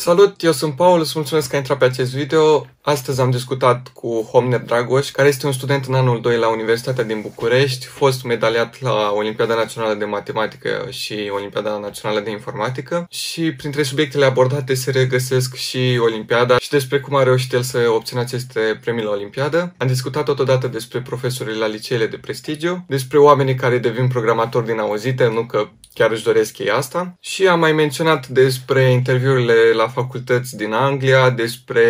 Salut, eu sunt Paul, îți mulțumesc că ai intrat pe acest video. Astăzi am discutat cu Homner Dragoș, care este un student în anul 2 la Universitatea din București, fost medaliat la Olimpiada Națională de Matematică și Olimpiada Națională de Informatică și printre subiectele abordate se regăsesc și Olimpiada și despre cum a reușit el să obțină aceste premii la Olimpiadă. Am discutat totodată despre profesorii la liceele de prestigiu, despre oamenii care devin programatori din auzite, nu că chiar își doresc ei asta. Și am mai menționat despre interviurile la facultăți din Anglia, despre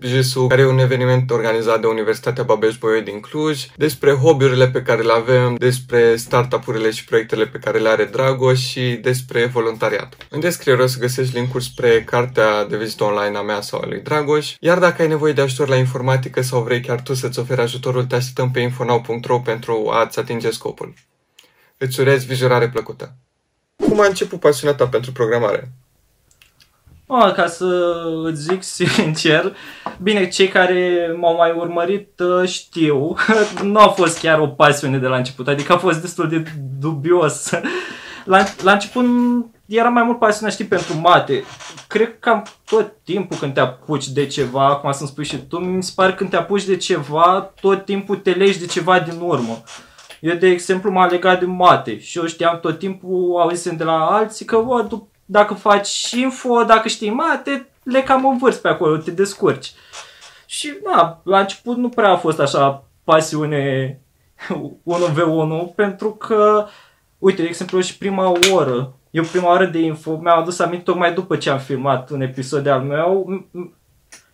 JSU, care e un eveniment organizat de Universitatea Babeș-Bolyai din Cluj, despre hobby-urile pe care le avem, despre startup-urile și proiectele pe care le are Dragoș și despre voluntariat. În descriere o să găsești linkuri spre cartea de vizită online a mea sau a lui Dragoș, iar dacă ai nevoie de ajutor la informatică sau vrei chiar tu să-ți oferi ajutorul, te așteptăm pe infonau.ro pentru a-ți atinge scopul. Îți urez vizionare plăcută! Cum a început pasiunea ta pentru programare? Oh, ca să îți zic sincer, bine, cei care m-au mai urmărit uh, știu, nu a fost chiar o pasiune de la început, adică a fost destul de dubios. La, la început era mai mult pasiune, știi, pentru mate. Cred că am tot timpul când te apuci de ceva, cum să-mi spui și tu, mi se pare că când te apuci de ceva, tot timpul te legi de ceva din urmă. Eu, de exemplu, m-am legat de mate și eu știam tot timpul, auzisem de la alții că, bă, dacă faci info, dacă știi mate, le cam învârți pe acolo, te descurci. Și, da, la început nu prea a fost așa pasiune 1v1, pentru că, uite, de exemplu, și prima oră, eu prima oră de info mi-am adus aminte tocmai după ce am filmat un episod al meu,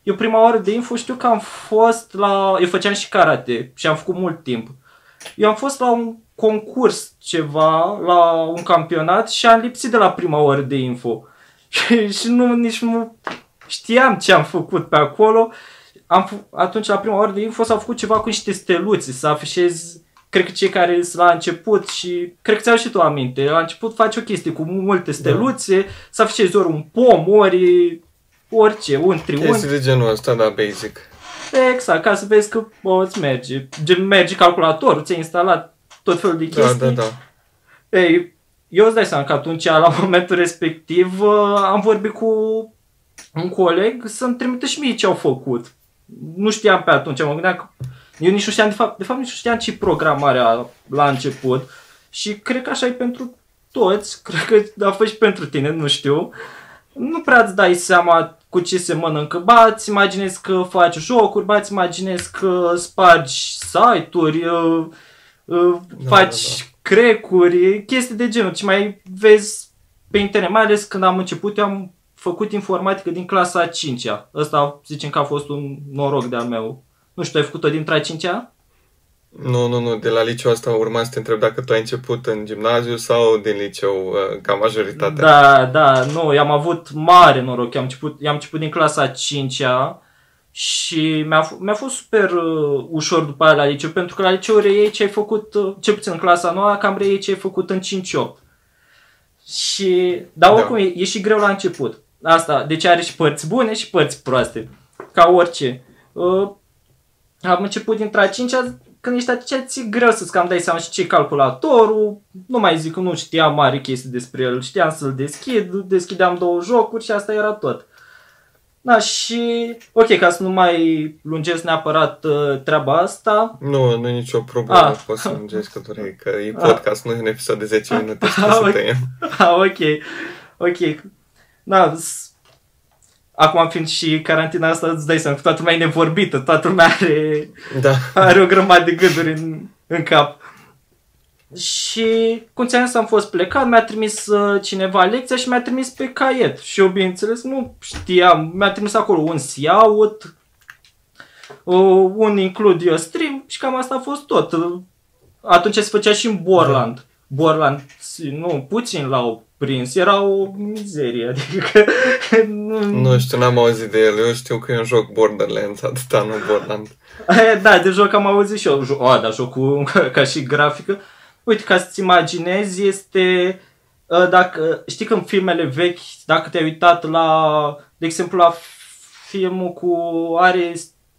eu prima oră de info știu că am fost la... Eu făceam și karate și am făcut mult timp. Eu am fost la un concurs ceva, la un campionat și am lipsit de la prima oră de info. și nu, nici nu știam ce am făcut pe acolo. Am, atunci, la prima oră de info, s-au făcut ceva cu niște steluțe, să afișezi cred că cei care sunt la început și cred că ți-au și tu aminte, la început faci o chestie cu multe steluțe, da. să afișezi ori un pom, ori orice, un triunghi. Este de genul ăsta, da, basic. Exact, ca să vezi că o, îți merge. Gen, merge calculatorul, ți-ai instalat tot felul de Da, chestii. da, da. Ei, eu îți dai seama că atunci, la momentul respectiv, uh, am vorbit cu un coleg să-mi trimită și mie ce au făcut. Nu știam pe atunci, mă gândeam că eu nici nu știam, de fapt, de fapt nici nu știam ce programarea la început și cred că așa e pentru toți, cred că a fost și pentru tine, nu știu. Nu prea îți dai seama cu ce se mănâncă. Ba, îți imaginezi că faci jocuri, ba, îți imaginezi că spargi site-uri, uh, uh, Da, faci da, crecuri, chestii de genul. Ce mai vezi pe internet, mai ales când am început, eu am făcut informatică din clasa a 5-a. Ăsta zicem că a fost un noroc de-al meu. Nu știu, ai făcut-o din a 5-a? Nu, nu, nu, de la liceu asta urma să te întreb dacă tu ai început în gimnaziu sau din liceu, uh, ca majoritatea. Da, da, nu, i-am avut mare noroc. I-am început, i-am început din clasa a 5-a și mi-a, f- mi-a fost super uh, ușor după aia la liceu, pentru că la liceu reiei ce ai făcut, uh, cel puțin în clasa noua, cam reiei ce ai făcut în 5-8. Și, dar Da. oricum e, e și greu la început. Asta, deci are și părți bune și părți proaste. Ca orice. Uh, am început dintre a 5 când ești atunci ți-e greu să-ți cam dai seama și ce calculatorul. Nu mai zic că nu știam mare chestii despre el. Știam să-l deschid, deschideam două jocuri și asta era tot. Da, și ok, ca să nu mai lungesc neapărat uh, treaba asta. Nu, nu e nicio problemă, Ah. poți să lungești că vrei, că e podcast, nu e un episod de 10 minute și Ah, trebuie să ok. tăiem. Ah, ok, ok. Da, s- acum fiind și carantina asta, îți dai seama că toată lumea e nevorbită, toată lumea are Da, are o grămadă de gânduri în, în cap. Și cum ți-am zis, am fost plecat, mi-a trimis uh, cineva lecția și mi-a trimis pe caiet. Și eu, bineînțeles, nu știam. Mi-a trimis acolo un Scout, uh, un include your stream și cam asta a fost tot. Uh, Atunci se făcea și în Borland. Borland, nu, puțin l-au prins, era o mizerie, adică nu, nu știu, n-am auzit de el, eu știu că e un joc Borderlands, atâta, nu Borderlands. E, Da, de joc am auzit și eu. Jo- O, dar jocul ca și grafică. Uite, ca să-ți imaginezi, este... uh, Dacă, știi că în filmele vechi, dacă te-ai uitat la, de exemplu, la filmul cu are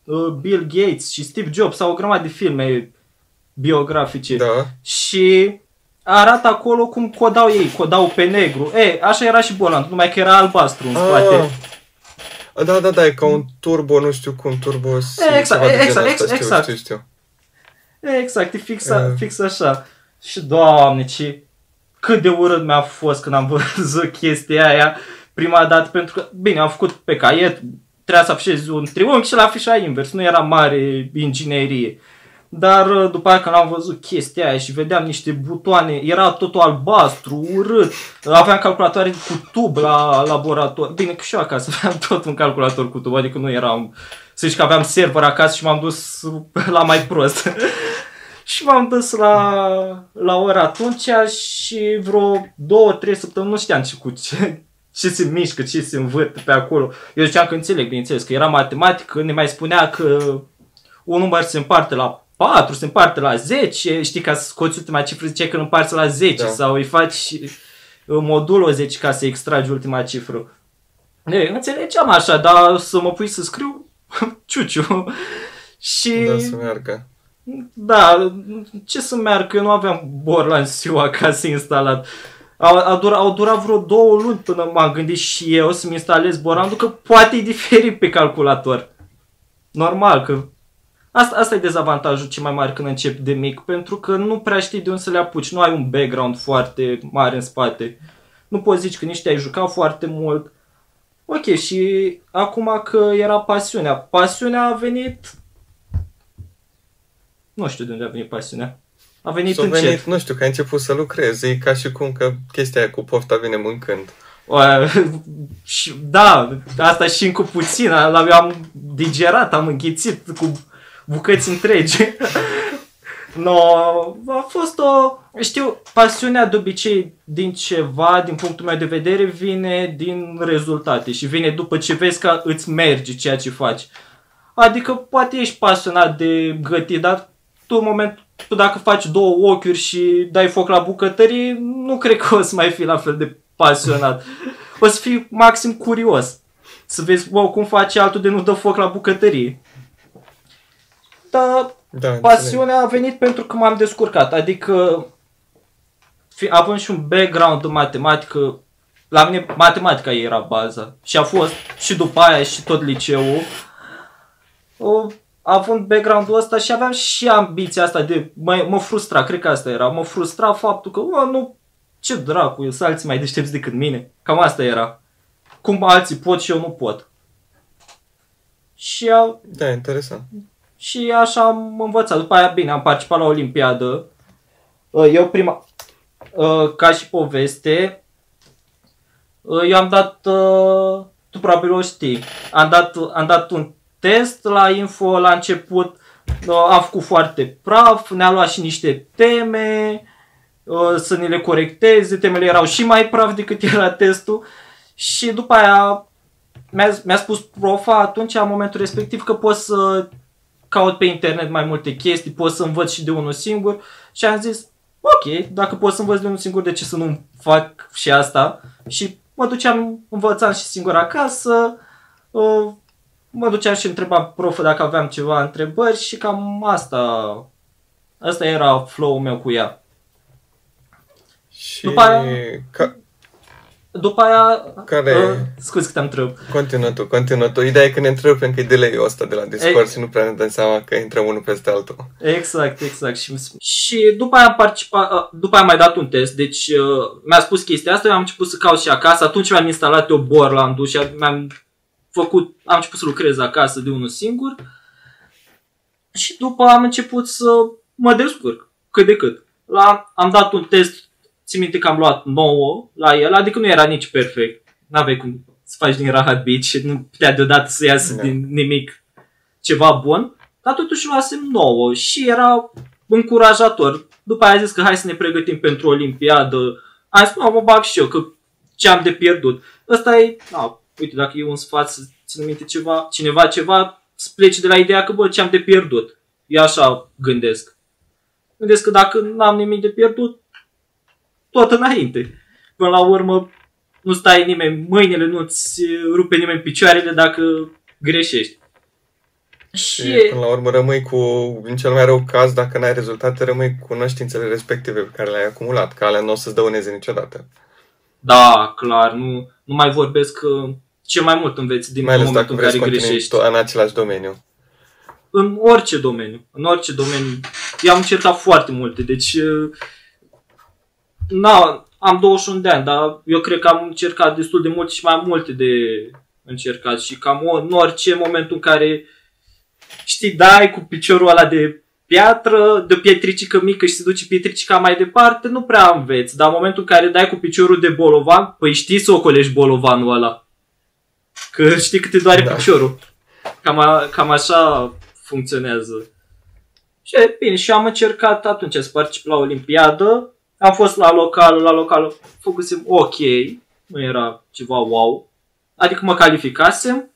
uh, Bill Gates și Steve Jobs sau o grămadă de filme biografice Da, și arată acolo cum codau ei, codau pe negru. E, așa era și Boland, numai că era albastru în spate. Ah, Da, da, da, e ca un turbo, nu știu cum, turbo... Exact, ceva de exact, genul ăsta, știu, exact. Știu, știu. Exact, e fix, a, Eh. fix așa. Și, doamne, ce... Cât de urât mi-a fost când am văzut chestia aia prima dată, pentru că, bine, am făcut pe caiet, trebuia să afișez un triunghi și l-afișa invers, nu era mare inginerie. Dar uh, după aia când am văzut chestia aia și vedeam niște butoane, era totul albastru, urât, aveam calculatoare cu tub la laborator. Bine, că și eu acasă aveam tot un calculator cu tub, adică nu eram... Să zici că aveam server acasă și m-am dus la mai prost. Și m-am dus la, la ora atunci și vreo două, trei săptămâni nu știam ce cu ce, ce se mișcă, ce se învârte pe acolo. Eu ziceam că înțeleg, bineînțeles, că era matematică, ne mai spunea că un număr se împarte la 4, se împarte la 10, știi, ca să scoți ultima cifră, ziceai că îl împarți la 10 Da. sau îi faci uh, modulul 10 ca să extragi ultima cifră. E, înțelegeam așa, dar să mă pui să scriu, ciuciu. Și Da, să meargă. Da, ce să meargă, eu nu aveam Borland eu acasă instalat. Au, au, durat, au durat vreo două luni până m-am gândit și eu să-mi instalez Borland, că poate e diferit pe calculator. Normal, că asta, asta e dezavantajul cel mai mare când începi de mic, pentru că nu prea știi de unde să le apuci, nu ai un background foarte mare în spate. Nu poți zici că nici te-ai jucat foarte mult. Ok, și acum că era pasiunea. Pasiunea a venit... Nu știu de unde a venit pasiunea. A venit S-a încet. venit, nu știu, că ai început să lucrezi, e ca și cum că chestia aia cu pofta vine mâncând. Uh, și, da, asta și încă puțin. L- am digerat, am înghițit cu bucăți întregi. no, a fost o... Știu, pasiunea de obicei din ceva, din punctul meu de vedere, vine din rezultate și vine după ce vezi că îți merge ceea ce faci. Adică poate ești pasionat de gătit, dar tu în momentul tu dacă faci două ochiuri și dai foc la bucătărie, nu cred că o să mai fii la fel de pasionat. O să fii maxim curios. Să vezi, wow, cum face altul de nu dă foc la bucătărie. Dar Da, înțeleg. pasiunea a venit pentru că m-am descurcat. Adică, fi, având și un background în matematică, la mine matematica era baza. Și a fost și după aia și tot liceul. O, având background-ul ăsta și aveam și ambiția asta de... Mă, mă frustra, cred că asta era. Mă frustra faptul că, o, nu, ce dracu, sunt alții mai deștepți decât mine. Cam asta era. Cum alții pot și eu nu pot. Și a, Da, interesant. și așa am învățat. După aia, bine, am participat la Olimpiadă. Uh, Eu prima, uh, ca și poveste, uh, eu am dat, uh, tu probabil o știi, am dat, am dat un test la info la început, uh, am făcut foarte praf, ne-a luat și niște teme, uh, să ni le corecteze, temele erau și mai praf decât era testul și după aia mi-a, mi-a spus profa atunci, în momentul respectiv, că pot să caut pe internet mai multe chestii, pot să învăț și de unul singur și am zis, ok, dacă pot să învăț de unul singur, de ce să nu fac și asta? Și mă duceam, învățam și singur acasă, uh, mă duceam și întrebam profă dacă aveam ceva întrebări și cam asta, asta era flow-ul meu cu ea. Și După aia- ca... După aia, Care- uh, scuze că te-am întreb. continuă tu, continuă tu. Ideea e că ne întreb pentru că e delay-ul ăsta de la Discord Ei. și nu prea ne dăm seama că intrăm unul peste altul. Exact, exact. Și, și după aia am participat, uh, după aia am mai dat un test, deci uh, mi-a spus chestia asta, eu am început să caut și acasă, atunci mi-am instalat eu Borland-ul și mi-am făcut, am început să lucrez acasă de unul singur și după am început să mă descurc, cât de cât. La, am dat un test, țin minte că am luat 9 la el, adică nu era nici perfect. N-aveai cum să faci din rahat beat și nu putea deodată să iasă Da. din nimic ceva bun. Dar totuși luasem 9 și era încurajator. După aia a zis că hai să ne pregătim pentru Olimpiadă. Am zis, mă, mă bag și eu, că ce am de pierdut. Ăsta e, na, uite, dacă e un sfat să țin minte ceva, cineva ceva, să plece de la ideea că, bă, ce am de pierdut. Eu așa gândesc. Gândesc că dacă n-am nimic de pierdut, tot înainte. Până la urmă, nu stai nimeni, mâinile nu-ți rupe nimeni picioarele dacă greșești. Și Și până la urmă rămâi cu, în cel mai rău caz, dacă n-ai rezultate, rămâi cu cunoștințele respective pe care le-ai acumulat, că alea nu o să-ți dăuneze niciodată. Da, clar, nu, nu mai vorbesc că cel mai mult înveți din Mai ales dacă momentul în vrei să care continui greșești. to- în același domeniu. În orice domeniu. În orice domeniu. Eu am încercat foarte multe, deci... uh, Na, am 21 de ani, dar eu cred că am încercat destul de multe și mai multe de încercat și cam o- în orice moment în care știi, dai cu piciorul ăla de piatră, de o pietricică mică și se duce pietricica mai departe, nu prea înveți. Dar în momentul în care dai cu piciorul de bolovan, păi știi să ocolești bolovanul ăla. Că știi că te doare Da. piciorul. Cam, a, cam așa funcționează. Și e bine, și am încercat atunci să particip la Olimpiadă. Am fost la local, la local făcusem ok, nu era ceva wow. Adică mă calificasem.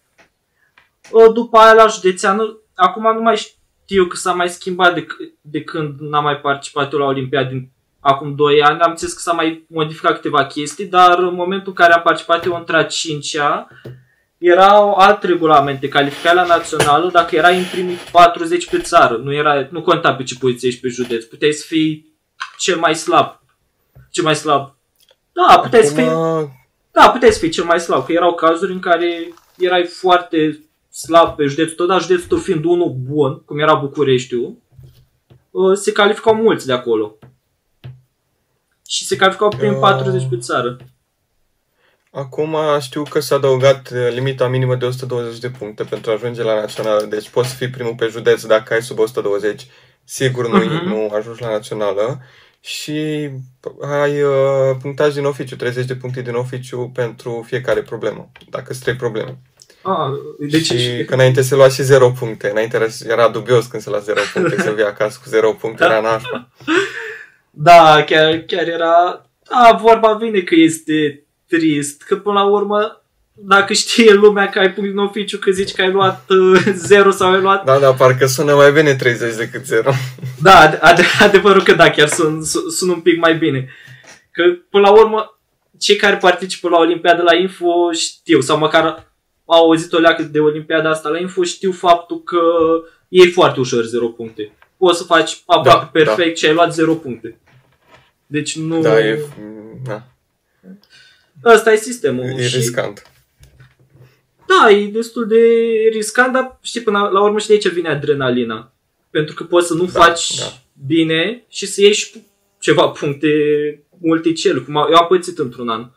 Uh, După aia la județeană, acum nu mai știu că s-a mai schimbat de, c- de când n-am mai participat eu la Olimpiadă din acum 2 ani. Am înțeles că s-a mai modificat câteva chestii, dar în momentul în care am participat eu între a 5-a, erau alt regulament de calificare la națională dacă erai în primii 40 pe țară. Nu, era, nu conta pe ce poziție ești pe județ. Puteai să fii cel mai slab. Cel mai slab. Da, puteai să fii Acum, da, puteai să fii cel mai slab, că erau cazuri în care erai foarte slab pe județul tău, dar județul tău fiind unul bun, cum era Bucureștiul, uh, se calificau mulți de acolo. Și se calificau prin Uh. 40 pe țară. Acum știu că s-a adăugat uh, limita minimă de 120 de puncte pentru a ajunge la națională. Deci poți să fii primul pe județ dacă ai sub 120. Sigur nu, Mhm. nu ajungi la națională. Și ai uh, punctaj din oficiu, 30 de puncte din oficiu pentru fiecare problemă, dacă sunt trei probleme. Ah, deci și că înainte se lua și 0 puncte. Înainte era, era dubios când se lua 0 puncte, să vii acasă cu 0 puncte, era nașpa. Da, chiar, chiar era... Da, vorba vine că este trist, că până la urmă, dacă știe lumea că ai punct în oficiu, că zici că ai luat uh, zero sau ai luat... Da, da, parcă sună mai bine 30 decât 0. Da, ad- ad- adevărul că da, chiar sun, sun, sun un pic mai bine. Că până la urmă, cei care participă la Olimpiadă la Info știu, sau măcar au auzit o leacă de Olimpiada asta la Info, știu faptul că e foarte ușor 0 puncte. Poți să faci aproape Da, perfect și ai luat 0 puncte. Deci nu... Da, e, da, Ăsta e sistemul. e și- riscant. Da, e destul de riscant, dar știi, până la urmă și de aici vine adrenalina. Pentru că poți să nu Da, faci da. bine și să iei și ceva puncte multicel. Cum a- eu am pățit într-un an.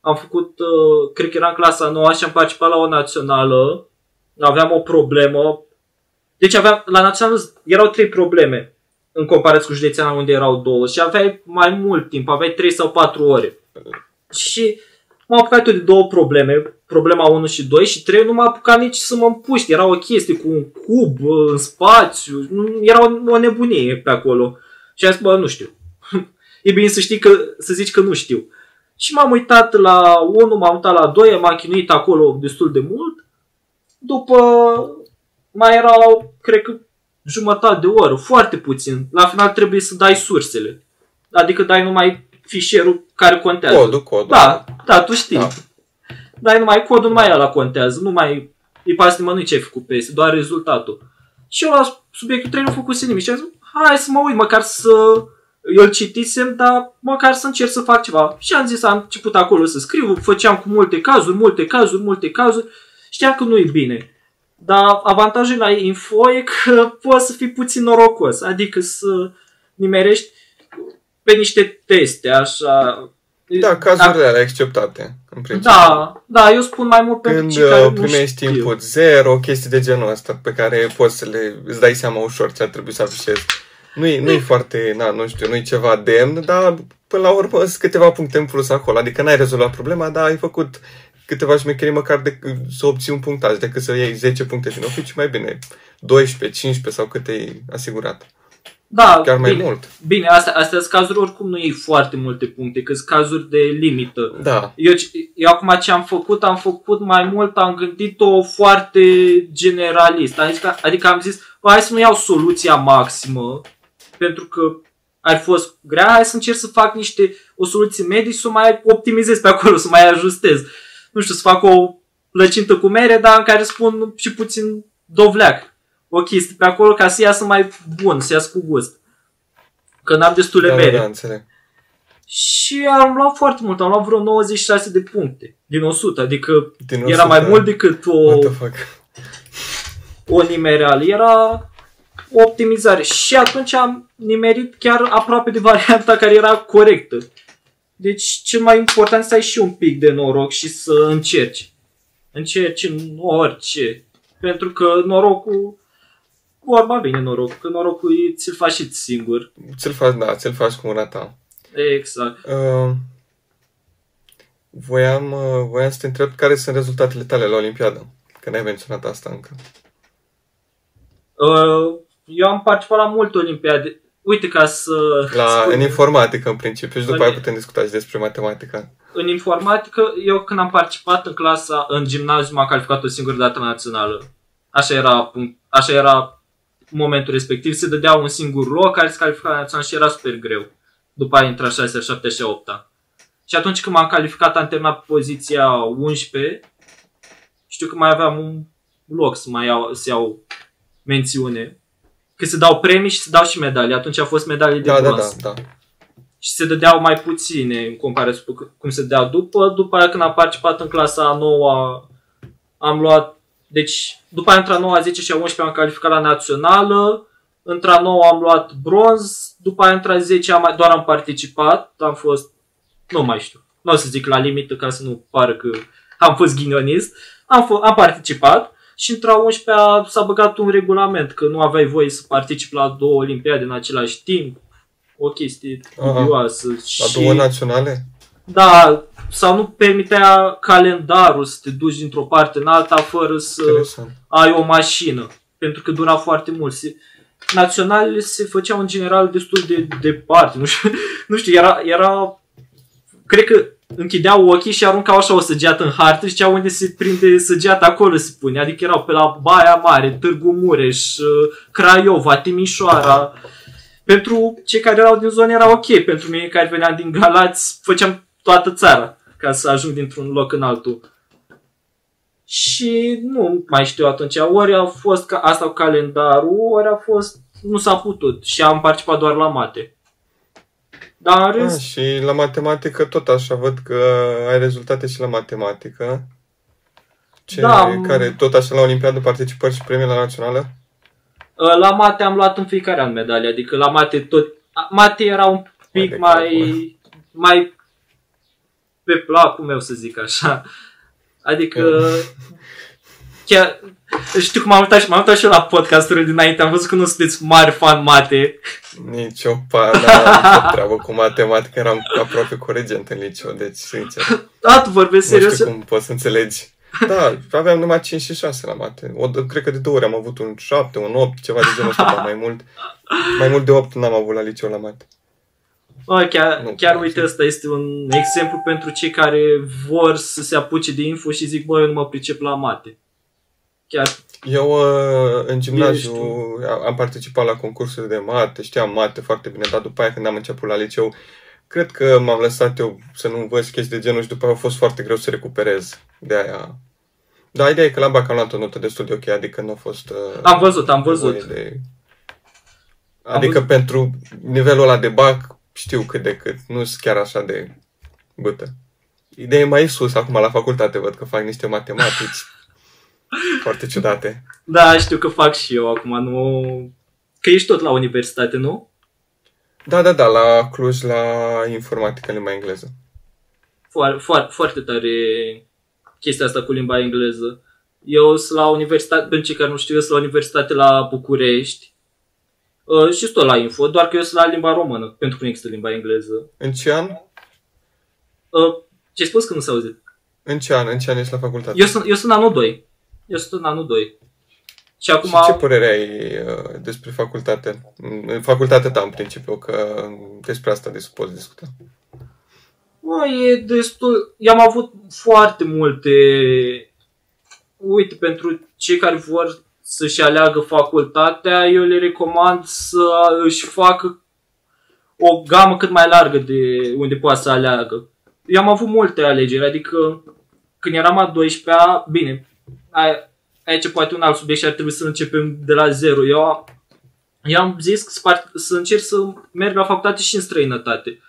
Am făcut, uh, cred că era în clasa 9 și am participat la o națională. Aveam o problemă. Deci aveam, la națională erau trei probleme în comparație cu județeana unde erau două și aveai mai mult timp, aveai 3 sau 4 ore. Și m-am apucat eu de două probleme, problema 1 și 2 și 3 nu m-a apucat nici să mă împuști. Era o chestie cu un cub uh, în spațiu, nu- era o, o nebunie pe acolo. Și am zis, bă, nu știu. e bine să știi că, să zici că nu știu. Și m-am uitat la 1, m-am uitat la 2, m-am chinuit acolo destul de mult. După mai erau, cred că, jumătate de oră, foarte puțin. La final trebuie să dai sursele. Adică dai numai fișierul care contează. Codul, codul. Da, da, tu știi. Da. Da. Dar numai codul, numai ăla contează. Nu mai îi pasă nimănui ce ai făcut pe este, doar rezultatul. Și eu la subiectul 3 nu făcusem nimic. Și am zis, hai să mă uit, măcar să îl citisem, dar măcar să încerc să fac ceva. Și am zis, am început acolo să scriu, făceam cu multe cazuri, multe cazuri, multe cazuri. Știam că nu e bine. Dar avantajul la info e că poți să fii puțin norocos, adică să nimerești pe niște teste, așa. Da, cazurile alea acceptate, în principiu. Da, da, eu spun mai mult pentru Când cei care uh, nu primești știu. input zero, chestii de genul ăsta pe care poți să le îți dai seama ușor ce ar trebui să afișezi. Nu-i, nu-i foarte, na, nu știu, nu-i ceva demn, dar până la urmă sunt câteva puncte în plus acolo. Adică n-ai rezolvat problema, dar ai făcut câteva șmecherii măcar de, să obții un punctaj decât să iei 10 puncte din oficiu, mai bine 12, 15 sau cât ai asigurat. Da, Chiar mai bine, mult. Bine, astea, astea sunt cazuri oricum nu iei foarte multe puncte, că sunt cazuri de limită. Da, Eu, eu acum ce am făcut, am făcut mai mult, am gândit-o foarte generalist. Adică, adică am zis, bă, hai să nu iau soluția maximă, pentru că ar fi fost grea, hai să încerc să fac niște, o soluție medie și să o mai optimizez pe acolo, să mai ajustez. Nu știu, să fac o plăcintă cu mere, dar în care spun și puțin dovleac. O chestie pe acolo ca să iasă mai bun, să iasă cu gust. Că n-am destule da, da, mere. da, înțeleg. Și am luat foarte mult, am luat vreo 96 de puncte din 100, adică Din era 100. mai mult decât o, What the fuck? o nimereală, era o optimizare. Și atunci am nimerit chiar aproape de varianta care era corectă. Deci cel mai important să ai și un pic de noroc și să încerci. Încerci în orice. Pentru că norocul, vorba vine noroc, că norocul e- ți-l faci și singur. Ți-l faci, da, ți-l faci cu mâna ta. Exact. Uh, voiam, uh, voiam să te întreb care sunt rezultatele tale la Olimpiadă, că n-ai menționat asta încă. Uh, Eu am participat la multe olimpiade. Uite ca să... La, spun- în informatică, în principiu, și după În- aia putem discuta și despre matematică. în informatică, eu când am participat în clasa, în gimnaziu, m-am calificat o singură dată națională. Așa era, punct- așa era momentul respectiv. Se dădea un singur loc care se califica la național și era super greu. După aia intra 6, 7 și 8 Și atunci când m-am calificat, am terminat pe poziția 11. Știu că mai aveam un loc să mai iau, să iau mențiune. Că se dau premii și se dau și medalii. Atunci a fost medalii de Da, da, bronz da, da. și se dădeau mai puține în comparație cu cum se dea după. După aia când am participat în clasa a 9 am luat, deci după aia între a 9, 10 și a 11 am calificat la națională, între a 9 am luat bronz, după aia între a 10 am, mai- doar am participat, am fost, nu mai știu, nu o să zic la limită ca să nu pară că am fost ghinionist, am, f- am participat și între a 11 s-a băgat un regulament că nu aveai voie să participi la două olimpiade în același timp, o chestie Aha. dubioasă. La și... două naționale? Da, sau nu permitea calendarul să te duci dintr-o parte în alta fără să Interesant. ai o mașină. Pentru că dura foarte mult. Se, naționalele se făceau în general destul de departe. Nu știu, nu știu era, era... Cred că închideau ochii și aruncau așa o săgeată în hartă și ceau unde se prinde săgeata acolo se pune. Adică erau pe la Baia Mare, Târgu Mureș, Craiova, Timișoara. Pentru cei care erau din zonă era ok. Pentru mine care veneam din Galați, făceam toată țara ca să ajung dintr-un loc în altul. Și nu mai știu atunci, ori a fost ca asta cu calendarul, ori a fost, nu s-a putut și am participat doar la mate. Dar în Ah, rest, și la matematică tot așa, văd că ai rezultate și la matematică. Ce, Da, m- care tot așa la Olimpiadă participări și premii la națională? la mate am luat în fiecare an medalie, adică la mate tot, mate era un pic de mai, capul. mai pe placul meu să zic așa. Adică chiar știu că m-am uitat și m-am uitat și eu la podcasturile dinainte, am văzut că nu sunteți mari fan mate. Nici o pa, n-am treabă cu matematică, eram aproape corigent în liceu, deci sincer, Da, tu vorbesc nu serios. știu cum poți să înțelegi. Da, aveam numai 5 și 6 la mate. O, cred că de două ori am avut un 7, un 8, ceva de genul ăsta, dar mai mult. Mai mult de 8 n-am avut la liceu la mate. Bă, chiar, Nu, chiar nu uite, știu. ăsta este un exemplu pentru cei care vor să se apuce de info și zic, bă, eu nu mă pricep la mate. Chiar, Eu uh, în gimnaziu Ești am am participat la concursuri de mate, știam mate foarte bine, dar după aia când am început la liceu, cred că m-am lăsat eu să nu învăț chestii de genul și după aia a fost foarte greu să recuperez. De aia... Da, ideea e că la bac am luat o notă destul de ok, adică nu a fost... Uh, am văzut, am văzut. nevoie De... Adică văzut. pentru nivelul ăla de bac știu cât de cât, nu sunt chiar așa de bătă. Ideea e mai sus, acum la facultate văd că fac niște matematici foarte ciudate. Da, știu că fac și eu acum, nu... Că ești tot la universitate, nu? Da, da, da, la Cluj, la informatică în limba engleză. Foarte, foarte, foarte tare chestia asta cu limba engleză. Eu sunt la universitate, pentru cei care nu știu, eu sunt la universitate la București. Uh, și tot la info, doar că eu sunt la limba română, pentru că nu există limba engleză. În ce an? Uh, ce ai spus că nu s-a auzit? În ce an? În ce an ești la facultate? Eu sunt, eu sunt anul 2. Eu sunt în anul 2. Și acum... Și ce părere ai uh, despre facultate? În facultatea ta, în principiu, că despre asta dis- poți discuta. Mă, e destul... Eu am avut foarte multe... Uite, pentru cei care vor să-și aleagă facultatea, eu le recomand să își facă o gamă cât mai largă de unde poate să aleagă. Eu am avut multe alegeri, adică când eram a 12-a, bine, ai- aici poate un alt subiect și ar trebui să începem de la zero. Eu, am- eu am zis că să, part- să încerc să merg la facultate și în străinătate.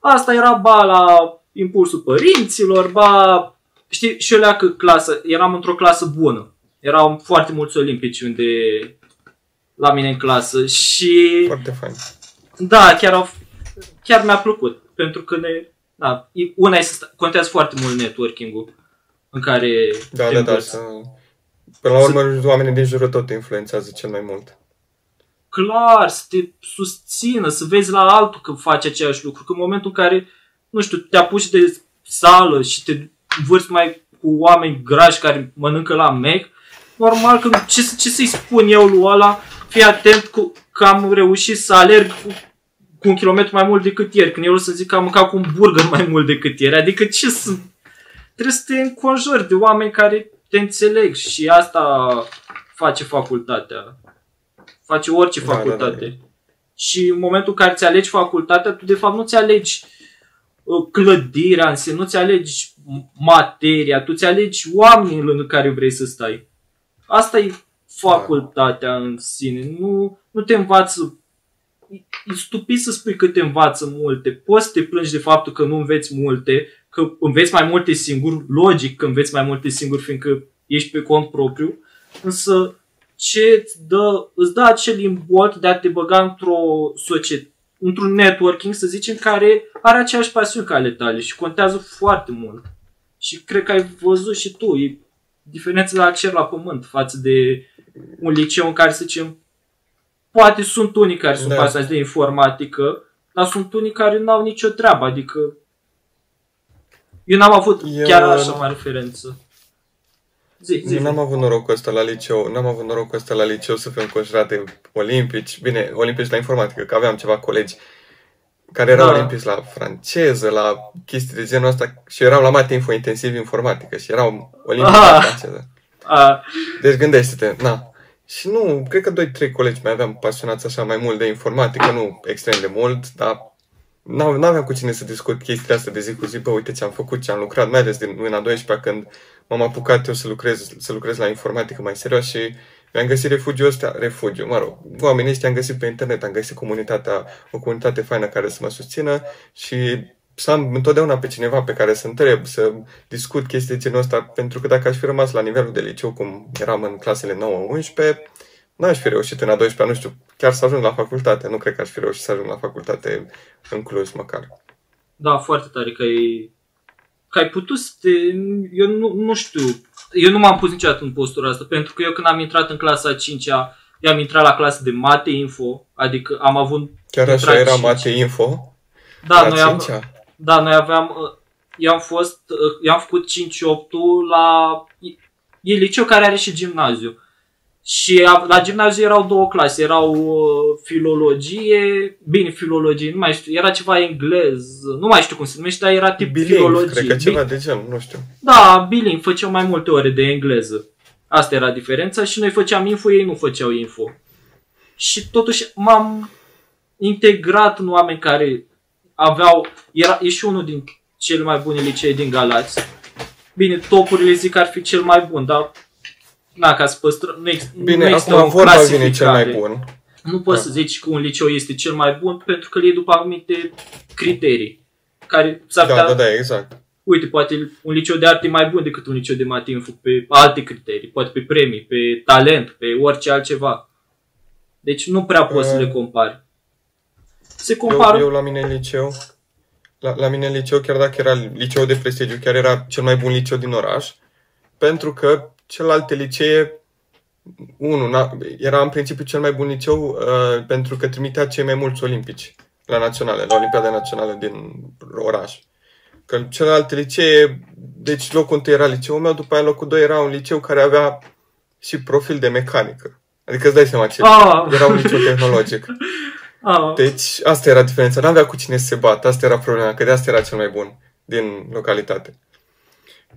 Asta era ba la impulsul părinților, ba... Știi, și eu că clasă, eram într-o clasă bună. Erau foarte mulți olimpici unde la mine în clasă și... Foarte fain. Da, chiar, au, chiar mi-a plăcut. Pentru că ne, da, una este, contează foarte mult networking-ul în care Da, da, da. Să, până la urmă, să, oamenii din jurul tot influențează cel mai mult. Clar, să te susțină, să vezi la altul că face același lucru. Că în momentul în care, nu știu, te apuci de sală și te vârți mai cu oameni grași care mănâncă la mec, normal că ce, ce să-i spun eu lui ăla, fii atent cu, că am reușit să alerg cu, cu un kilometru mai mult decât ieri, când eu o să zic că am mâncat cu un burger mai mult decât ieri, adică ce să... Trebuie să te înconjori de oameni care te înțeleg și asta face facultatea. Face orice da, facultate. Da, da, da. Și în momentul în care ți alegi facultatea, tu de fapt nu ți alegi uh, clădirea în sine, nu ți alegi materia, tu ți alegi oamenii în care vrei să stai. Asta e facultatea în sine. Nu, nu te învață e stupid să spui că te învață multe. Poți să te plângi de faptul că nu înveți multe, că înveți mai multe singur, logic că înveți mai multe singur, fiindcă ești pe cont propriu, însă ce îți dă, îți dă acel imbot de a te băga într-o societate, într-un networking, să zicem, care are aceeași pasiune ca ale tale și contează foarte mult. Și cred că ai văzut și tu, e diferența la cer la pământ față de un liceu în care, să zicem, poate sunt unii care sunt da. pasați de informatică, dar sunt unii care n-au nicio treabă, adică eu n-am avut eu... chiar așa mai referență. Zi, zi, n-am avut norocul ăsta la liceu, n-am avut norocul ăsta la liceu să fiu înconjurat de olimpici, bine, olimpici la informatică, că aveam ceva colegi care erau da. olimpici la franceză, la chestii de genul ăsta și erau la mate info intensiv informatică și erau olimpici ah. la franceză. Ah. Deci gândește-te, na. Și nu, cred că doi, trei colegi mai aveam pasionați așa mai mult de informatică, nu extrem de mult, dar nu aveam cu cine să discut chestiile astea de zi cu zi, bă, uite ce am făcut, ce am lucrat, mai ales din mâna 12 când m-am apucat eu să lucrez, să lucrez la informatică mai serios și mi-am găsit refugiul ăsta, refugiu, mă rog, oamenii ăștia am găsit pe internet, am găsit comunitatea, o comunitate faină care să mă susțină și să am întotdeauna pe cineva pe care să întreb, să discut chestii de genul ăsta, pentru că dacă aș fi rămas la nivelul de liceu cum eram în clasele 9-11, n-aș fi reușit în a 12 nu știu, chiar să ajung la facultate. Nu cred că aș fi reușit să ajung la facultate în Cluj măcar. Da, foarte tare că ai, că ai putut să te... Eu nu, nu știu, eu nu m-am pus niciodată în postura asta, pentru că eu când am intrat în clasa 5-a, eu am intrat la clasă de mate info, adică am avut... Chiar așa era 5. mate info? Da, noi am, da, noi aveam, eu am fost, eu am făcut 5-8 la, e liceu care are și gimnaziu. Și la gimnaziu erau două clase, erau uh, filologie, bine, filologie, nu mai știu, era ceva englez, nu mai știu cum se numește, dar era tip Biling, filologie. cred că ceva de genul, nu știu. Da, biling, făceau mai multe ore de engleză. Asta era diferența și noi făceam info, ei nu făceau info. Și totuși m-am integrat în oameni care aveau, era, e și unul din cele mai bune licee din Galați. Bine, topurile zic că ar fi cel mai bun, dar na, ca să păstră, nu, ex, Bine, nu există acum vorba vine cel mai bun. Nu poți da. să zici că un liceu este cel mai bun pentru că le e după anumite criterii. Care s-ar da, da, da, exact. Uite, poate un liceu de arte e mai bun decât un liceu de matinfu pe alte criterii, poate pe premii, pe talent, pe orice altceva. Deci nu prea poți uh, să le uh. compari. Se compară... Eu, eu la mine în liceu, la, la mine în liceu, chiar dacă era liceu de prestigiu, chiar era cel mai bun liceu din oraș, pentru că celelalte licee, unul, era în principiu cel mai bun liceu uh, pentru că trimitea cei mai mulți olimpici la naționale, la Olimpiada Națională din oraș. Că celelalte licee, deci locul întâi era liceul meu, după aia locul doi era un liceu care avea și profil de mecanică. Adică îți dai seama ce oh. era un liceu tehnologic. Oh. Deci asta era diferența. N-avea cu cine să se bată. Asta era problema, că de asta era cel mai bun din localitate.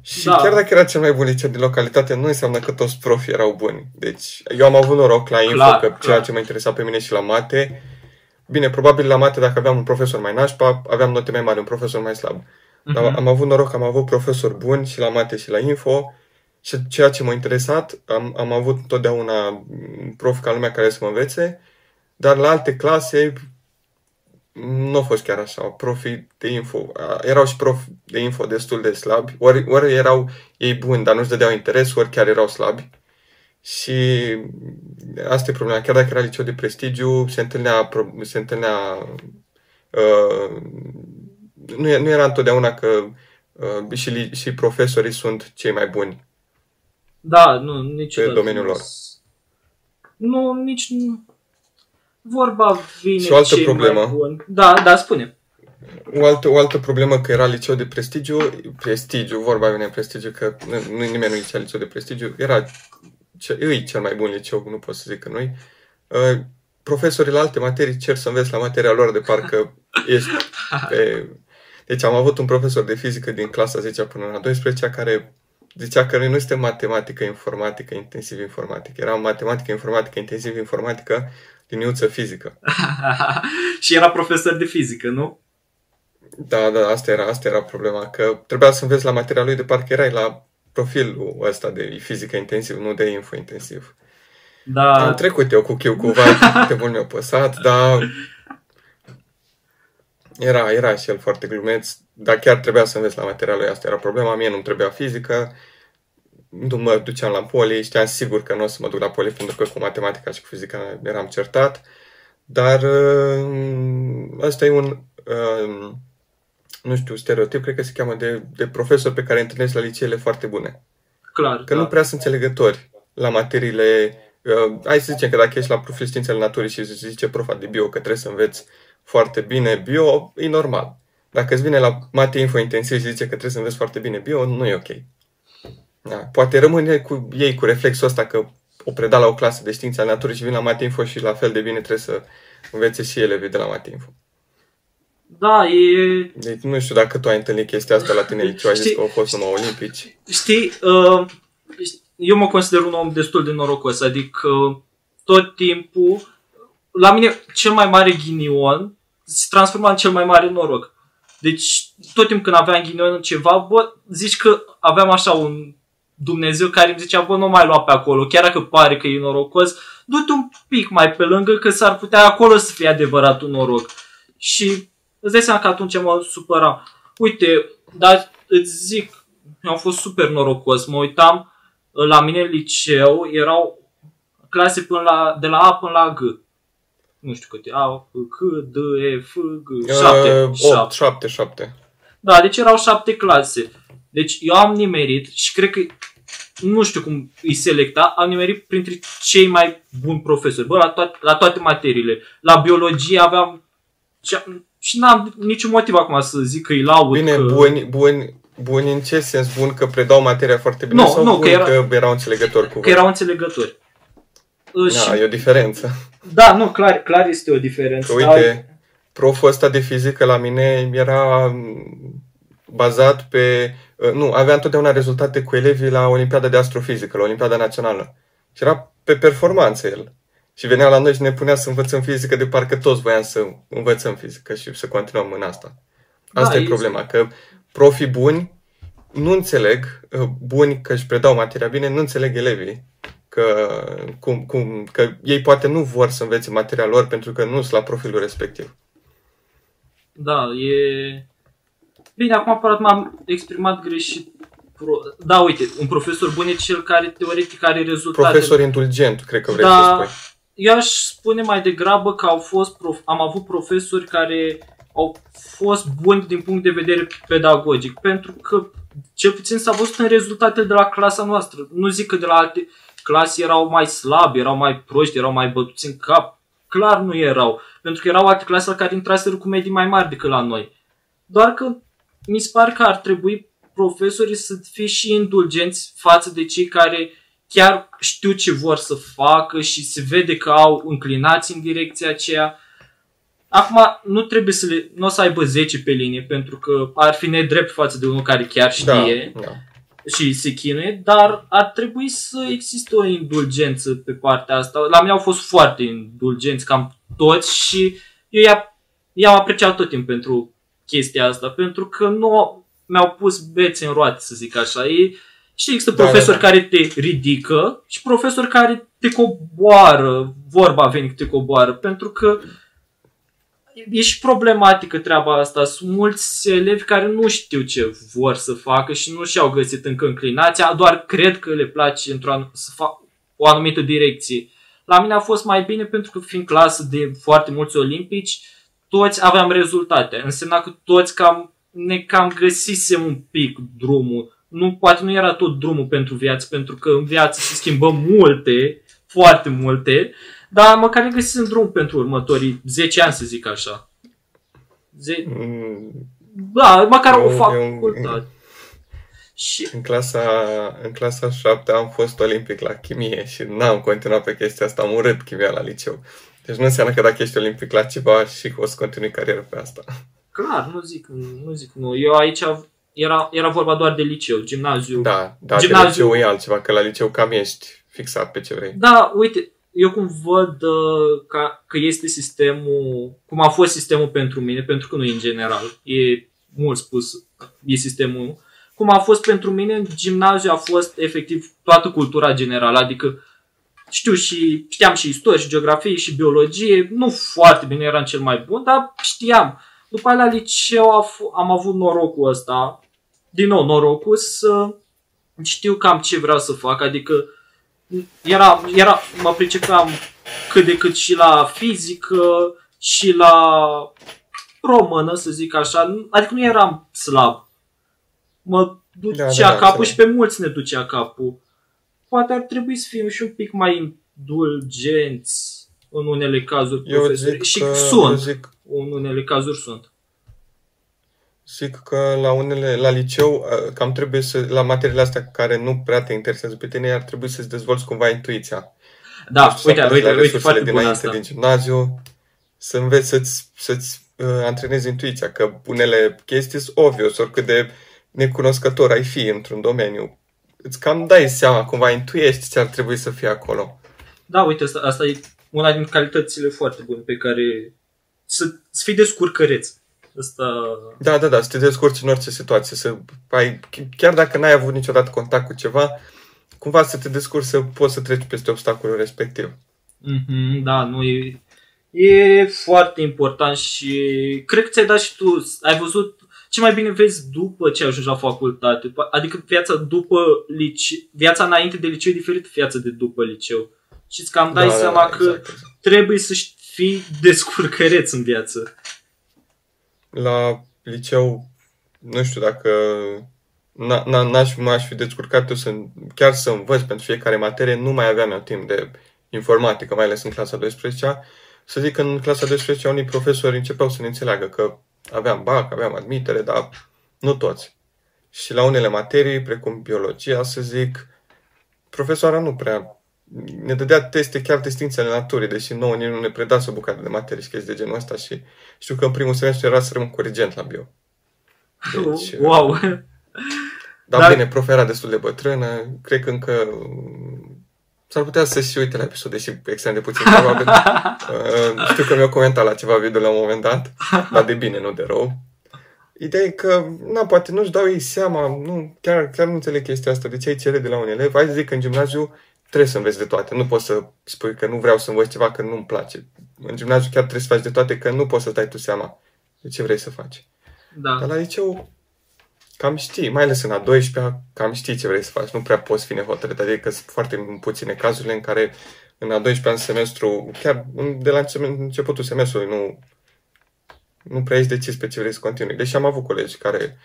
Și da. chiar dacă era cel mai bun liceu din localitate, nu înseamnă că toți profii erau buni. Deci eu am avut noroc la info, clar, că clar. ceea ce mă interesa pe mine și la mate, bine, probabil la mate dacă aveam un profesor mai nașpa, aveam note mai mari, un profesor mai slab. Uh-huh. Dar am avut noroc că am avut profesori buni și la mate și la info și ceea ce m-a interesat, am, am avut totdeauna prof ca lumea care să mă învețe, dar la alte clase nu a fost chiar așa. Profii de info, erau și profi de info destul de slabi, ori, ori erau ei buni, dar nu-și dădeau interes, ori chiar erau slabi. Și asta e problema. Chiar dacă era liceu de prestigiu, se întâlnea, se întâlnea uh, nu, nu era întotdeauna că uh, și, și profesorii sunt cei mai buni. Da, nu, nici pe domeniul lor. Nu, nici nu. Vorba vine și o altă problemă. Mai bun. Da, da, spune. O altă, o altă problemă că era liceu de prestigiu, prestigiu, vorba vine prestigiu, că nu, nimeni nu zicea liceu de prestigiu, era ce, îi cel mai bun liceu, nu pot să zic că noi. Uh, profesorii la alte materii cer să înveți la materia lor de parcă ești pe... Deci am avut un profesor de fizică din clasa 10 până la 12 care zicea că noi nu suntem matematică, informatică, intensiv informatică. Era matematică, informatică, intensiv informatică, liniuță fizică. și era profesor de fizică, nu? Da, da, asta era, asta era problema, că trebuia să înveți la materia lui de parcă erai la profilul ăsta de fizică intensiv, nu de info intensiv. Da. Am trecut eu cu chiu cu vai, de mult mi-a păsat, dar era, era și el foarte glumeț, dar chiar trebuia să înveți la materialul asta, era problema, mie nu-mi trebuia fizică, nu mă duceam la poli, știam sigur că nu o să mă duc la poli pentru că cu matematica și cu fizica eram certat, dar ăsta uh, e un, uh, nu știu, stereotip, cred că se cheamă de, de profesor pe care întâlnești la liceele foarte bune. Clar, Că da. nu prea sunt înțelegători la materiile Uh, hai să zicem că dacă ești la profil științele naturii și zice profa de bio că trebuie să înveți foarte bine bio, e normal. Dacă îți vine la mate info intensiv și zice că trebuie să înveți foarte bine bio, nu e ok. Da. Poate rămâne cu ei cu reflexul ăsta că o preda la o clasă de științe ale naturii și vine la mate info și la fel de bine trebuie să învețe și elevii de la mate info. Da, e... Deci nu știu dacă tu ai întâlnit chestia asta la tine liceu, ai zis că au fost numai olimpici. Știi, uh, eu mă consider un om destul de norocos, adică tot timpul, la mine cel mai mare ghinion se transforma în cel mai mare noroc. Deci tot timpul când aveam ghinion în ceva, bă, zici că aveam așa un Dumnezeu care îmi zicea, bă, nu mai lua pe acolo, chiar dacă pare că e norocos, du-te un pic mai pe lângă că s-ar putea acolo să fie adevărat un noroc. Și îți dai seama că atunci mă supăram. Uite, dar îți zic, am fost super norocos, mă uitam, la mine în liceu erau clase până la, de la A până la G. Nu știu câte. A, C, D, E, F, G. 7. 8, 7, 7. Da, deci erau 7 clase. Deci eu am nimerit și cred că nu știu cum îi selecta, am nimerit printre cei mai buni profesori. Bă, la, toate, la toate materiile. La biologie aveam și n-am niciun motiv acum să zic că îi laud. Bine, că... buni, buni, Buni în ce sens? Bun că predau materia foarte bine nu, sau nu, bun că, era, că erau înțelegători cu voi? Că erau înțelegători. Da, și... e o diferență. Da, nu, clar, clar este o diferență. Că uite, dar... proful ăsta de fizică la mine era bazat pe... Nu, avea întotdeauna rezultate cu elevii la Olimpiada de Astrofizică, la Olimpiada Națională. Și era pe performanță el. Și venea la noi și ne punea să învățăm fizică de parcă toți voiam să învățăm fizică și să continuăm în asta. Asta da, e problema, că profii buni nu înțeleg, uh, buni că își predau materia bine, nu înțeleg elevii. Că, cum, cum, că ei poate nu vor să învețe materia lor pentru că nu sunt la profilul respectiv. Da, e... Bine, acum aparat m-am exprimat greșit. Da, uite, un profesor bun e cel care teoretic are rezultate. Profesor indulgent, cred că vrei da, să spui. Eu aș spune mai degrabă că au fost prof... am avut profesori care au fost buni din punct de vedere pedagogic, pentru că cel puțin s-a văzut în rezultatele de la clasa noastră. Nu zic că de la alte clase erau mai slabi, erau mai proști, erau mai bătuți în cap. Clar nu erau, pentru că erau alte clase la care intraseră cu medii mai mari decât la noi. Doar că mi se pare că ar trebui profesorii să fie și indulgenți față de cei care chiar știu ce vor să facă și se vede că au înclinați în direcția aceea Acum, nu trebuie să le, nu o să aibă 10 pe linie, pentru că ar fi nedrept față de unul care chiar știe da, da. Și se chinuie, dar ar trebui să existe o indulgență pe partea asta. La mine au fost foarte indulgenți, cam toți și eu i-am, i-am apreciat tot timpul pentru chestia asta, pentru că nu mi-au pus bețe în roate, să zic așa. Ei, și există da, profesori da, da. care te ridică și profesori care te coboară, vorba veni te coboară, pentru că e și problematică treaba asta. Sunt mulți elevi care nu știu ce vor să facă și nu și-au găsit încă înclinația, doar cred că le place într-o să fac o anumită direcție. La mine a fost mai bine pentru că fiind clasă de foarte mulți olimpici, toți aveam rezultate. Însemna că toți cam, ne cam găsisem un pic drumul. Nu, poate nu era tot drumul pentru viață, pentru că în viață se schimbă multe, foarte multe, dar măcar ne găsisem drum pentru următorii 10 ani, să zic așa. Ze- Mm, da, măcar Eu- o eu- facultate. Și În clasa, în clasa 7 am fost olimpic la chimie și n-am continuat pe chestia asta, am urât chimia la liceu. Deci nu înseamnă că dacă ești olimpic la ceva și că o să continui carieră pe asta. clar, nu zic, nu zic nu. Eu aici era, era vorba doar de liceu, gimnaziu. Da, dar de Gimnaziu. liceu e altceva, că la liceu cam ești fixat pe ce vrei. Da, uite, eu cum văd uh, ca, că este sistemul, cum a fost sistemul pentru mine, pentru că nu e în general, e mult spus, e sistemul, cum a fost pentru mine, în gimnaziu a fost efectiv toată cultura generală, adică știu și, știam și istorie, și geografie, și biologie, nu foarte bine eram cel mai bun, dar știam. După aia la liceu a f- am avut norocul ăsta, din nou norocul să știu cam ce vreau să fac, adică era, era, mă pricepeam cât de cât și la fizică și la română, să zic așa, adică nu eram slab. Mă ducea Da, da, da, capul înțeleg. și pe mulți ne ducea capul. Poate ar trebui să fim și un pic mai indulgenți în unele cazuri Eu profesori. zic Și că, eu sunt, zic, în unele cazuri sunt. Zic că la unele, la liceu, uh, cam trebuie să, la materiile astea care nu prea te interesează pe tine, ar trebui să-ți dezvolți cumva intuiția. Da, Nu știu, uite, să uite, apelezi la uite, resursele foarte bună dinainte asta. din gimnaziu, să înveți să-ți, să-ți uh, antrenezi intuiția, că unele chestii sunt obvious, oricât de necunoscător ai fi într-un domeniu. Îți cam dai seama, cumva intuiești ce ar trebui să fie acolo. Da, uite, asta, asta e una din calitățile foarte bune pe care să, să fii descurcăreț. Asta, Da, da, da, să te descurci în orice situație, să ai, chiar dacă n-ai avut niciodată contact cu ceva, cumva să te descurci să poți să treci peste obstacolul respectiv. mm-hmm, da, nu e, e foarte important și cred că ți-ai dat și tu, ai văzut ce mai bine vezi după ce ajungi la facultate. Adică viața după liceu, viața înainte de liceu e diferită de viața de după liceu. Și îți cam dai da, seama da, că exact, exact. trebuie să fii descurcăreț în viață. La liceu, nu știu dacă n- n- n-aș, m-aș fi descurcat eu să, chiar să învăț pentru fiecare materie, nu mai aveam eu timp de informatică, mai ales în clasa 12 Să zic că în clasa 12 unii profesori începeau să ne înțeleagă că aveam BAC, aveam admitere, dar nu toți. Și la unele materii, precum biologia, să zic, profesoara nu prea ne dădea teste, chiar distințele naturii, deși nouă nici nu ne predase o bucată de materie și chestii de genul ăsta și știu că în primul semestru era să rămân corigent la bio. Deci, wow! Dar, Dar- bine, prof era destul de bătrână, cred că încă mm, s-ar putea să și uite la episod, deși extrem de puțin probabil. Uh, știu că mi-au comentat la ceva video la un moment dat, dar de bine, nu de rău. Ideea e că, na, poate nu-și dau ei seama, nu, chiar, chiar nu înțeleg chestia asta, de ce ai cere de la un elev. Hai să zic că în gimnaziu trebuie să înveți de toate, nu poți să spui că nu vreau să învăț ceva că nu-mi place. În gimnaziu chiar trebuie să faci de toate, că nu poți să dai tu seama de ce vrei să faci. Da. Dar la liceu cam știi, mai ales în a 12-a, cam știi ce vrei să faci. Nu prea poți fi nehotărât, adică sunt foarte puține cazurile în care în a 12-a în semestru, chiar de la înce- începutul semestrului, nu, nu prea ești decis pe ce vrei să continui. Deși am avut colegi care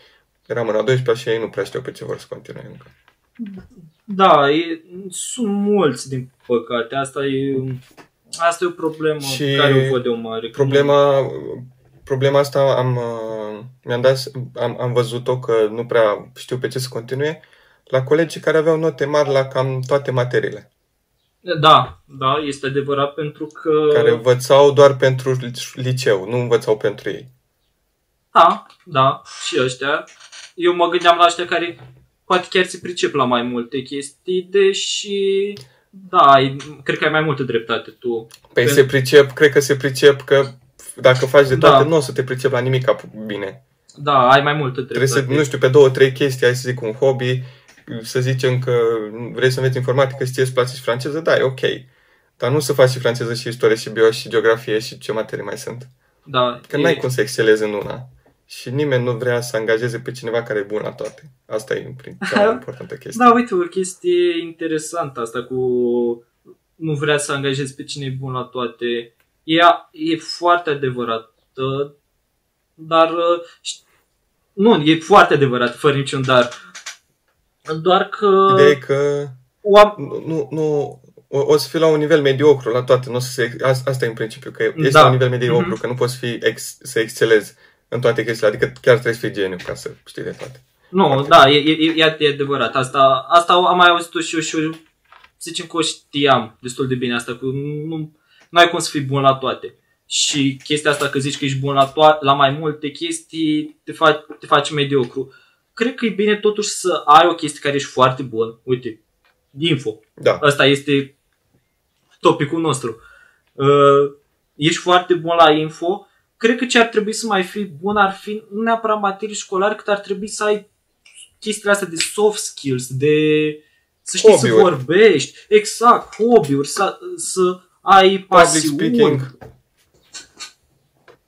eram în a 12-a și ei nu prea știau pe ce vor să continue încă. Da, e, sunt mulți, din păcate. Asta e, asta e o problemă Și care o văd eu mare. Problema, problema asta am, uh, mi-am dat, am, am văzut-o că nu prea știu pe ce să continue la colegii care aveau note mari la cam toate materiile. Da, da, este adevărat pentru că... care învățau doar pentru liceu, nu învățau pentru ei. Da, da, și ăștia. Eu mă gândeam la ăștia care poate chiar se pricep la mai multe chestii, deși... Da, ai, cred că ai mai multă dreptate tu. Păi Pentru- se pricep, cred că se pricep că dacă faci de toate, Da. nu o să te pricep la nimic bine. Da, ai mai multă Trebuie dreptate. să, nu știu, pe două, trei chestii, hai să zic un hobby, să zicem că vrei să înveți informatică și ție îți place și franceză, da, e ok. Dar nu să faci și franceză și istorie și bio și geografie și ce materii mai sunt. Da, Că e- n-ai cum să excelezi în una. Și nimeni nu vrea să angajeze pe cineva care e bun la toate. Asta e în prim, cea mai importantă chestie. Da, uite, o chestie interesantă asta cu nu vrea să angajezi pe cine e bun la toate. E, e foarte adevărat. uh, Dar uh, ș- nu, e foarte adevărat, fără niciun dar. Doar că Ideea e că oam- nu, nu, nu o, o să fii la un nivel mediocru la toate. Nu o să se, as- asta e în principiu, că ești Da. la un nivel mediocru, Mhm. că nu poți fi ex, să excelezi în toate chestiile. Adică chiar trebuie să fii geniu ca să știi de toate. Nu, Foarte da, e, e, e, e adevărat. Asta, asta am mai auzit-o și eu și eu, să zicem că o știam destul de bine asta, că nu, nu ai cum să fii bun la toate. Și chestia asta că zici că ești bun la, to- la mai multe chestii, te, faci te face mediocru. Cred că e bine totuși să ai o chestie care ești foarte bun. Uite, info. Da. Ăsta este topicul nostru. Uh, ești foarte bun la info. Cred că ce ar trebui să mai fii bun ar fi nu neapărat materii școlare, cât ar trebui să ai chestiile astea de soft skills, de să știi Hobby-uri. să vorbești, exact, hobby-uri, să, să ai Public pasiuni. speaking.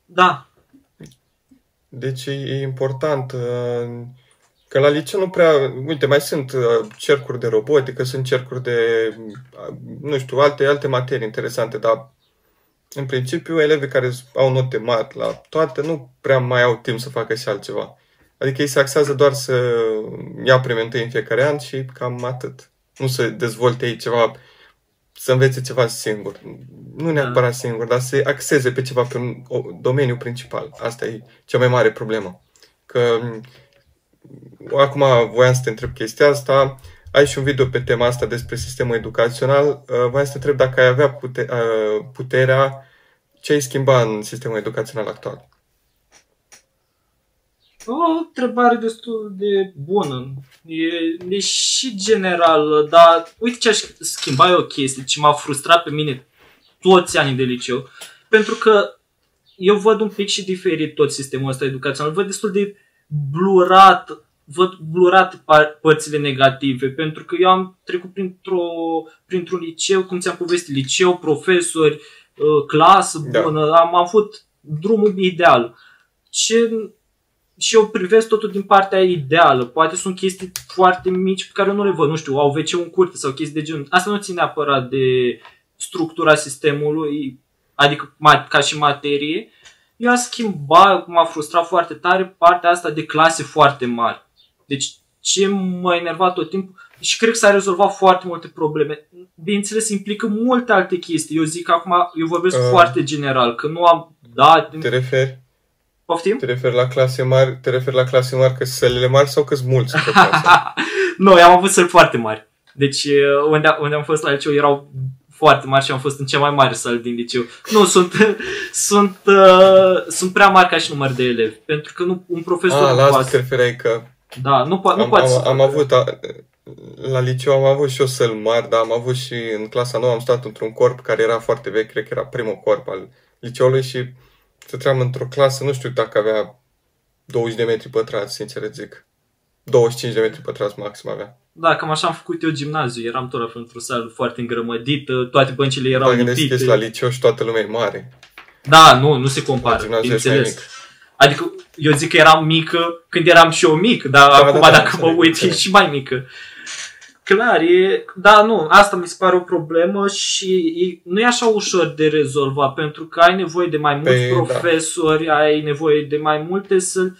Da, Deci e, e important uh, că la liceu nu prea... Uite, mai sunt uh, cercuri de robotică, sunt cercuri de, uh, nu știu, alte, alte materii interesante, dar în principiu elevii care au note mari la toate nu prea mai au timp să facă și altceva. Adică ei se axează doar să ia prime întâi în fiecare an și cam atât. Nu să dezvolte ei ceva, să învețe ceva singur. Nu neapărat singur, dar să se axeze pe ceva, pe un o, domeniu principal. Asta e cea mai mare problemă. Că m, acum voiam să te întreb chestia asta. Ai și un video pe tema asta despre sistemul educațional. Uh, Voiam să te întreb dacă ai avea pute, uh, puterea, ce ai schimba în sistemul educațional actual. o întrebare destul de bună. E, e și general, dar uite ce aș schimba eu o chestie, ce m-a frustrat pe mine toți anii de liceu, pentru că eu văd un pic și diferit tot sistemul ăsta educațional, văd destul de blurat, văd blurat par- părțile negative, pentru că eu am trecut printr-o, printr-un liceu, cum ți-am povestit, liceu, profesori, uh, clasă Da. bună, am avut drumul ideal. Ce și eu privesc totul din partea ideală. Poate sunt chestii foarte mici pe care eu nu le văd. Nu știu, au wc în curte sau chestii de genul. Asta nu ține neapărat de structura sistemului, adică ma- ca și materie. Eu aș schimba, m-a frustrat foarte tare, partea asta de clase foarte mari. Deci ce m-a enervat tot timpul și cred că s-a rezolvat foarte multe probleme. Bineînțeles, implică multe alte chestii. Eu zic acum, eu vorbesc Uh. foarte general, că nu am dat... Te referi, Poftim? te referi la clase mari, te referi la clase mari că sălile mari sau că mulți într-o clasă? nu, eu am avut săli foarte mari. Deci uh, unde, unde am fost la liceu erau foarte mari și am fost în cea mai mare sală din liceu. Nu, sunt, sunt, uh, sunt prea mari ca și număr de elevi. Pentru că nu, un profesor Ah, nu la asta poate. te refereai că Da, nu, po- nu am, poate să am, am facă. avut, a, la liceu am avut și eu săli mari, dar am avut și în clasa nouă am stat într-un corp care era foarte vechi, cred că era primul corp al liceului și stăteam într-o clasă, nu știu dacă avea 20 de metri pătrați, sincer îți zic. 25 de metri pătrați maxim avea. Da, cam așa am făcut eu gimnaziu. Eram tot la fel într-o sală foarte îngrămădită, toate băncile erau Dar gândesc că lipite. ești la liceu și toată lumea e mare. Da, nu, nu se compară, Gimnaziul ești mai bineînțeles. mic. Adică eu zic că eram mică când eram și eu mic, dar Da, acum da, da, dacă mă înțeleg, uit e înțeleg. și mai mică. Clar, e, da, nu, asta mi se pare o problemă și e, nu e așa ușor de rezolvat, pentru că ai nevoie de mai mulți Păi, da. profesori, ai nevoie de mai multe să...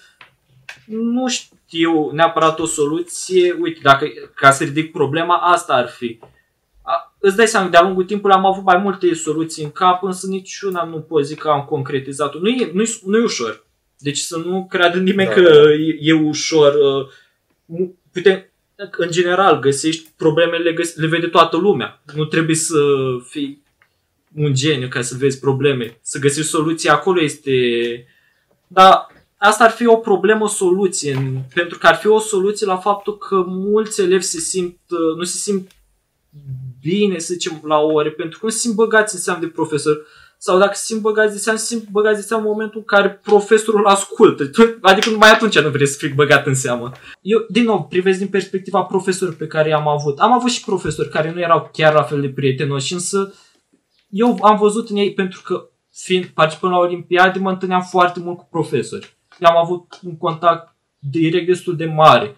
Nu știu neapărat o soluție, uite, dacă, ca să ridic problema, asta ar fi. A, îți dai seama, de-a lungul timpului am avut mai multe soluții în cap, însă niciuna nu pot zic că am concretizat-o. Nu e, nu e, nu e ușor. Deci să nu creadă nimeni Da. că e, e ușor. uh, nu- Putem, în general, găsești problemele, le, găs- le vede toată lumea. Nu trebuie să fii un geniu ca să vezi probleme. Să găsești soluții acolo este... Dar asta ar fi o problemă soluție, în- pentru că ar fi o soluție la faptul că mulți elevi se simt, uh, nu se simt bine, să zicem, la ore, pentru că nu se simt băgați în seamă de profesor. Sau dacă se simt băgați de seamă, se simt băgați de seamă în momentul în care profesorul ascultă. Tu- Adică numai atunci nu vrei să fii băgat în seamă. Eu, din nou, privesc din perspectiva profesorilor pe care i-am avut. Am avut și profesori care nu erau chiar la fel de prietenoși, însă eu am văzut în ei pentru că fiind participând la Olimpiade, mă întâlneam foarte mult cu profesori. Eu am avut un contact direct destul de mare.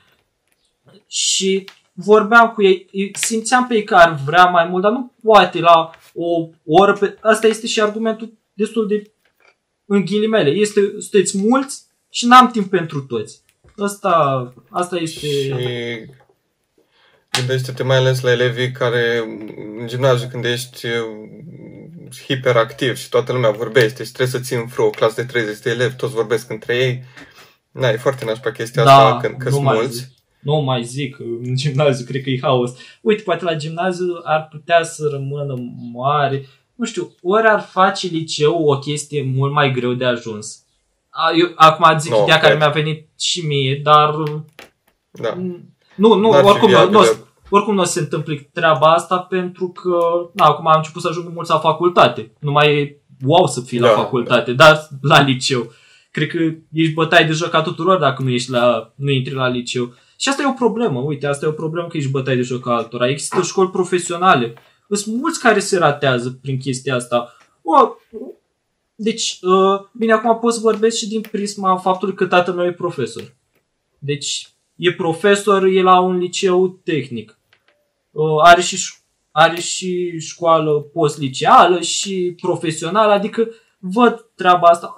Și vorbeam cu ei, simțeam pe ei că ar vrea mai mult, dar nu poate la o oră. Pe... Asta este și argumentul destul de în ghilimele. Este, sunteți mulți și n-am timp pentru toți. Asta, asta este... Și gândește-te mai ales la elevii care în gimnaziu când ești uh, hiperactiv și toată lumea vorbește și trebuie să ții în frâu o clasă de 30 de elevi, toți vorbesc între ei. Na, e foarte nașpa chestia da, asta când că sunt mulți. Zic. Nu mai zic, în gimnaziu cred că e haos. Uite, poate la gimnaziu ar putea să rămână mare. Nu știu, ori ar face liceu o chestie mult mai greu de ajuns. Eu, acum zic no, ideea care mi-a venit și mie, dar... Da. Nu, nu, oricum, nu, nu, oricum nu se întâmplă treaba asta pentru că, na, acum am început să ajung mulți la facultate. Nu mai e wow să fii da, la facultate, da. dar la liceu. Cred că ești bătaie de joc ca tuturor dacă nu, ești la, nu intri la liceu. Și asta e o problemă, uite, asta e o problemă că ești bătaie de joc ca altora. Există școli profesionale. Sunt mulți care se ratează prin chestia asta. O, deci, uh, bine, acum pot să vorbesc și din prisma faptului că tatăl meu e profesor. Deci, e profesor, e la un liceu tehnic. Uh, are și are și școală postliceală și profesională, adică văd treaba asta.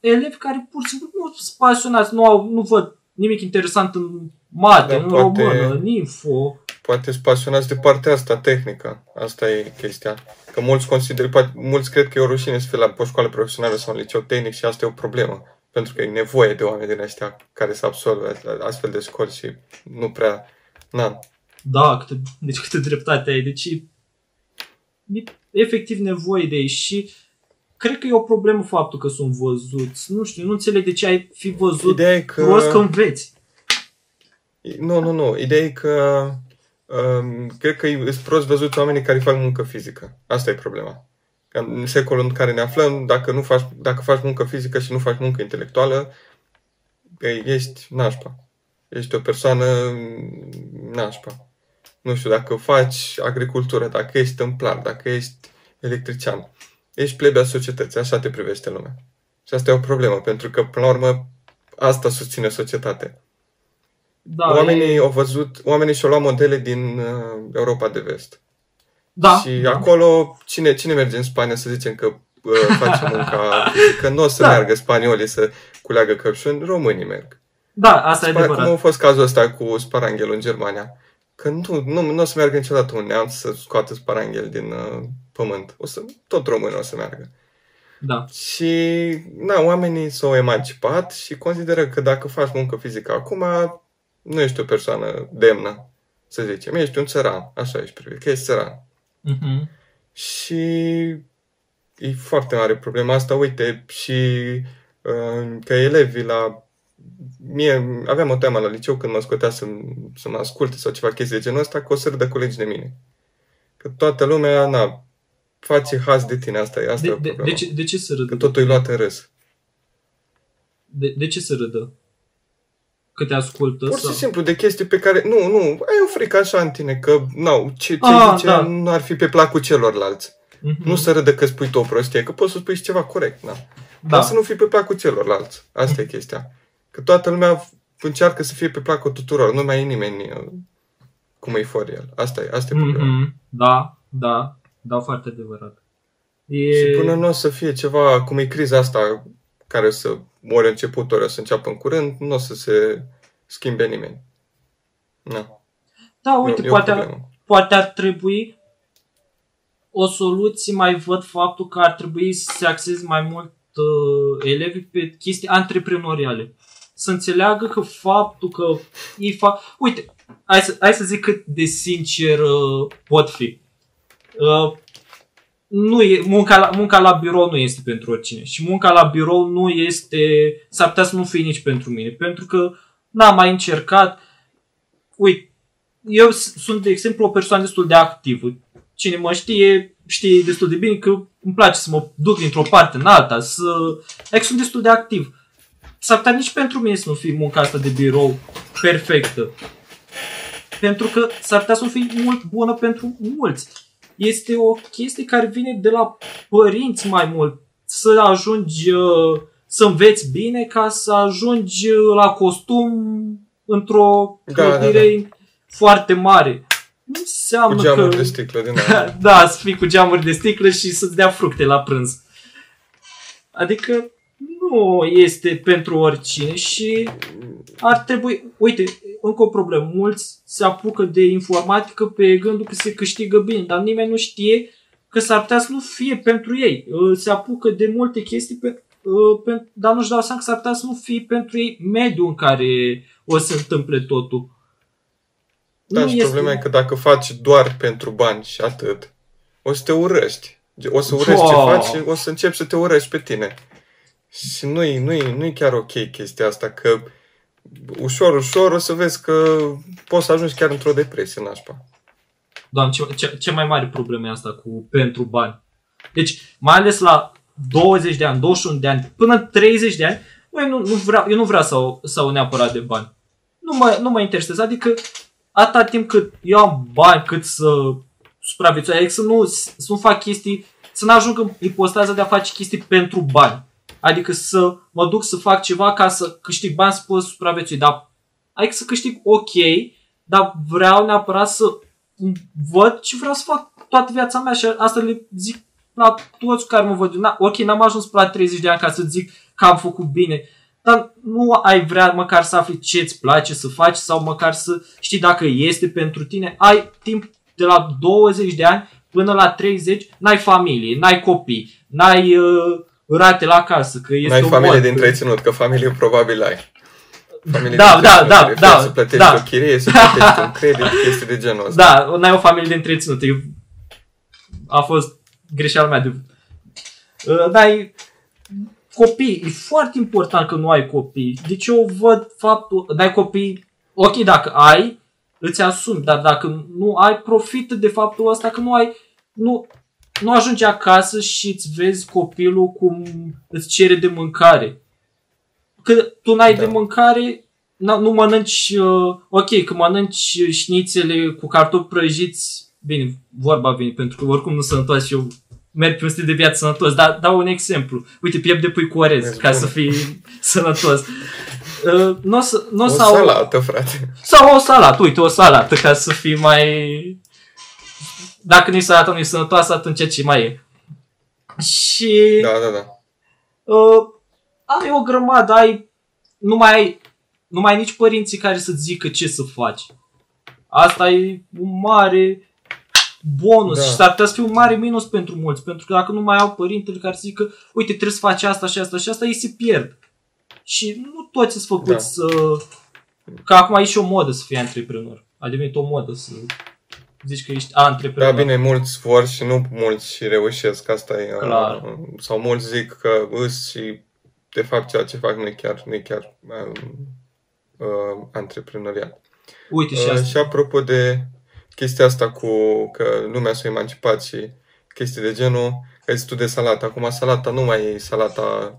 Elevi care pur și simplu nu sunt pasionați, nu, au, nu văd nimic interesant în mate, da, în poate, română, în info. Poate sunt pasionați de partea asta tehnică. Asta e chestia. Că mulți consider, poate, mulți cred că e o rușine să fie la o școală profesională sau un liceu tehnic și asta e o problemă. Pentru că e nevoie de oameni din ăștia care să absolve astfel de școli și nu prea... Na, da, câte, deci câte dreptate ai. Deci e efectiv nevoie de ei și cred că e o problemă faptul că sunt văzuți. Nu știu, nu înțeleg de ce ai fi văzut Ideea e că... prost că înveți. Nu, nu, nu. Ideea e că um, cred că sunt prost văzuți oamenii care fac muncă fizică. Asta e problema. În secolul în care ne aflăm, dacă, nu faci, dacă faci muncă fizică și nu faci muncă intelectuală, ești nașpa. Ești o persoană nașpa nu știu, dacă faci agricultură, dacă ești tâmplar, dacă ești electrician, ești plebea societății, așa te privește lumea. Și asta e o problemă, pentru că, până la urmă, asta susține societatea. Da, oamenii e... au văzut, oamenii și-au luat modele din uh, Europa de vest. Da. Și da. acolo, cine, cine merge în Spania să zicem că uh, face munca, că nu o să da. meargă spaniolii să culeagă căpșuni, românii merg. Da, asta Spar- e adevărat. Cum a fost cazul ăsta cu sparanghelul în Germania că nu, nu, nu o să meargă niciodată un neamț să scoată sparanghel din uh, pământ. O să, tot românii o să meargă. Da. Și, na, oamenii s-au emancipat și consideră că dacă faci muncă fizică acum, nu ești o persoană demnă, să zicem. Ești un țăran, așa ești privit, că ești țăran. Uh-huh. Și e foarte mare problema asta. Uite, și uh, că elevii la mie aveam o teamă la liceu când mă scotea să, să mă asculte sau ceva chestii de genul ăsta, că o să râdă colegi de mine. Că toată lumea, na, face haz de tine, asta e, asta de, e de, de, ce, de ce să râdă? Că totul e luat în râs. De, de ce să râdă? Că te ascultă? Pur și sau? simplu, de chestii pe care, nu, nu, ai o frică așa în tine, că, nu, ce, ce ah, zice da. nu ar fi pe placul celorlalți. Mm-hmm. Nu să râdă că spui tu o prostie, că poți să spui și ceva corect, na. Da. Dar să nu fii pe placul celorlalți. Asta mm-hmm. e chestia. Că toată lumea încearcă să fie pe placul tuturor, nu mai e nimeni uh, cum e fără el. Asta e, asta e problema. Mm-hmm. Da, da, da, foarte adevărat. E... Și până nu o să fie ceva, cum e criza asta, care o să mori început, ori o să înceapă în curând, nu o să se schimbe nimeni. Na. Da, uite, e, poate, ar, poate ar trebui o soluție, mai văd faptul că ar trebui să se axeze mai mult uh, elevii pe chestii antreprenoriale să înțeleagă că faptul că ei fac... Uite, hai să, hai să zic cât de sincer uh, pot fi. Uh, nu e, munca, la, munca la birou nu este pentru oricine și munca la birou nu este, s-ar putea să nu fie nici pentru mine, pentru că n-am mai încercat. Uite, eu sunt, de exemplu, o persoană destul de activă. Cine mă știe, știe destul de bine că îmi place să mă duc dintr-o parte în alta, să... Adică sunt destul de activ s-ar putea nici pentru mine să nu fie munca asta de birou perfectă. Pentru că s-ar putea să nu fie mult bună pentru mulți. Este o chestie care vine de la părinți mai mult. să ajungi uh, să înveți bine ca să ajungi uh, la costum într-o Da, da, clădire foarte mare. Nu Cu înseamnă geamuri că... de sticlă din aia. da, să fii cu geamuri de sticlă și să-ți dea fructe la prânz. Adică nu este pentru oricine și ar trebui... Uite, încă o problemă. Mulți se apucă de informatică pe gândul că se câștigă bine, dar nimeni nu știe că s-ar putea să nu fie pentru ei. Uh, Se apucă de multe chestii, pe, uh, pe, dar nu-și dau seama că s-ar putea să nu fie pentru ei mediul în care o să se întâmple totul. Da, Nu și este- problema e că dacă faci doar pentru bani și atât, o să te urăști. O să urăști ce Oh. faci și o să începi să te urăști pe tine. Și nu-i, nu-i, nu-i chiar ok chestia asta, că ușor, ușor o să vezi că poți să ajungi chiar într-o depresie nașpa. Doamne, ce, ce, ce mai mare problemă e asta cu pentru bani. Deci, mai ales la 20 de ani, 21 de ani, până în 30 de ani, băi, nu, nu vreau, eu nu vreau să au, să au neapărat de bani. Nu mă, nu mă interesează. Adică, atâta timp cât eu am bani, cât să supraviețuiesc, adică să nu, să nu fac chestii, să nu ajung în ipostaza de a face chestii pentru bani. Adică să mă duc să fac ceva ca să câștig bani să pot supraviețui. Dar, adică să câștig ok, dar vreau neapărat să văd ce vreau să fac toată viața mea și asta le zic la toți care mă văd. Na, ok, n-am ajuns până la 30 de ani ca să zic că am făcut bine, dar nu ai vrea măcar să afli ce îți place să faci sau măcar să știi dacă este pentru tine. Ai timp de la 20 de ani până la 30, n-ai familie, n-ai copii, n-ai uh, rate la casă, că este N-ai o familie mod. de întreținut, că familie probabil ai. Familie Da, de da, întreținut, da, trebuie da, Să plătești da. o chirie, să plătești un credit, chestii de genul ăsta. Da, n-ai o familie de întreținut. Eu... A fost greșeala mea de... Uh, N-ai copii. E foarte important că nu ai copii. Deci eu văd faptul... N-ai copii... Ok, dacă ai, îți asumi. Dar dacă nu ai, profită de faptul ăsta că nu ai... Nu, nu ajungi acasă și îți vezi copilul cum îți cere de mâncare. Că tu n-ai Da. de mâncare, n- nu mănânci, uh, ok, că mănânci șnițele cu cartofi prăjiți, bine, vorba vine, pentru că oricum nu sunt sănătos și eu merg pe un stil de viață sănătos, dar dau un exemplu. Uite, piept de pui cu orez, Vezi, ca bun. să fii sănătos. Uh, nu o să, n-o O să au- salată, frate. sau o salată, uite, o salată, ca să fii mai... Dacă nu-i salată, nu-i sănătoasă, atunci ce mai e? Și... Da, da, da. uh, ai o grămadă, ai, nu mai ai, nu mai ai nici părinții care să-ți zică ce să faci. Asta e un mare bonus Da. și s-ar putea să fie un mare minus pentru mulți, pentru că dacă nu mai au părintele care să zică, uite, trebuie să faci asta și asta și asta, ei se pierd. Și nu toți sunt făcuți Da. să... Că acum e și o modă să fii antreprenor. A devenit o modă să zici că ești Da, antreprenor. bine, mulți vor și nu mulți și reușesc, asta e. Clar. uh, Sau mulți zic că îs și de fapt ceea ce fac nu e chiar, nu e chiar um, uh, antreprenorial. Uite și Uh, asta. și apropo de chestia asta cu că lumea s-a emancipat și chestii de genul, că zici tu de salată. Acum salata nu mai e salata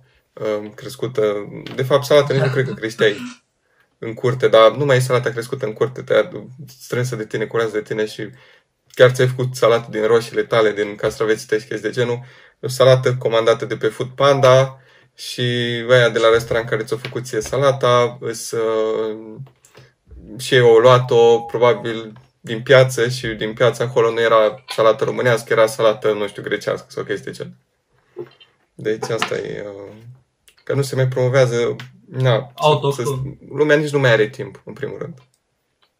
um, crescută. De fapt, salata nici nu cred că creșteai în curte, dar nu mai e salata crescută în curte, te strânsă de tine, curată de tine și chiar ți-ai făcut salată din roșiile tale, din castraveții tăi și chestii de genul. O salată comandată de pe Food Panda și aia de la restaurant care ți-a făcut ție salata, îs, uh, și ei au luat-o probabil din piață și din piață acolo nu era salată românească, era salată, nu știu, grecească sau chestii de genul. Deci asta e... Uh, că nu se mai promovează... Na, să, Autohton. să, lumea nici nu mai are timp, în primul rând.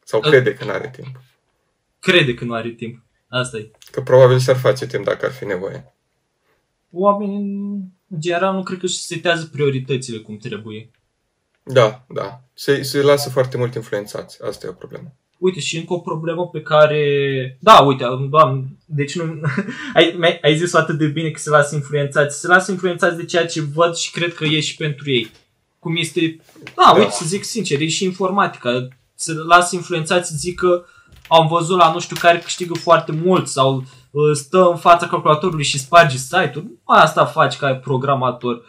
Sau Uh. crede că nu are timp. Crede că nu are timp. Asta e. Că probabil și-ar face timp dacă ar fi nevoie. oamenii în general nu cred că își setează prioritățile cum trebuie. Da, da. Se, se lasă foarte mult influențați. Asta e o problemă. Uite, și încă o problemă pe care... Da, uite, doamne, deci nu... ai, mi-ai- ai zis atât de bine că se lasă influențați. Se lasă influențați de ceea ce văd și cred că e și pentru ei. Cum este... Da, Da. uite, să zic sincer, e și informatica. Se lasă influențați, zic că am văzut la nu știu care câștigă foarte mult sau uh, stă în fața calculatorului și sparge site-uri. Nu asta faci ca programator.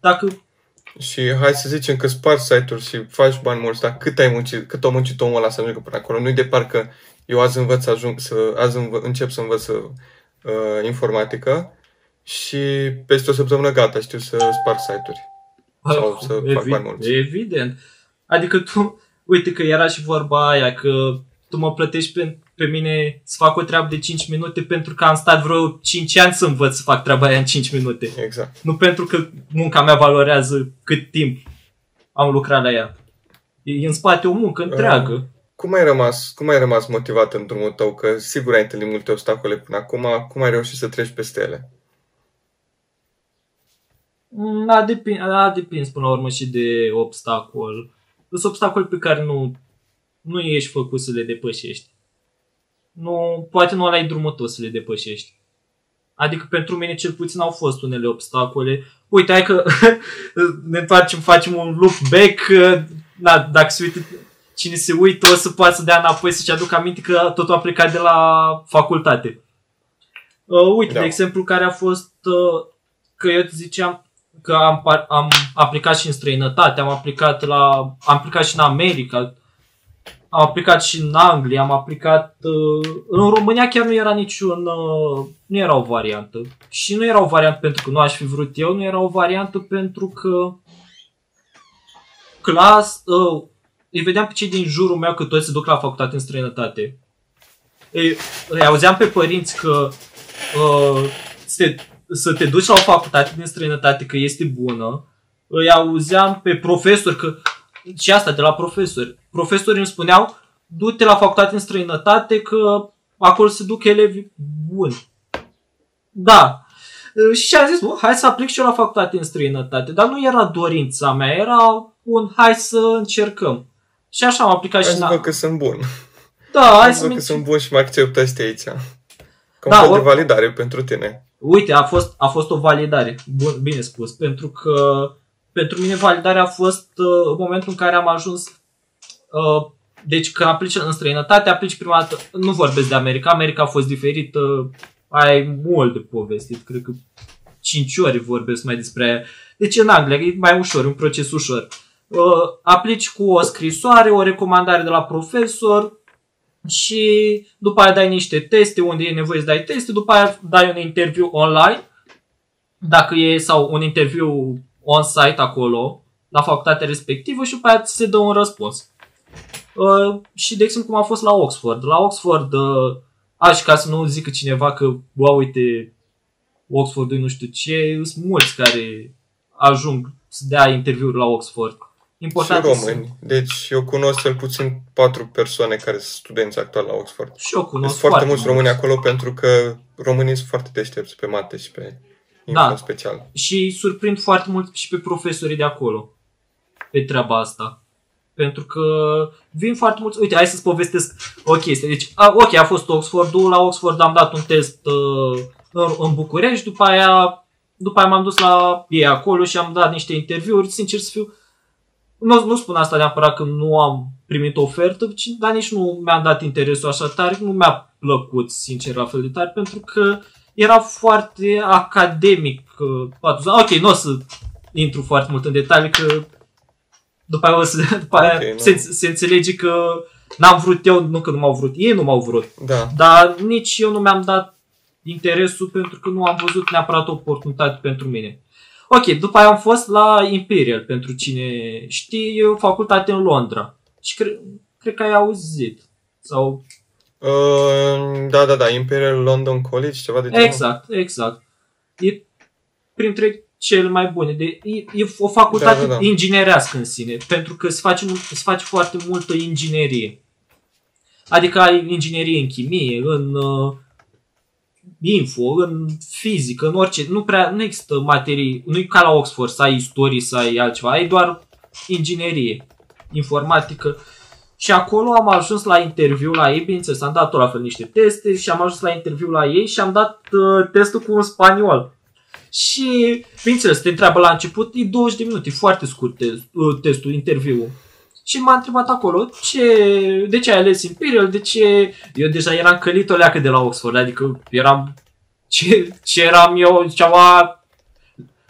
Dacă Și hai să zicem că spargi site-uri și faci bani mulți, dar cât ai muncit, cât a muncit omul ăla să ajungă până acolo? Nu-i de parcă eu azi învăț să ajung, să, azi învă, încep să învăț să, uh, informatică și peste o săptămână gata, știu să sparg site-uri. Sau să fac mai mult. Evident. Adică tu, uite că era și vorba aia, că tu mă plătești pe, pe mine să fac o treabă de 5 minute pentru că am stat vreo 5 ani să învăț să fac treaba aia în 5 minute. Exact. Nu pentru că munca mea valorează cât timp am lucrat la ea. E în spate o muncă întreagă. Uh, cum ai rămas, cum ai rămas motivat în drumul tău? Că sigur ai întâlnit multe obstacole până acum. Cum ai reușit să treci peste ele? Mm, a depins, a depins până la urmă și de obstacol. Sunt obstacole pe care nu, nu ești făcut să le depășești. Nu, poate nu ai drumul tău să le depășești. Adică pentru mine cel puțin au fost unele obstacole. Uite, hai că ne întoarcem, facem un loop back. Da, dacă se uită, cine se uită o să poată să dea înapoi să-și aducă aminte că totul a plecat de la facultate. Uh, uite, da. de exemplu, care a fost uh, că eu ziceam, că am, am aplicat și în străinătate, am aplicat, la, am aplicat și în America, am aplicat și în Anglia, am aplicat... Uh, în România chiar nu era niciun... Uh, nu era o variantă. Și nu era o variantă pentru că nu aș fi vrut eu, nu era o variantă pentru că clas... Uh, îi vedeam pe cei din jurul meu că toți se duc la facultate în străinătate. Îi, îi auzeam pe părinți că uh, se să te duci la o facultate din străinătate că este bună, îi auzeam pe profesori că și asta de la profesori. Profesorii îmi spuneau, du-te la facultate în străinătate că acolo se duc elevi buni. Da. Și am zis, hai să aplic și eu la facultate în străinătate. Dar nu era dorința mea, era un hai să încercăm. Și așa am aplicat hai și în... că sunt bun. Da, hai să că sunt bun și mă acceptați aici. Ca da, un fel de validare pentru tine. Uite, a fost, a fost o validare, bun, bine spus, pentru că pentru mine validarea a fost uh, în momentul în care am ajuns uh, deci că aplici în străinătate, aplici prima dată, nu vorbesc de America, America a fost diferită, ai mult de povestit, cred că 5 ori vorbesc mai despre aia. Deci în Anglia e mai ușor, un proces ușor. Uh, aplici cu o scrisoare, o recomandare de la profesor, și după aia dai niște teste unde e nevoie să dai teste, după aia dai un interviu online, dacă e, sau un interviu on-site acolo, la facultatea respectivă și după aia ți se dă un răspuns. Uh, și de exemplu cum a fost la Oxford. La Oxford, uh, aș ca să nu zică cineva că, wow, uite, Oxford nu știu ce, sunt mulți care ajung să dea interviuri la Oxford. Important și români. Să... Deci eu cunosc cel puțin patru persoane care sunt studenți actual la Oxford. Și eu cunosc Sunt foarte, mulți români acolo pentru că românii sunt foarte deștepți pe mate și pe da. special. Și surprind foarte mult și pe profesorii de acolo pe treaba asta. Pentru că vin foarte mulți... Uite, hai să-ți povestesc o chestie. Deci, a, ok, a fost Oxfordul. La Oxford am dat un test uh, în, în București. După aia, după aia m-am dus la ei acolo și am dat niște interviuri. Sincer să fiu, nu, nu spun asta neapărat că nu am primit o ofertă, ci, dar nici nu mi-am dat interesul așa tare, nu mi-a plăcut, sincer, la fel de tare, pentru că era foarte academic. Ok, nu o să intru foarte mult în detalii, că după aia, o să, după aia okay, se, se înțelege că n-am vrut eu, nu că nu m-au vrut, ei nu m-au vrut. Da. Dar nici eu nu mi-am dat interesul pentru că nu am văzut neapărat o oportunitate pentru mine. Ok, după aia am fost la Imperial, pentru cine știe, e o facultate în Londra. Și cre- cred că ai auzit. Sau... Uh, da, da, da, Imperial London College, ceva de genul. Exact, exact. E printre cele mai bune. De, e, e o facultate da, da, da. inginerească în sine, pentru că se face, se face foarte multă inginerie. Adică ai inginerie în chimie, în uh, info, în fizică, în orice. Nu prea, nu există materii, nu e ca la Oxford să ai istorie, să ai altceva, ai doar inginerie, informatică. Și acolo am ajuns la interviu la ei, bineînțeles, am dat tot la fel niște teste și am ajuns la interviu la ei și am dat uh, testul cu un spaniol. Și, bineînțeles, te întreabă la început, e 20 de minute, e foarte scurt test, uh, testul, interviul. Și m-a întrebat acolo, ce, de ce ai ales Imperial, de ce... Eu deja eram călit o leacă de la Oxford, adică eram... Ce, ce eram eu, ceva...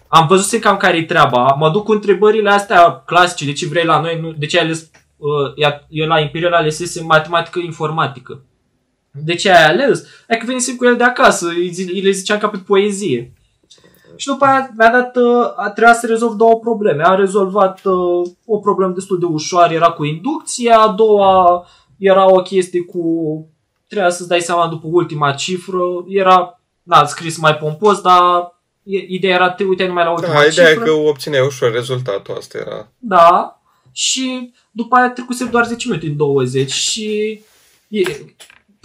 Am văzut cam care-i treaba. Mă duc cu întrebările astea clasice, de ce vrei la noi, de ce ai ales... Uh, eu la Imperial alesesem matematică informatică. De ce ai ales? Adică venisem cu el de acasă, îi le ziceam ca pe poezie. Și după aia mi-a dat, uh, a trebuit să rezolv două probleme. A rezolvat uh, o problemă destul de ușoară, era cu inducția, a doua era o chestie cu, trebuia să-ți dai seama după ultima cifră, era, da, scris mai pompos, dar e- ideea era, te uite numai la ultima Da, ideea e cifră. că obțineai ușor rezultatul, asta era. Da, și după aia trecuse doar 10 minute în 20 și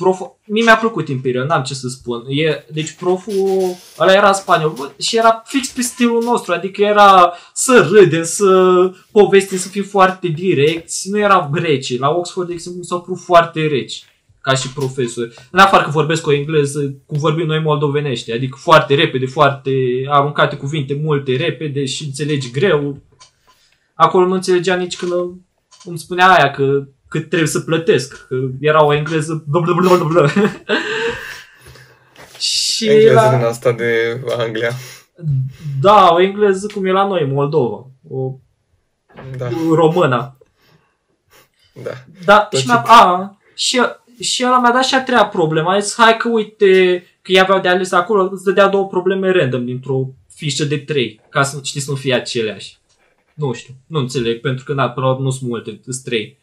e, prof, mie mi-a plăcut Imperial, n-am ce să spun. E, deci proful ăla era spaniol bă, și era fix pe stilul nostru, adică era să râdem, să povestim, să fim foarte direcți, nu era rece. La Oxford, de exemplu, mi s-au părut foarte reci ca și profesori. În afară că vorbesc o engleză, cum vorbim noi moldovenești, adică foarte repede, foarte aruncate cuvinte multe, repede și înțelegi greu. Acolo nu înțelegea nici când îmi spunea aia că cât trebuie să plătesc, că era o engleză blablabla. și Engleză la, din asta de Anglia. da, o engleză cum e la noi, Moldova, o Da, română. da. Da, Tot și, ce- mi-a, a, și, și ăla mi-a dat și a treia problemă. A zis, hai că uite, că ei aveau de ales acolo, îți dădea două probleme random dintr-o fișă de trei, ca să știți să nu fie aceleași. Nu știu, nu înțeleg, pentru că na, până la urmă nu sunt multe, sunt trei.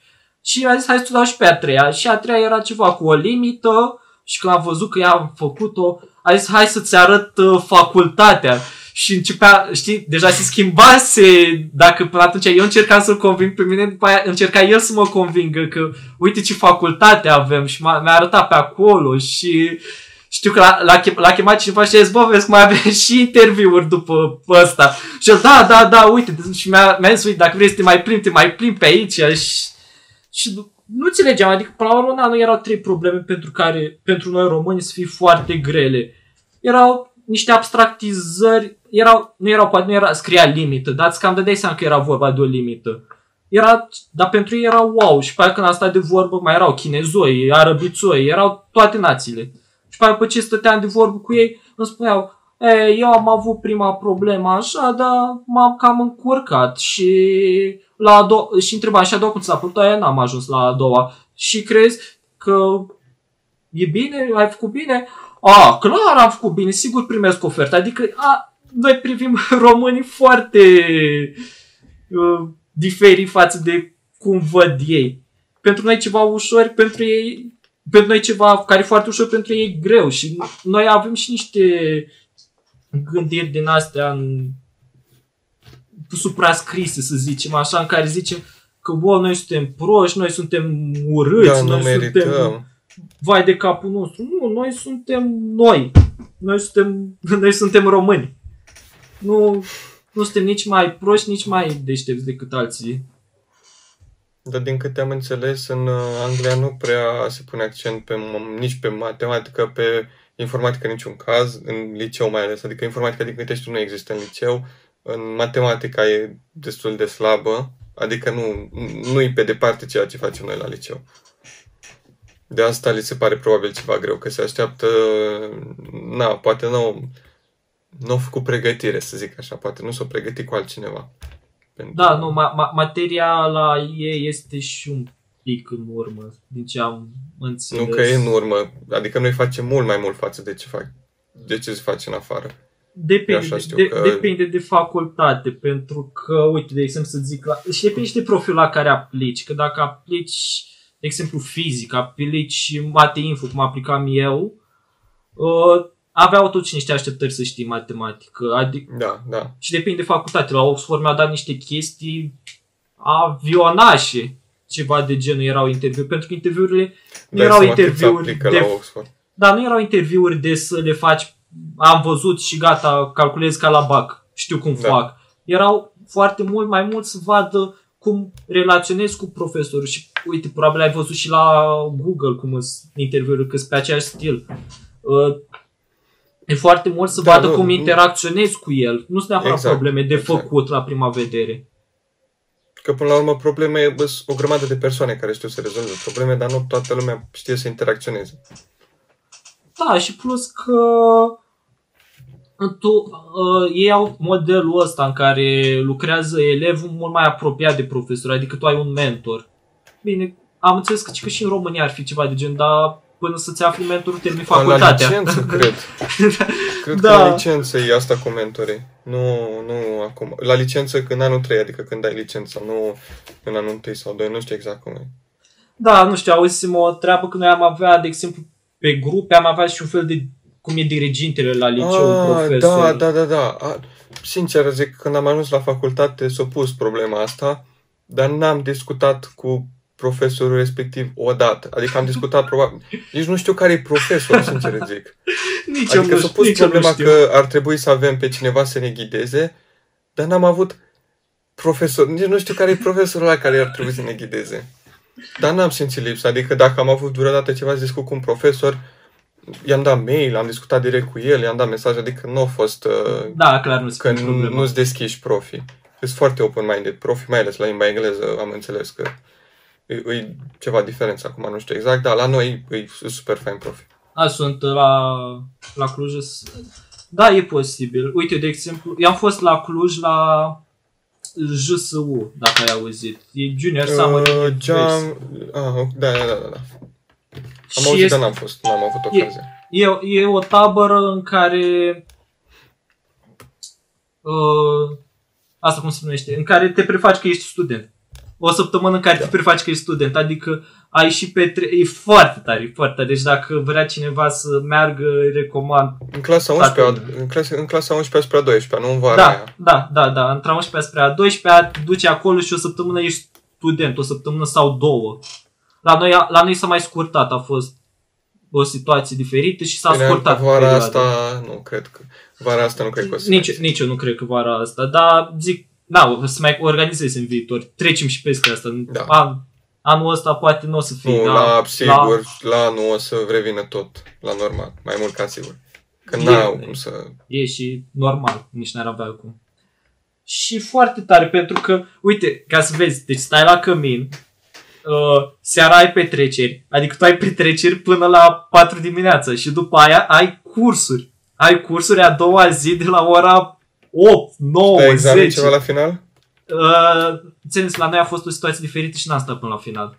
Și a zis, hai să dau și pe a treia. Și a treia era ceva cu o limită și când am văzut că ea a făcut-o, a zis, hai să-ți arăt uh, facultatea. Și începea, știi, deja se schimbase, dacă până atunci eu încercam să-l conving pe mine, după aia încerca el să mă convingă că uite ce facultate avem și m-a, mi-a arătat pe acolo și știu că l-a, l-a, chem, l-a chemat cineva și a zis, bă, vezi că mai avem și interviuri după ăsta. Și el, da, da, da, uite, și mi-a, mi-a zis, uite, dacă vrei să te mai plimbi, te mai plimbi pe aici și, și nu înțelegeam, adică până la urmă na, nu erau trei probleme pentru care, pentru noi români să fie foarte grele. Erau niște abstractizări, erau, nu erau, poate nu era, scria limită, dar îți cam dădeai seama că era vorba de o limită. Era, dar pentru ei era wow și pe aia când a stat de vorbă mai erau chinezoi, arabițoi, erau toate națiile. Și pe aia după ce stăteam de vorbă cu ei, îmi spuneau, e, eu am avut prima problemă așa, dar m-am cam încurcat și la a doua, și întrebam și a doua cum ți s-a părut, aia n-am ajuns la a doua. Și crezi că e bine, ai făcut bine? A, clar am făcut bine, sigur primesc ofertă. Adică a, noi privim românii foarte uh, diferi față de cum văd ei. Pentru noi ceva ușor, pentru ei pentru noi ceva care e foarte ușor, pentru ei e greu și noi avem și niște gândiri din astea în suprascrise, să zicem, așa, în care zicem că, bă, noi suntem proști, noi suntem urâți, Da, nu noi suntem merităm. vai de capul nostru. Nu, noi suntem noi. Noi suntem, noi suntem români. Nu, nu suntem nici mai proști, nici mai deștepți decât alții. Dar din câte am înțeles, în uh, Anglia nu prea se pune accent pe, m- nici pe matematică, pe informatică în niciun caz, în liceu mai ales. Adică informatica, din câte știu, nu există în liceu. În matematica e destul de slabă, adică nu, nu e pe departe ceea ce facem noi la liceu. De asta li se pare probabil ceva greu, că se așteaptă, na, poate nu, nu au făcut pregătire, să zic așa, poate nu s-au pregătit cu altcineva. Pentru- Da, nu, ma- ma- materia la ei este și un pic în urmă, din ce am înțeles. Nu că e în urmă, adică noi facem mult mai mult față de ce fac, de ce se face în afară. Depinde, Eu așa știu de, că- depinde de facultate, pentru că, uite, de exemplu, să zic, la, și depinde și de profilul la care aplici, că dacă aplici, de exemplu, fizică, aplici mate info, cum aplicam eu, uh, aveau totuși niște așteptări să știi matematică, adică, Da, da. și depinde de facultate. La Oxford mi-au dat niște chestii avionașe, ceva de genul erau interviuri, pentru că interviurile nu Dai erau seama cât se interviuri aplică de la Oxford. dar nu erau interviuri de să le faci, am văzut și gata, calculez ca la BAC, știu cum Da. fac. Erau foarte mult mai mult să vadă cum relaționezi cu profesorul și uite, probabil ai văzut și la Google cum sunt interviuri, că sunt pe aceeași stil. Uh, E foarte mult să Da, vadă nu, cum nu. interacționezi cu el. Nu sunt neapărat Exact, probleme de exact. făcut la prima vedere. Că până la urmă probleme, bă, sunt o grămadă de persoane care știu să rezolve probleme, dar nu toată lumea știe să interacționeze. Da, și plus că tu, uh, ei au modelul ăsta în care lucrează elevul mult mai apropiat de profesor, adică tu ai un mentor. Bine, am înțeles că, că și în România ar fi ceva de gen, dar până să-ți afli mentorul termin La facultatea. licență, cred. Cred Da. că la licență e asta cu mentorii. Nu, nu acum. La licență când anul 3, adică când ai licența, nu în anul 1 sau 2, nu știu exact cum e. Da, nu știu, auzisem o treabă că noi am avea, de exemplu, pe grupe am avea și un fel de, cum e dirigintele la liceu, un Ah, profesor. da, da, da, da. A, sincer zic, când am ajuns la facultate s-a pus problema asta, dar n-am discutat cu profesorul respectiv odată. Adică am discutat probabil... Nici nu știu care e profesor, sincer zic. Nici eu Adică nu s-a știu, pus nici eu nu problema știu. că ar trebui să avem pe cineva să ne ghideze, dar n-am avut profesor. Nici nu știu care e profesorul ăla care ar trebui să ne ghideze. Dar n-am simțit lipsa. Adică dacă am avut vreodată ceva să discut cu un profesor, i-am dat mail, am discutat direct cu el, i-am dat mesaj, adică nu a fost uh, Da, clar, nu se că pune nu, problema. nu-ți deschiși profi. Sunt foarte open-minded. Profi, mai ales la limba engleză, am înțeles că e, e ceva diferență acum, nu știu exact, dar la noi e, e super fain profi. A, sunt la, la Cluj. s- Da, e posibil. Uite, de exemplu, eu am fost la Cluj la JSU, dacă ai auzit. E Junior Summer Uh, University. Geam... Ah, da, da, da, da. Da. Am Și auzit, este- dar n-am fost, n-am avut E- ocazia. E, e o tabără în care uh, asta cum se numește, în care te prefaci că ești student. O săptămână în care Da. te prefaci că ești student, adică ai și petre... E foarte tare, e foarte tare. Deci dacă vrea cineva să meargă, îi recomand. În clasa Toată 11 în clasa, în clasa 11 spre a 12 nu în vara Da, aia. da, da, da. Între 11 spre a 12 te duci acolo și o săptămână ești student, o săptămână sau două. La noi, la noi s-a mai scurtat, a fost o situație diferită și s-a Bine, scurtat. Vara perioada. asta, nu cred că... Vara asta nu cred că o să Nici, mai- nici eu nu cred că vara asta, dar zic, da, o să mai organizez în viitor. Trecem și peste asta. Da. An, anul ăsta poate nu o să fie. Nu, dar la, sigur, la anul o să revină tot la normal, mai mult ca sigur. Că E- n-au cum să... E și normal, nici n-ar avea cum. Și foarte tare, pentru că, uite, ca să vezi, deci stai la cămin, uh, seara ai petreceri, adică tu ai petreceri până la 4 dimineața și după aia ai cursuri. Ai cursuri a doua zi de la ora 8, 9, Dai examen 10. ceva la final? Uh, înțeles, la noi a fost o situație diferită și n-am stat până la final.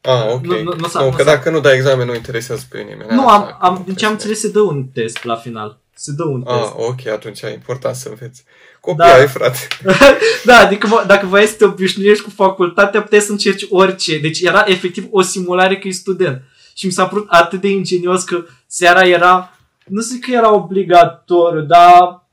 Ah, ok. Nu- nu- nu s-a- nu, nu că s-a- dacă nu dai examen, nu interesează pe nimeni. nu, Așa, am, am, cum din ce am crezi. înțeles se dă un test la final. Se dă un test. Ah, ok, atunci e important să înveți. Copii Da. ai, frate. Da, adică mă, dacă vrei să te obișnuiești cu facultatea, puteai să încerci orice. Deci era efectiv o simulare că e student. Și mi s-a părut atât de ingenios că seara era, nu zic că era obligatoriu, dar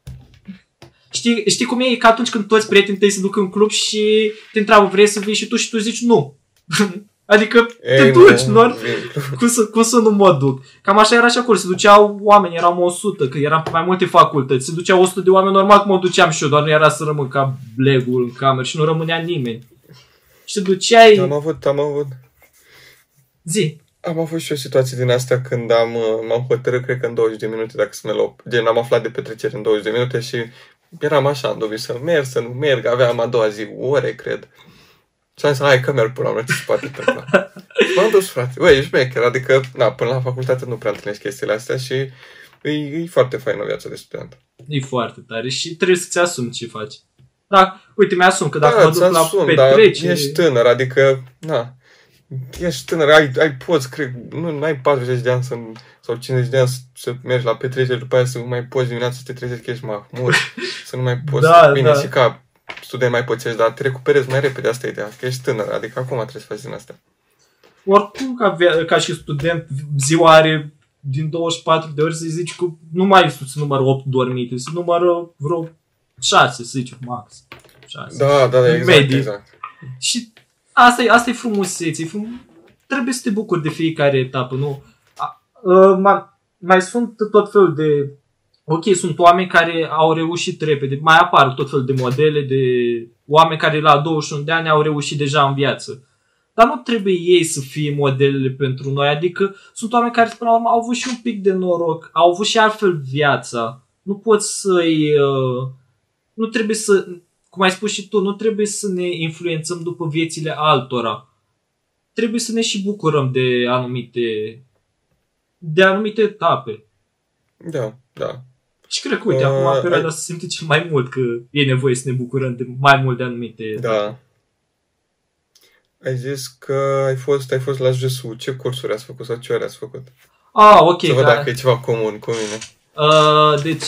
știi, știi cum e? E ca atunci când toți prietenii tăi se duc în club și te întreabă vrei să vii și tu și tu zici nu. adică te Ei, duci, nu, nu? vin. cum să, cum să nu mă duc? Cam așa era și acolo, se duceau oameni, eram 100, că eram pe mai multe facultăți, se duceau 100 de oameni, normal că mă duceam și eu, doar nu era să rămân ca blegul în cameră și nu rămânea nimeni. Și te duceai, Am avut, am avut, zi, am avut și o situație din astea când am, uh, m-am hotărât, cred că în 20 de minute, dacă să merg la, gen, am aflat de petrecere în 20 de minute și eram așa, în dubiu să merg, să nu merg, aveam a doua zi ore, cred. Și am zis, hai că merg până la urmă, ce se poate întâmpla. Și m-am dus, frate. Băi, ești mecher, adică, na, până la facultate nu prea întâlnești chestiile astea și e, e foarte faină viața de student. e foarte tare și trebuie să-ți asumi ce faci. Da, uite, mi-asum că dacă da, mă duc la ți-asumi, dar petrecere... ești tânăr, adică, na, ești tânăr, ai, ai poți, cred, nu ai 40 de ani să, sau 50 de ani să, să mergi la petrecere, după aia să mai poți dimineața să te trezești că ești mahmur, să nu mai poți, Da, bine, da. și ca student mai poți, dar te recuperezi mai repede, asta e ideea, că ești tânăr, adică acum trebuie să faci din asta. oricum ca, via- ca și student ziua are din 24 de ori să zici că nu mai se numără 8 dormite, se numără vreo 6, să zicem, max. 6. Da, da, da, exact, Medii. exact. Și asta e, asta e frumusețe. e Frum... Trebuie să te bucuri de fiecare etapă, nu? A, a, mai, mai sunt tot felul de... Ok, sunt oameni care au reușit repede. Mai apar tot felul de modele de oameni care la 21 de ani au reușit deja în viață. Dar nu trebuie ei să fie modelele pentru noi. Adică sunt oameni care, până la urmă, au avut și un pic de noroc, au avut și altfel viața. Nu poți să-i... Uh, nu trebuie să... Cum ai spus și tu, nu trebuie să ne influențăm după viețile altora. Trebuie să ne și bucurăm de anumite de anumite etape. Da, da. Și cred că, uite, Uh, acum în perioada ai- se simte cel mai mult că e nevoie să ne bucurăm de mai mult de anumite etape. Da. Ai zis că ai fost, ai fost la JSU. Ce cursuri ați făcut sau ce ore ați făcut? Ah, ok. Să văd da. dacă e ceva comun cu mine. Uh, deci,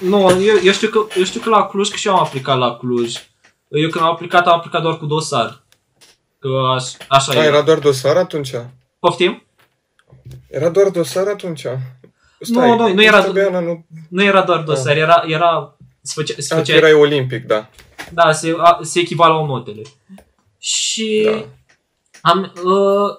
nu, eu, eu, știu că, eu știu că la Cluj, că și eu am aplicat la Cluj. Eu când am aplicat, am aplicat doar cu dosar. Că aș, așa A, era. era doar dosar atunci? Poftim? Era doar dosar atunci? Nu, nu, nu era- Fabiana, nu... Nu era doar dosar, era, era se făcea, se A, tu făcea erai olimpic, da. Da, se, a, se echivalau notele. Și Da. am, uh,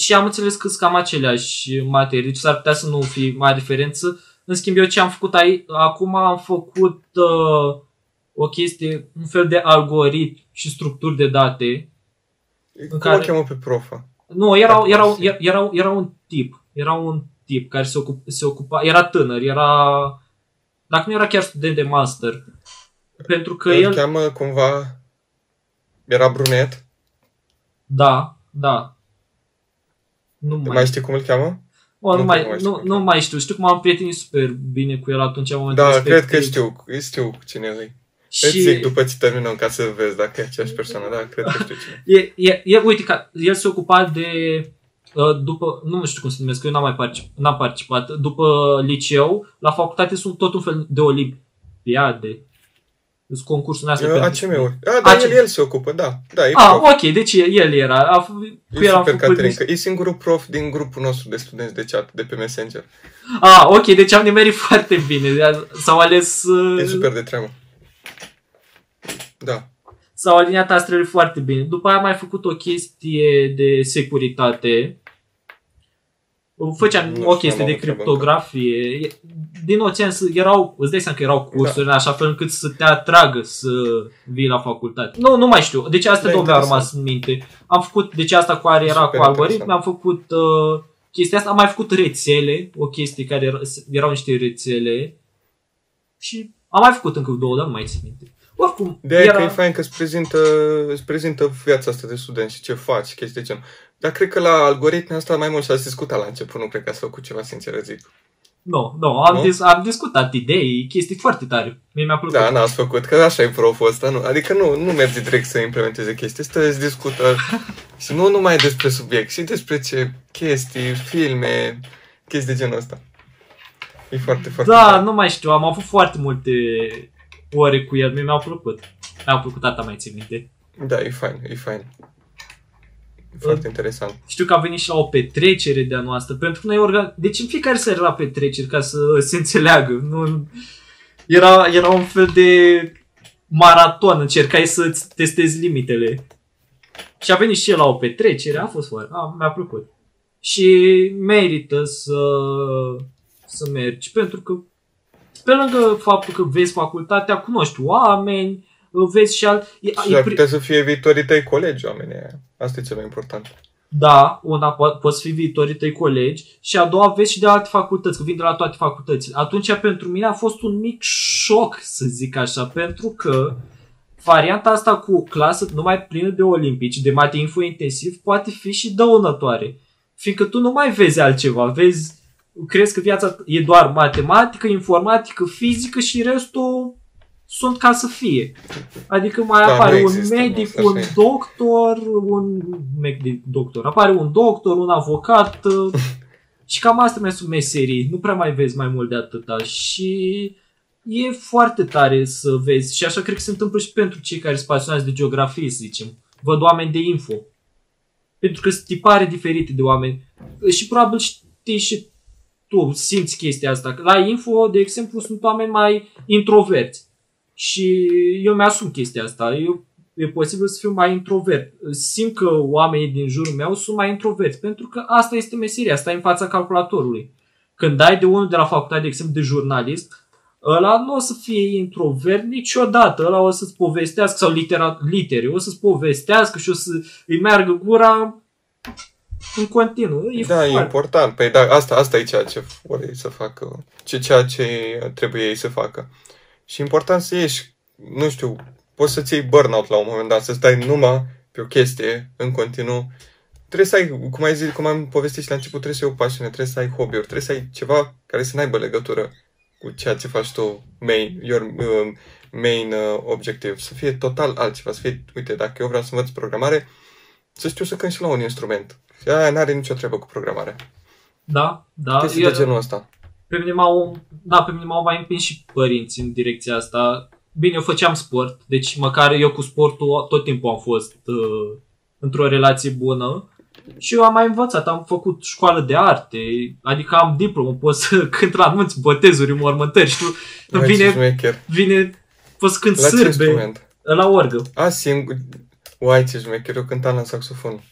și am înțeles că sunt cam aceleași materii, deci s-ar putea să nu fie mare diferență. În schimb, eu ce am făcut aici, acum am făcut uh, o chestie, un fel de algoritm și structuri de date. Cum care- o cheamă pe profa? Nu, era, Dacă era, poți. era, era, era un tip, era un tip care se, ocup, se ocupa, era tânăr, era, dacă nu era chiar student de master, pentru că Îl el, cheamă cumva... Era brunet? Da, da. Nu Mai, mai, mai știi cum îl cheamă? o, nu, nu mai, mai știu nu, cum nu cheamă. mai știu. Știu că m-am prietenit super bine cu el atunci în momentul Da, respectiv. cred că știu, știu cine e. Și Îți zic după ce terminăm ca să vezi dacă e aceeași persoană, da, cred că știu cine. e, e, e, uite, că el se ocupa de uh, după, nu știu cum se numesc, că eu n-am mai particip, n-am participat, după liceu, la facultate sunt tot un fel de olimpiade. Sunt concursul astea Uh, pentru- ACM-uri. A, da, ACM. el, el se ocupă, da. Da, e Ah, prof. ok, deci el era. A, f- cu E el am super făcut Caterin, niște- că e singurul prof din grupul nostru de studenți de chat, de pe Messenger. Ah, ok, deci am nimerit foarte bine. S-au ales... uh, E super de treabă. Da. S-au aliniat astrele foarte bine. După aia am mai făcut o chestie de securitate. Făceam Nu o știu, chestie am de avut treabă criptografie. Din nou, ți-am zis, erau, îți dai seama că erau cursuri în așa fel încât să te atragă să vii la facultate. Nu, nu mai știu. Deci astea Da, două mi-au interesant. rămas în minte. Am făcut, deci asta cu care era Super cu algoritm, interesant. am făcut uh, chestia asta, am mai făcut rețele, o chestie care era, erau niște rețele și am mai făcut încă două, dar nu mai țin minte. Oricum, De aia era... că e fain că îți prezintă, îți prezintă viața asta de student și ce faci, chestii de genul. Dar cred că la algoritmi asta mai mult s-a discutat la început, nu cred că ați făcut ceva sincer, zic. Nu, nu, am, Nu? Dis- am discutat idei, chestii foarte tare. Mie mi-a plăcut. Da, n-ați făcut, că așa e proful ăsta, nu? Adică nu, nu mergi direct să implementeze chestii, stă, îți discută și nu numai despre subiect, și despre ce chestii, filme, chestii de genul ăsta. E foarte, foarte da, tare. nu mai știu, am avut foarte multe ore cu el, mie mi-au plăcut. Mi-au plăcut, tata mai țin minte. Da, e fain, e fain. E foarte interesant. Știu că a venit și la o petrecere de-a noastră, pentru că noi organ... Deci în fiecare seară era petreceri, ca să se înțeleagă. Nu... Era, era un fel de maraton, încercai să-ți testezi limitele. Și a venit și el la o petrecere, a fost foarte, a, mi-a plăcut. Și merită să, să mergi, pentru că pe lângă faptul că vezi facultatea, cunoști oameni, vezi și alt... E, Și e ar pri- putea să fie viitorii tăi colegi, oamenii aia. Asta e cel mai important. Da, una po- poți fi viitorii tăi colegi și a doua vezi și de alte facultăți, că vin de la toate facultățile. Atunci pentru mine a fost un mic șoc, să zic așa, pentru că varianta asta cu clasă numai plină de olimpici, de mate info intensiv, poate fi și dăunătoare. Fiindcă tu nu mai vezi altceva, vezi, crezi că viața e doar matematică, informatică, fizică și restul sunt ca să fie. Adică mai Da, apare nu un există, medic, nu, așa un e. doctor, un medic doctor, apare un doctor, un avocat uh, și cam astea mai sunt meserii, nu prea mai vezi mai mult de atâta și e foarte tare să vezi și așa cred că se întâmplă și pentru cei care sunt pasionați de geografie, să zicem. Văd oameni de info. Pentru că sunt tipare diferite de oameni și probabil știi și tu simți chestia asta. La info, de exemplu, sunt oameni mai introverți. Și eu mi-asum chestia asta. Eu, e posibil să fiu mai introvert. Simt că oamenii din jurul meu sunt mai introverți, pentru că asta este meseria, asta e în fața calculatorului. Când dai de unul de la facultate, de exemplu, de jurnalist, ăla nu o să fie introvert niciodată, ăla o să-ți povestească, sau litera, litere, o să-ți povestească și o să îi meargă gura în continuu. E Da, e foarte- important. Păi da, asta, asta e ceea ce vor ei să facă, ce, ceea ce trebuie ei să facă. Și e important să ieși, nu știu, poți să-ți iei burnout la un moment dat, să stai numai pe o chestie în continuu. Trebuie să ai, cum, ai zis, cum am povestit și la început, trebuie să ai o pasiune, trebuie să ai hobby-uri, trebuie să ai ceva care să n-aibă legătură cu ceea ce faci tu, main, your uh, main uh, objective, să fie total altceva, să fie, uite, dacă eu vreau să învăț programare, să știu să cânt și la un instrument. Și aia n-are nicio treabă cu programarea. Da, da. Chestii de genul ăsta. Pe mine m-au, da, pe mine m-au mai împins și părinții în direcția asta. Bine, eu făceam sport, deci măcar eu cu sportul tot timpul am fost uh, într-o relație bună. Și eu am mai învățat, am făcut școală de arte, adică am diplomă, pot să cânt la anunți, botezuri, mormântări și tu Vai, ce vine, șmecher. vine, pot să cânt La ce sârbe, instrument? la orgă. A, singur... Uai, ce șmecher, eu cântam la saxofon.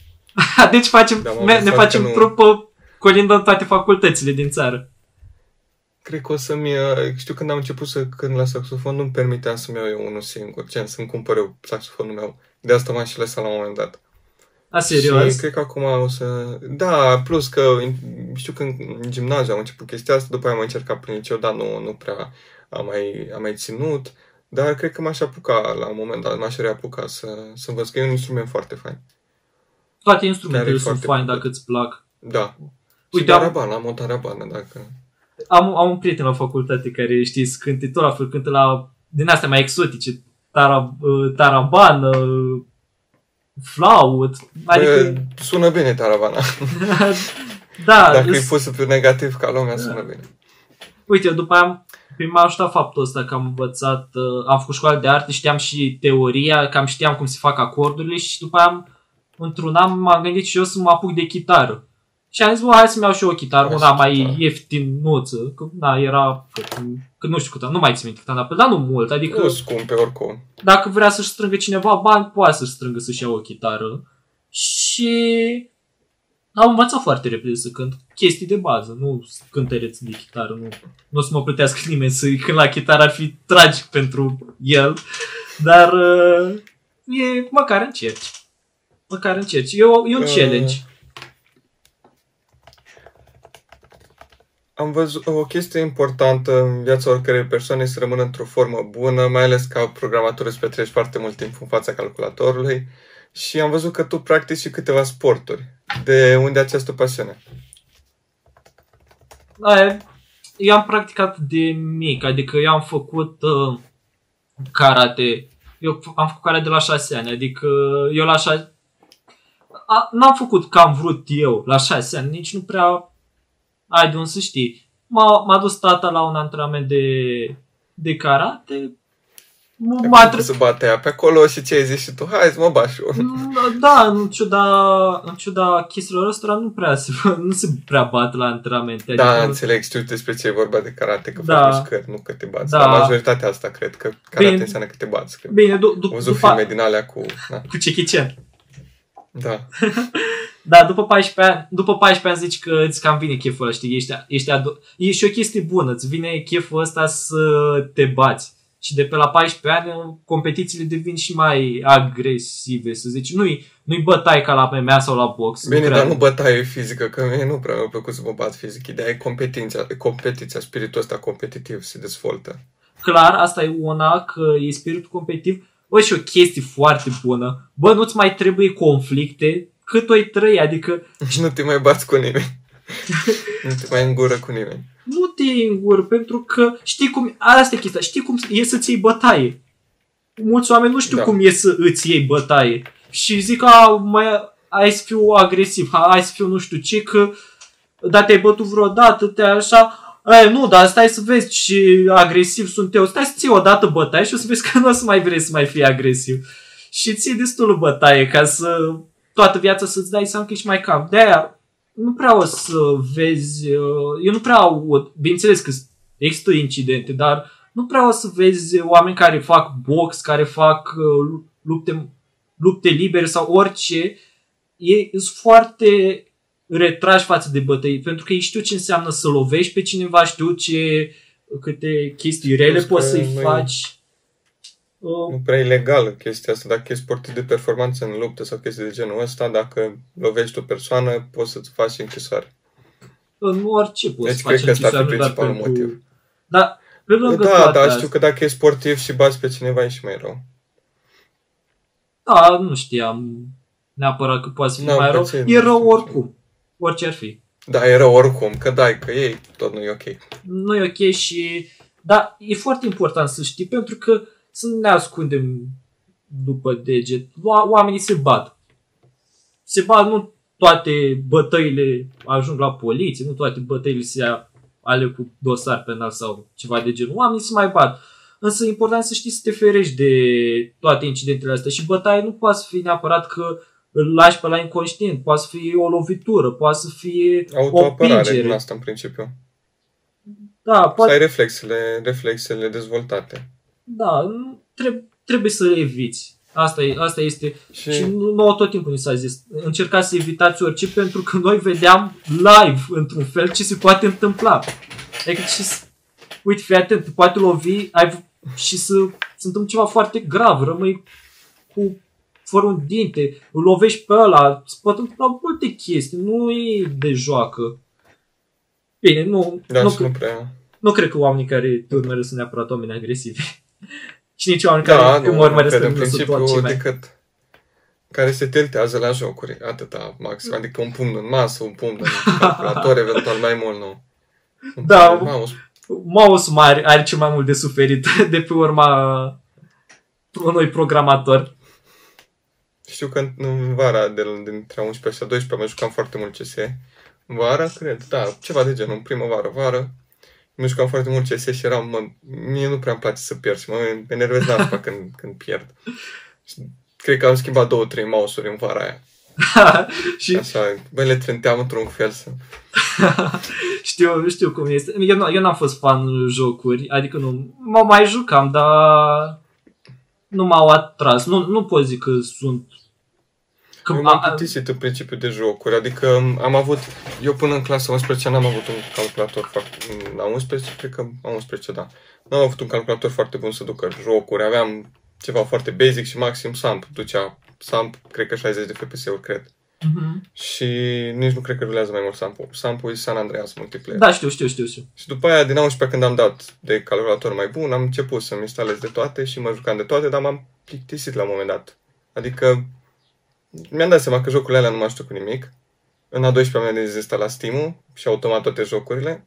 deci facem, Da, m-am ne, ne lăsat facem că nu- trupă colindă toate facultățile din țară. Cred că o să-mi... uh, Știu când am început să cânt la saxofon, nu-mi permiteam să-mi iau eu unul singur, gen să-mi cumpăr eu saxofonul meu. De asta m-am și lăsat la un moment dat. A, serios? Și cred că acum o să... Da, plus că știu că în gimnaziu am început chestia asta, după aia am încercat prin liceu, dar nu, nu prea am mai, am mai ținut. Dar cred că m-aș apuca la un moment dat, m-aș reapuca să, să învăț, că e un instrument foarte fain. Toate instrumentele Care e sunt foarte faine bun. dacă îți plac. Da. Uite, Uite, am- tarabană, am o tarabană, dacă... Am, am un prieten la facultate care, știți, cânte tot la fel, cântă la din astea mai exotice, tara, uh, taraban, uh, flaut, adică, Adică... Sună bine taravana. da, Dacă e îs- pus pe negativ ca lumea, sună bine. uite, după aia am, pe m-a ajutat faptul ăsta că am învățat, uh, am făcut școală de arte, știam și teoria, cam știam cum se fac acordurile și după aia am, într-un an m-am gândit și eu să mă apuc de chitară. Și am zis, bă, hai să-mi iau și eu o chitară, Hai una să mai chitară. ieftinuță, că, da, era, că, că nu știu cât, am- nu mai țin minte cât am dat, pe- dar nu mult, adică... Nu scumpe oricum. dacă vrea să-și strângă cineva bani, poate să-și strângă să-și ia o chitară. Și am învățat foarte repede să cânt chestii de bază, nu cântăreți de chitară, nu, nu o să mă plătească nimeni să cânt la chitară, ar fi tragic pentru el, dar uh, e, măcar încerci. Măcar încerci. E, o, e un Uh, challenge. Am văzut o chestie importantă în viața oricărei persoane este să rămână într-o formă bună, mai ales ca programator îți petreci foarte mult timp în fața calculatorului și am văzut că tu practici și câteva sporturi. De unde această pasiune? Aia, eu am practicat de mic, adică eu am făcut uh, karate. Eu f- am făcut karate de la 6 ani, adică eu la 6 a, n-am făcut că am vrut eu la 6 ani, nici nu prea ai de unde să știi. M-a, m-a dus tata la un antrenament de, de karate. M- M-a Acum tre- să bate ea pe acolo și ce ai zis și tu? Hai să mă bași eu. da, în ciuda, în ciuda chestiilor ăstora nu prea se, nu se prea bat la antrenamente. Da, adică- înțeleg, știu despre ce e vorba de karate, că Da. faci mișcări, nu că te bați. Da. La majoritatea asta cred că karate Bine. înseamnă că te bați. Că Bine, du- am du- văzut după, filme din alea cu... Da. cu Jackie Chan. Da. Da, după 14 ani, după 14 ani zici că îți cam vine cheful ăla, știi, ești, ești adu- e și o chestie bună, îți vine cheful ăsta să te bați. Și de pe la 14 ani competițiile devin și mai agresive, să zici. Nu-i, nu-i bătai ca la MMA sau la box. Bine, cred. dar nu bătaie fizică, că mie nu prea mi-a plăcut să mă bat fizic. Ideea e competiția, competiția, spiritul ăsta competitiv se dezvoltă. Clar, asta e una, că e spiritul competitiv. Bă, și o chestie foarte bună. Bă, nu-ți mai trebuie conflicte cât o trăi, adică Și nu te mai bați cu nimeni. nu te mai îngură cu nimeni. nu te iei în gură, pentru că știi cum, asta e chestia, știi cum e să-ți iei bătaie. Mulți oameni nu știu Da. cum e să îți iei bătaie. Și zic, a, mai, hai să fiu agresiv, ha, hai să fiu nu știu ce, că da, te-ai bătut vreodată, te așa, Ei, nu, dar stai să vezi ce agresiv sunt eu. Stai să ții o dată bătaie și o să vezi că nu o să mai vrei să mai fii agresiv. Și ții destul bătaie ca să toată viața să-ți dai seama că ești mai calm. De-aia nu prea o să vezi, uh, eu nu prea aud, bineînțeles că există incidente, dar nu prea o să vezi oameni care fac box, care fac uh, lupte, lupte libere sau orice. Ei sunt foarte retrași față de bătăi, pentru că ei știu ce înseamnă să lovești pe cineva, știu ce câte chestii rele Plus poți că să-i noi- faci. Uh, Nu prea e legală chestia asta. Dacă e sportiv de performanță în luptă sau chestii de genul ăsta, dacă lovești o persoană, poți să-ți faci închisoare. în orice poți Deci să faci cred că ăsta ar fi închisoare, nu doar principalul pentru... motiv. Dar pe lângă Da, toate da, astea- știu că dacă e sportiv și bați pe cineva e și mai rău. Da, nu știam neapărat că poate să fie N-am mai rău. pățit, E nu rău știu. oricum. Orice ar fi. Da, e rău oricum, că dai, că ei, tot nu e ok. Nu e ok și... Dar e foarte important să știi, pentru că să nu ne ascundem după deget. O- Oamenii se bat. se bat, nu toate bătăile ajung la poliție, nu toate bătăile se ale cu dosar penal sau ceva de genul. Oamenii se mai bat. Însă e important să știi să te ferești de toate incidentele astea și bătaia nu poate să fie neapărat că îl lași pe la inconștient, poate să fie o lovitură, poate să fie o Autoapărare din pingere. asta în principiu. Da, Să poate, ai reflexele, reflexele dezvoltate. da, nu- trebuie, trebuie să le eviți. Asta, e, asta este. Și, Și nu, nouă tot timpul ni s-a zis. Încercați să evitați orice pentru că noi vedeam live, într-un fel, ce se poate întâmpla. Adică ce, s- uite, fii atent, te poate lovi ai, v- și să se întâmplă ceva foarte grav. Rămâi cu fără un dinte, îl lovești pe ăla, se pot întâmpla multe chestii, nu e de joacă. Bine, nu, da, nu, și nu prea... nu cred că oamenii care te urmăresc sunt neapărat oameni agresivi. și nici oameni Da, care nu, mă urmăresc cred în nu sunt principiu doar cei mai... decât care se tiltează la jocuri, atâta maxim, adică un pumn în masă, un pumn în calculator, eventual mai mult, nu. Un Da, pumn în mouse. mouse are, are cel mai mult de suferit de pe urma unui programator. Știu că în- în vara de, dintre 11 și a 12 mai jucam foarte mult CS. În vara, cred, da, ceva de genul, în primăvară, vară. Mă jucam foarte mult CS și eram, mă, mie nu prea îmi place să pierd și mă enervez nașpa când, când pierd. Și Cred că am schimbat două, trei mouse-uri în vara aia. și Așa, băi, le trenteam într-un fel să... știu, știu cum este. Eu, nu, eu n-am fost fan jocuri, adică nu, mă mai jucam, dar nu m-au atras. Nu, nu pot zic că sunt... Că, Eu m-am plictisit în principiu de jocuri, adică am avut, eu până în clasa 11 n-am avut un calculator foarte, la 11, cred că am 11, da. N-am avut un calculator foarte bun să ducă jocuri, aveam ceva foarte basic și maxim SAMP ducea, SAMP, cred că 60 de FPS-uri, cred. Mhm. Și nici nu cred că rulează mai mult SAMP-ul. SAMP-ul e San Andreas multiplayer. Da, știu, știu, știu, știu. Și după aia, din 11 când am dat de calculator mai bun, am început să-mi instalez de toate și mă jucam de toate, dar m-am plictisit la un moment dat. Adică mi-am dat seama că jocurile alea nu mă ajută cu nimic. În a 12 mi-am dezinstalat Steam-ul și automat toate jocurile.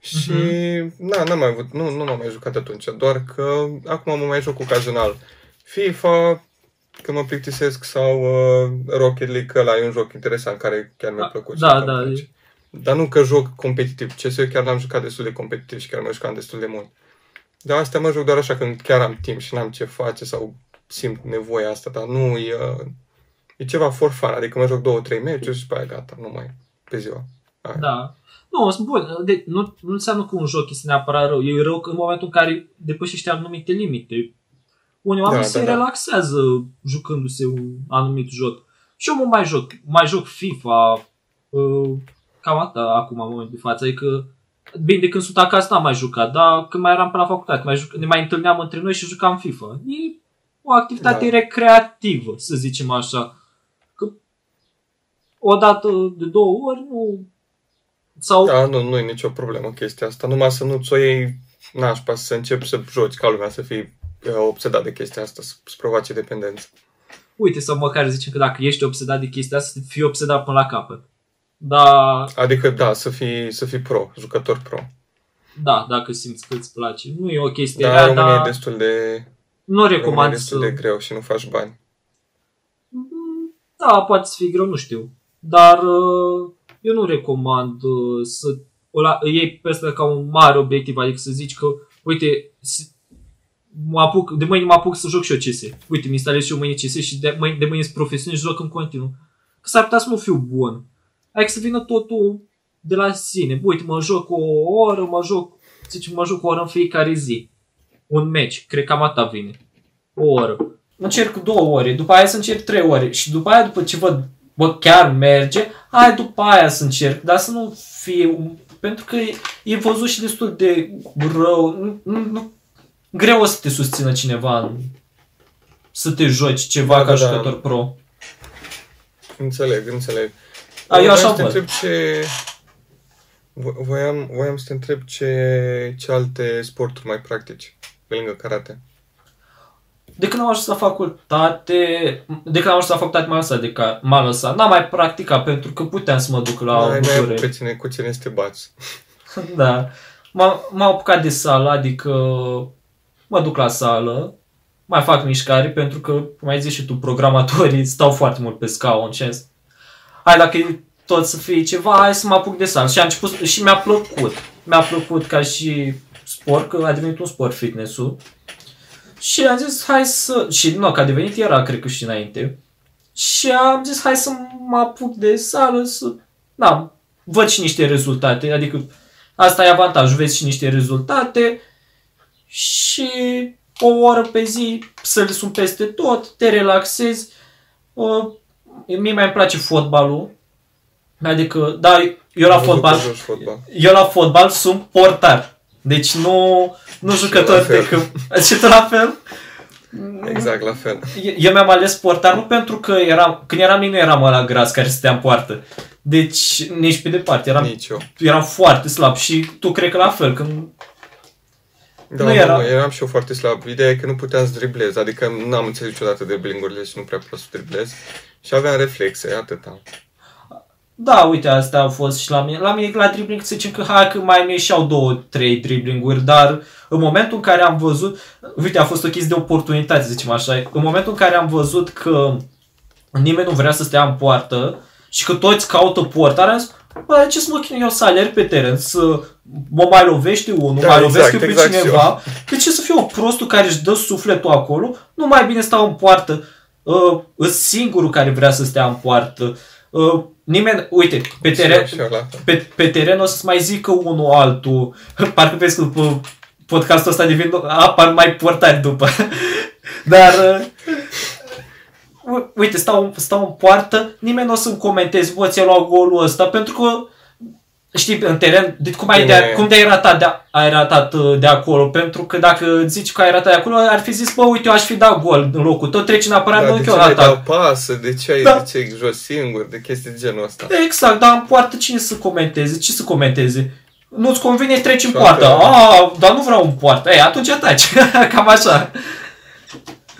Și na, n-am mai avut, nu, nu m-am mai jucat atunci, doar că acum mă mai joc ocazional. FIFA, când mă plictisesc, sau uh, Rocket League, că ăla e un joc interesant care chiar mi-a Da, plăcut. da, și îmi da, place. Dar nu că joc competitiv. CS eu chiar l-am jucat destul de competitiv și chiar mă jucam destul de mult. Dar astea mă joc doar așa când chiar am timp și n-am ce face sau simt nevoia asta, dar nu e, uh, e ceva for fun, adică mă joc două, trei meciuri și pe aia gata, nu mai pe ziua. Aia. Da. Nu, sunt bun. De, nu, nu înseamnă că un joc este neapărat rău. E rău în momentul în care depășește anumite limite. Unii oameni Da, se da, da. relaxează jucându-se un anumit joc. Și eu mă mai joc. Mai joc FIFA. Uh, cam atât acum, în momentul de față. Adică, bine, de când sunt acasă n-am mai jucat, dar când mai eram pe la facultate, mai juc, ne mai întâlneam între noi și jucam FIFA. E o activitate Da. recreativă, să zicem așa. Că o dată de două ori nu... Sau Da, nu, nu e nicio problemă chestia asta, numai să nu-ți o iei nașpa, să începi să joci ca lumea, să fii uh, obsedat de chestia asta, să, să provoace dependență. uite, sau măcar zicem că dacă ești obsedat de chestia asta, să fii obsedat până la capăt. Da, Adică, da, să fii, să fii pro, jucător pro. da, dacă simți că îți place. Nu e o chestie Dar rea, în România dar e destul de, nu România e recomand destul să... de greu și nu faci bani. Da, poate să fie greu, nu știu. Dar uh, eu nu recomand uh, să o la, îi iei pe asta ca un mare obiectiv, adică să zici că, uite, s- mă apuc, de mâine mă apuc să joc și eu CS. Uite, mi instalez și eu mâine CS și de mâine, de mâine sunt profesionist și joc în continuu. Că s-ar putea să nu fiu bun. Adică să vină totul de la sine. Uite, mă joc o oră, mă joc, să zicem, mă joc o oră în fiecare zi. Un match, cred că cam atâta vine. O oră. Încerc două ore, după aia să încerc trei ore și după aia, după ce văd, bă, chiar merge, hai după aia să încerc, dar să nu fie, un- pentru că e, e văzut și destul de rău, nu, nu, nu, greu o să te susțină cineva în, să te joci ceva Da, ca da, da. jucător pro. Înțeleg, înțeleg. A, eu Voiam așa să te văd. întreb ce... vo- Voiam, voiam să te întreb ce, ce alte sporturi mai practici pe lângă karate. De când am ajuns la facultate, de când am ajuns la facultate m-a lăsat, de ca, m-a lăsat. N-am mai practicat pentru că puteam să mă duc la N-ai mai avut București. pe cine, cu cine să te bați. Da. M-am, m-am apucat de sală, adică mă duc la sală, mai fac mișcare pentru că, cum ai zis și tu, programatorii stau foarte mult pe scaun și am zis, hai dacă e tot să fie ceva, hai să mă apuc de sal. Și am început și mi-a plăcut. Mi-a plăcut ca și sport, că a devenit un sport fitness-ul. Și am zis, hai să... Și nu, că a devenit era, cred că și înainte. Și am zis, hai să mă apuc de sală, să... Da, văd și niște rezultate, adică asta e avantajul, vezi și niște rezultate și o oră pe zi să le sun peste tot, te relaxezi. Uh, mie mai îmi place fotbalul, adică, da, eu la Am văzut fotbal, că joci fotbal. eu la fotbal sunt portar. Deci nu, nu jucător la fel. de câmp. Și tu la fel? Exact, la fel. Eu mi-am ales portar nu pentru că eram, când eram mic nu eram ăla gras care stătea în poartă. Deci nici pe departe, eram, Nici eu. eram foarte slab și tu cred că la fel, când Da, Nu nu, era. era. eram și eu foarte slab. Ideea e că nu puteam să driblez, adică n-am înțeles niciodată driblingurile și nu prea pot să driblez. Și aveam reflexe, atâta. Da, uite, asta a fost și la mine. La mine, la dribbling, să zicem că hai că mai mi ieșeau două, trei driblinguri, dar în momentul în care am văzut, uite, a fost o chestie de oportunitate, să zicem așa, în momentul în care am văzut că nimeni nu vrea să stea în poartă și că toți caută portar, am zis, bă, ce să mă chinui eu să alerg pe teren, să mă mai lovește unul, Da, mai lovesc exact, eu pe exact și cineva, de ce să fiu o prostul care își dă sufletul acolo, nu mai bine stau în poartă, uh, îs singurul care vrea să stea în poartă, uh, nimeni, uite, pe Și eu, teren, și eu la fel. pe, pe teren o să-ți mai zică unul altul. Parcă vezi că după podcastul ăsta devin, apar mai portari după. Dar, uh, u- uite, stau, stau în poartă, nimeni nu o să-mi comenteze, bă, ți-a luat golul ăsta, pentru că Știi, în teren, de, cum, ai Bine. de, cum de-ai ratat de, ai ratat uh, de acolo? Pentru că dacă zici că ai ratat de acolo, ar fi zis, bă, uite, eu aș fi dat gol în locul tău, treci în apărat, Da, nu de că ce eu ai ratat. dat pasă? De ce ai Da. de ce ai jos singur? De chestii de genul ăsta. Exact, dar în poartă cine să comenteze? Ce să comenteze? Nu-ți convine, treci în Și poartă. atât. A, dar nu vreau în poartă. Ei, atunci taci. Cam așa.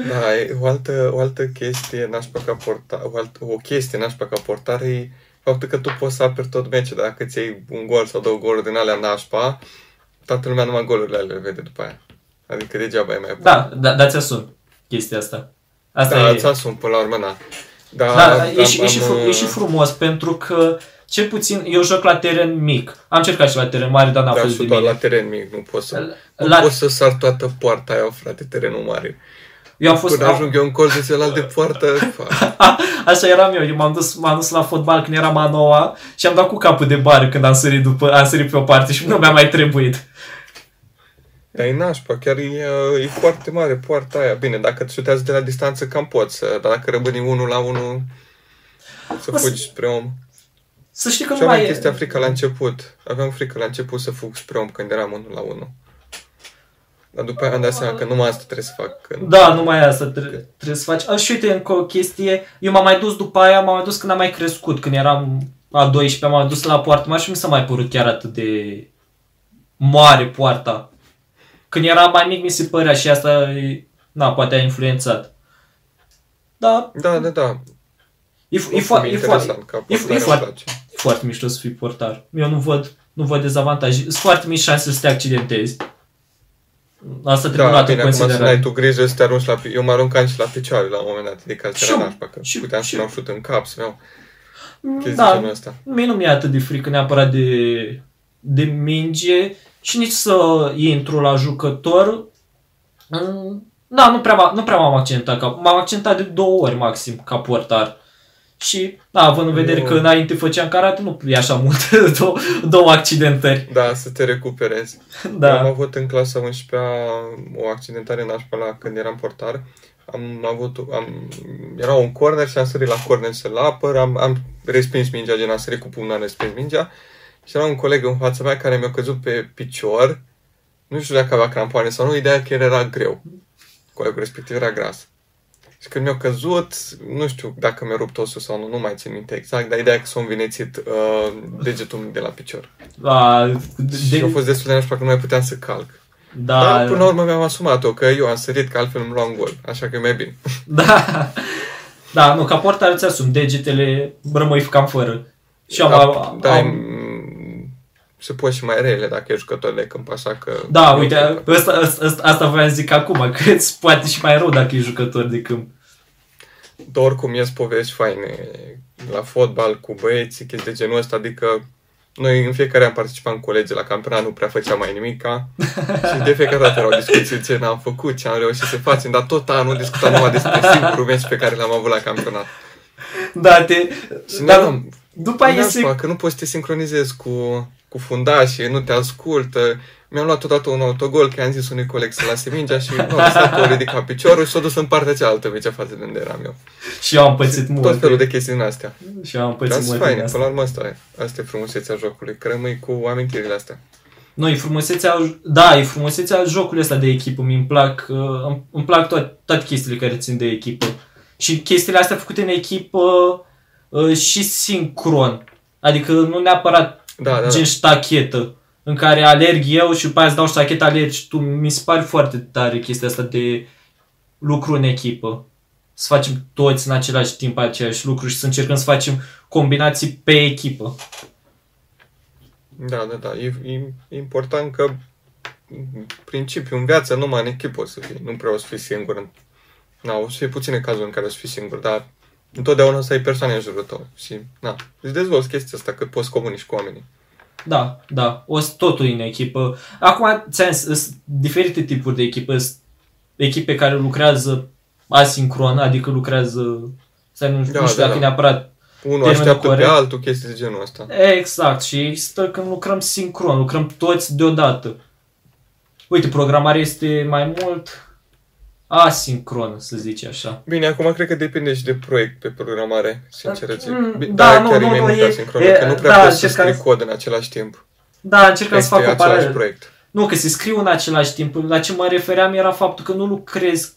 Da, e o altă, o altă chestie nașpa ca portar, o, altă, o chestie nașpa ca portar e faptul că tu poți să aperi tot meciul. Dacă ți iei un gol sau două goluri din alea nașpa, toată lumea numai golurile alea le vede după aia. Adică degeaba e mai bun. Da, da, da ți-asum chestia asta. Asta da e. îți asum până la urmă, na. Da, Da, da, e, și, e, am, și fru, e și uh, frumos pentru că cel puțin eu joc la teren mic. Am încercat și la teren mare, dar n-a Da, fost și de doar la mine. teren mic, nu poți să... La- Nu la- poți să sar toată poarta aia, frate, terenul mare. Eu am fost... Până ajung eu în colț de celălalt de poartă, fa- Așa eram eu, eu m-am dus, m-am dus la fotbal când eram a noua și am dat cu capul de bară când am sărit, după, am sărit pe o parte și nu mi-a mai trebuit. Dar e nașpa, chiar e, e foarte mare poarta aia. Bine, dacă te șutează de la distanță, cam poți, să- dar dacă rămâni unul la unul, să Bă, fugi spre om. Să știi că Și nu aveam mai e... chestia frică la început. Aveam frică la început să fug spre om când eram unul la unul. Dar după aia am dat seama că numai asta trebuie să fac. Când... Da, numai asta tre- trebuie să faci. A, și uite, încă o chestie. Eu m-am mai dus după aia, m-am mai dus când am mai crescut. Când eram a 12 m-am dus la poartă mare și nu mi s-a mai părut chiar atât de mare poarta. Când eram mai mic mi se părea și asta, e, na, poate a influențat. Da, Da, da, da. e, e, Oricum, fo- e, foarte, interesant, ca e, e, portare îmi foarte, place. e foarte mișto să fii portar. Eu nu văd, nu văd dezavantaje. Sunt foarte mici șanse să te accidentezi. Asta trebuie Da, luat în bine, acum să considerare. n-ai tu grijă să te arunci la... pi- Eu mă aruncam și la picioare la un moment dat, adică asta Și era eu- nașpa, că și- puteam și să eu. mă șut în cap, să iau chestii Da, genul ăsta. Mie nu mi-e atât de frică neapărat de, de minge și nici să intru la jucător. Mm, Da, nu prea, m- nu prea m-am accidentat. Ca, m-am accidentat de două ori maxim ca portar. Și, da, având în vedere Nu. că înainte făceam karate, nu e așa mult, două, două accidentări. Da, să te recuperezi. Eu am Da. avut în clasa 11 o accidentare nașpa la când eram portar. Am avut, am, era un corner și am sărit la corner să-l apăr, am, am respins mingea, gen am sărit cu pumnul, am respins mingea și era un coleg în fața mea care mi-a căzut pe picior, nu știu dacă avea crampoane sau nu, ideea că el era greu. Colegul respectiv era gras. Și când mi-a căzut, nu știu dacă mi-a rupt osul sau nu, nu mai țin minte exact, dar ideea e că s-a învinețit uh, degetul de la picior. Da, De... Și a de, fost destul de nașpa că nu mai puteam să calc. da, Dar până la urmă mi-am asumat-o, că eu am sărit, că altfel îmi luam gol. Așa că e mai bine. da, da, nu, ca portar îți asum, degetele rămâi cam fără. Și am, da, am, da, am, mm, se pot și mai rele dacă e jucător de câmp, așa că... Da, uite, asta, asta, asta, asta voiam să zic acum, că îți poate și mai rău dacă e jucător de câmp. Dar oricum ies povești faine la fotbal cu băieții, chestii de genul ăsta, adică noi în fiecare an participam cu colegii la campionat, nu prea făceam mai nimica și de fiecare dată erau discuții ce n-am făcut, ce am reușit să facem, dar tot anul discutam numai despre singurul meci pe care l-am avut la campionat. Da, te... Și Dar n-am, după aia se... că nu poți să te sincronizezi cu, cu fundașii, nu te ascultă. Mi-am luat odată un autogol, că am zis unui coleg să lase mingea și nu a lăsat o ridicat piciorul și s-a dus în partea cealaltă, mingea față de unde eram eu. Și eu am pățit mult. Tot felul de chestii din astea. Și eu am Dar pățit sunt mult faine, din până asta. la urmă asta e. Asta e frumusețea jocului, că rămâi cu amintirile astea. Noi, frumusețea, da, e frumusețea jocului ăsta de echipă. Mi-mi plac, uh, îmi, îmi plac toate, toate chestiile care țin de echipă. Și chestiile astea făcute în echipă uh, și sincron. Adică nu neapărat Da, da, gen da. ștachetă în care alerg eu și după aia îți dau ștacheta, alergi tu. Mi se pare foarte tare chestia asta de lucru în echipă. Să facem toți în același timp aceleași lucruri și să încercăm să facem combinații pe echipă. Da, da, da. E, e, e important că în principiu în viață numai în echipă o să fii. Nu prea o să fii singur. Na, o să fie puține cazuri în care o să fii singur, dar întotdeauna o să ai persoane în jurul tău. Și, na, îți dezvolți chestia asta că poți comunici cu oamenii. Da, da, o să totul e în echipă. Acum, ți-am zis, sunt diferite tipuri de echipă. Sunt echipe care lucrează asincron, adică lucrează, să nu, Da, nu știu da, dacă da. neapărat Unul Termenul așteaptă corect. pe altul, chestii de genul ăsta. Exact, și există când lucrăm sincron, lucrăm toți deodată. Uite, programarea este mai mult asincronă, să zice așa. Bine, acum cred că depinde și de proiect pe programare, sincer zic. Mm, Bi- da, da, nu, chiar nu, e mai nu, mult e- asincron, e- că nu prea da, poți să încercam scrii să- cod în același timp. Da, încercam să Este fac o același paralelă. proiect. Nu, că se scriu în același timp. La ce mă refeream era faptul că nu lucrezi.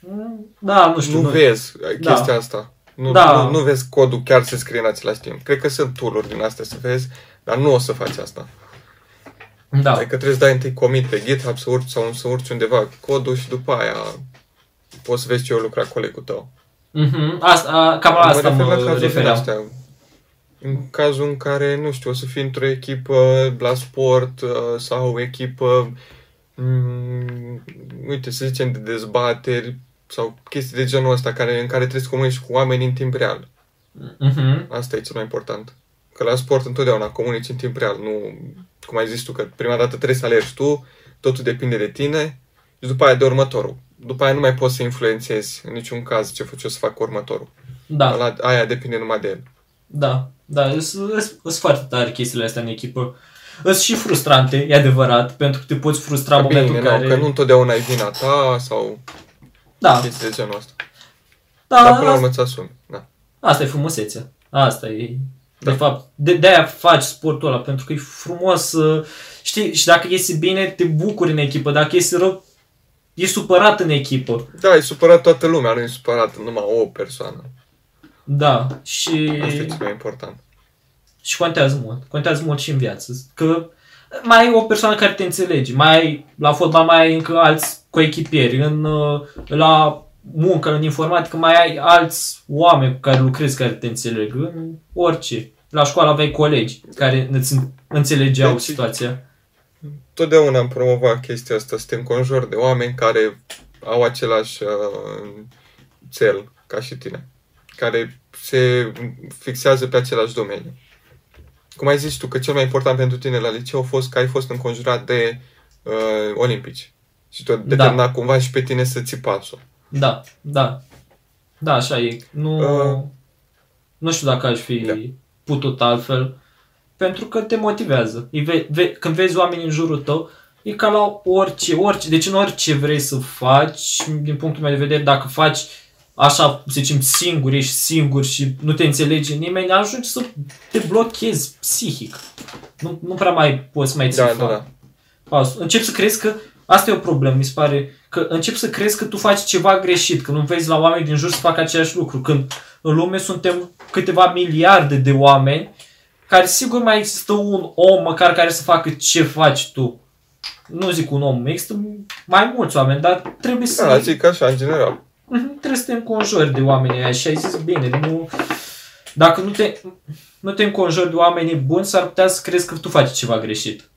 Mm, Da, nu știu. Nu nu. vezi Da. chestia asta. Nu, Da. nu, nu vezi codul chiar se scrie în același timp. Cred că sunt tool din astea să vezi, dar nu o să faci asta. Da. Adică trebuie să dai întâi commit pe GitHub să urci sau să urci undeva codul și după aia poți să vezi ce o lucra colegul tău. Mhm. Asta, a, cam la asta refer la mă cazuri din refeream. astea. În cazul în care, nu știu, o să fii într-o echipă la sport uh, sau o echipă, mm, uite, să zicem, de dezbateri sau chestii de genul ăsta care, în care trebuie să comunici cu oameni în timp real. Mhm. Asta e cel mai important. Că la sport întotdeauna comunici în timp real, nu cum ai zis tu, că prima dată trebuie să alergi tu, totul depinde de tine și după aia de următorul. După aia nu mai poți să influențezi în niciun caz ce faci eu să fac cu următorul. Da, La, aia depinde numai de el. da, da. Sunt foarte tare chestiile astea în echipă. Sunt și frustrante, e adevărat, pentru că te poți frustra în Bine, momentul nu, în care... că nu întotdeauna e vina ta sau Da, chestii de genul ăsta. da, Dar până la asta, urmă ți asumi. Da. asta e frumusețea. Asta e... De Da. fapt, de, de-aia faci sportul ăla, pentru că e frumos să... Știi, și dacă iese bine, te bucuri în echipă. Dacă iese rău, e supărat în echipă. Da, e supărat toată lumea, nu e supărat numai o persoană. Da, și... Asta e cel mai important. Și contează mult. Contează mult și în viață. Că mai ai o persoană care te înțelege. Mai ai, la fotbal mai ai încă alți coechipieri. În, uh, la muncă, în informatică, mai ai alți oameni cu care lucrezi care te înțeleg. În orice. La școală aveai colegi care îți înțelegeau Deci- situația. Totdeauna am promovat chestia asta, să te înconjori de oameni care au același uh, cel ca și tine, care se fixează pe același domeniu. Cum ai zis tu, că cel mai important pentru tine la liceu a fost că ai fost înconjurat de uh, olimpici. Și tot Da. determina cumva și pe tine să ții pasul. Da, da. Da, așa e. Nu, Uh. nu știu dacă aș fi Da. putut altfel. Pentru că te motivează. Îi ve, ve, când vezi oameni în jurul tău, e ca la orice, orice. Deci în orice vrei să faci, din punctul meu de vedere, dacă faci așa, să zicem, singur, ești singur și nu te înțelege nimeni, ajungi să te blochezi psihic. Nu, nu prea mai poți mai ții Da, față. da, da. Paus. Încep să crezi că asta e o problemă, mi se pare, că încep să crezi că tu faci ceva greșit, că nu vezi la oameni din jur să facă același lucru, când în lume suntem câteva miliarde de oameni care sigur mai există un om măcar care să facă ce faci tu. Nu zic un om, există mai mulți oameni, dar trebuie să... Da, zic așa, în general. Mhm, trebuie să te înconjori de oamenii aia și ai zis bine, nu... Dacă nu te... nu te înconjori de oameni buni, s-ar putea să crezi că tu faci ceva greșit.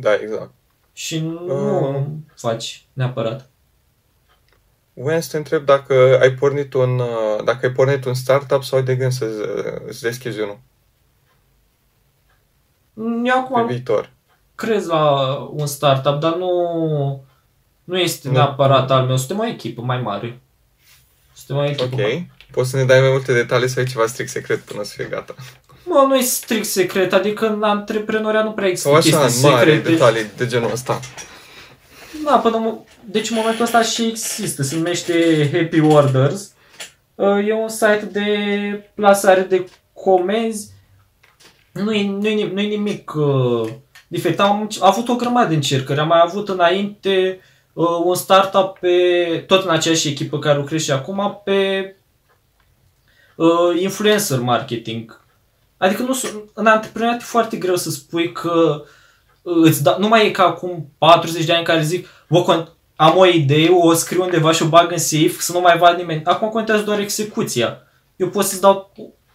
Da, exact. Și nu Uh. faci neapărat. Voiam să te întreb dacă ai pornit un, uh, dacă ai pornit un startup sau ai de gând să îți deschizi unul Eu acum pe am viitor. crez la un startup, dar nu, nu este Nu. neapărat al meu. Suntem o echipă mai mare. Suntem o echipă Ok. mai... Poți să ne dai mai multe detalii sau e ceva strict secret până să fie gata? Mă, nu e strict secret, adică în antreprenoria nu prea Sau există așa, chestii în mare secrete. detalii de genul ăsta. Da, până mo- deci în momentul ăsta și există, se numește Happy Orders. Uh, E un site de plasare de comenzi. Nu-i, nu-i, nu-i nimic uh, diferit. Am, am avut o grămadă de încercări. Am mai avut înainte uh, un startup pe, tot în aceeași echipă care lucrez și acum, pe uh, influencer marketing. Adică nu, sunt- în antreprenoriat e foarte greu să spui că îți da, nu mai e ca acum 40 de ani care zic, bă, con- am o idee, o scriu undeva și o bag în safe, să nu mai vadă nimeni. Acum contează doar execuția. Eu pot să-ți dau,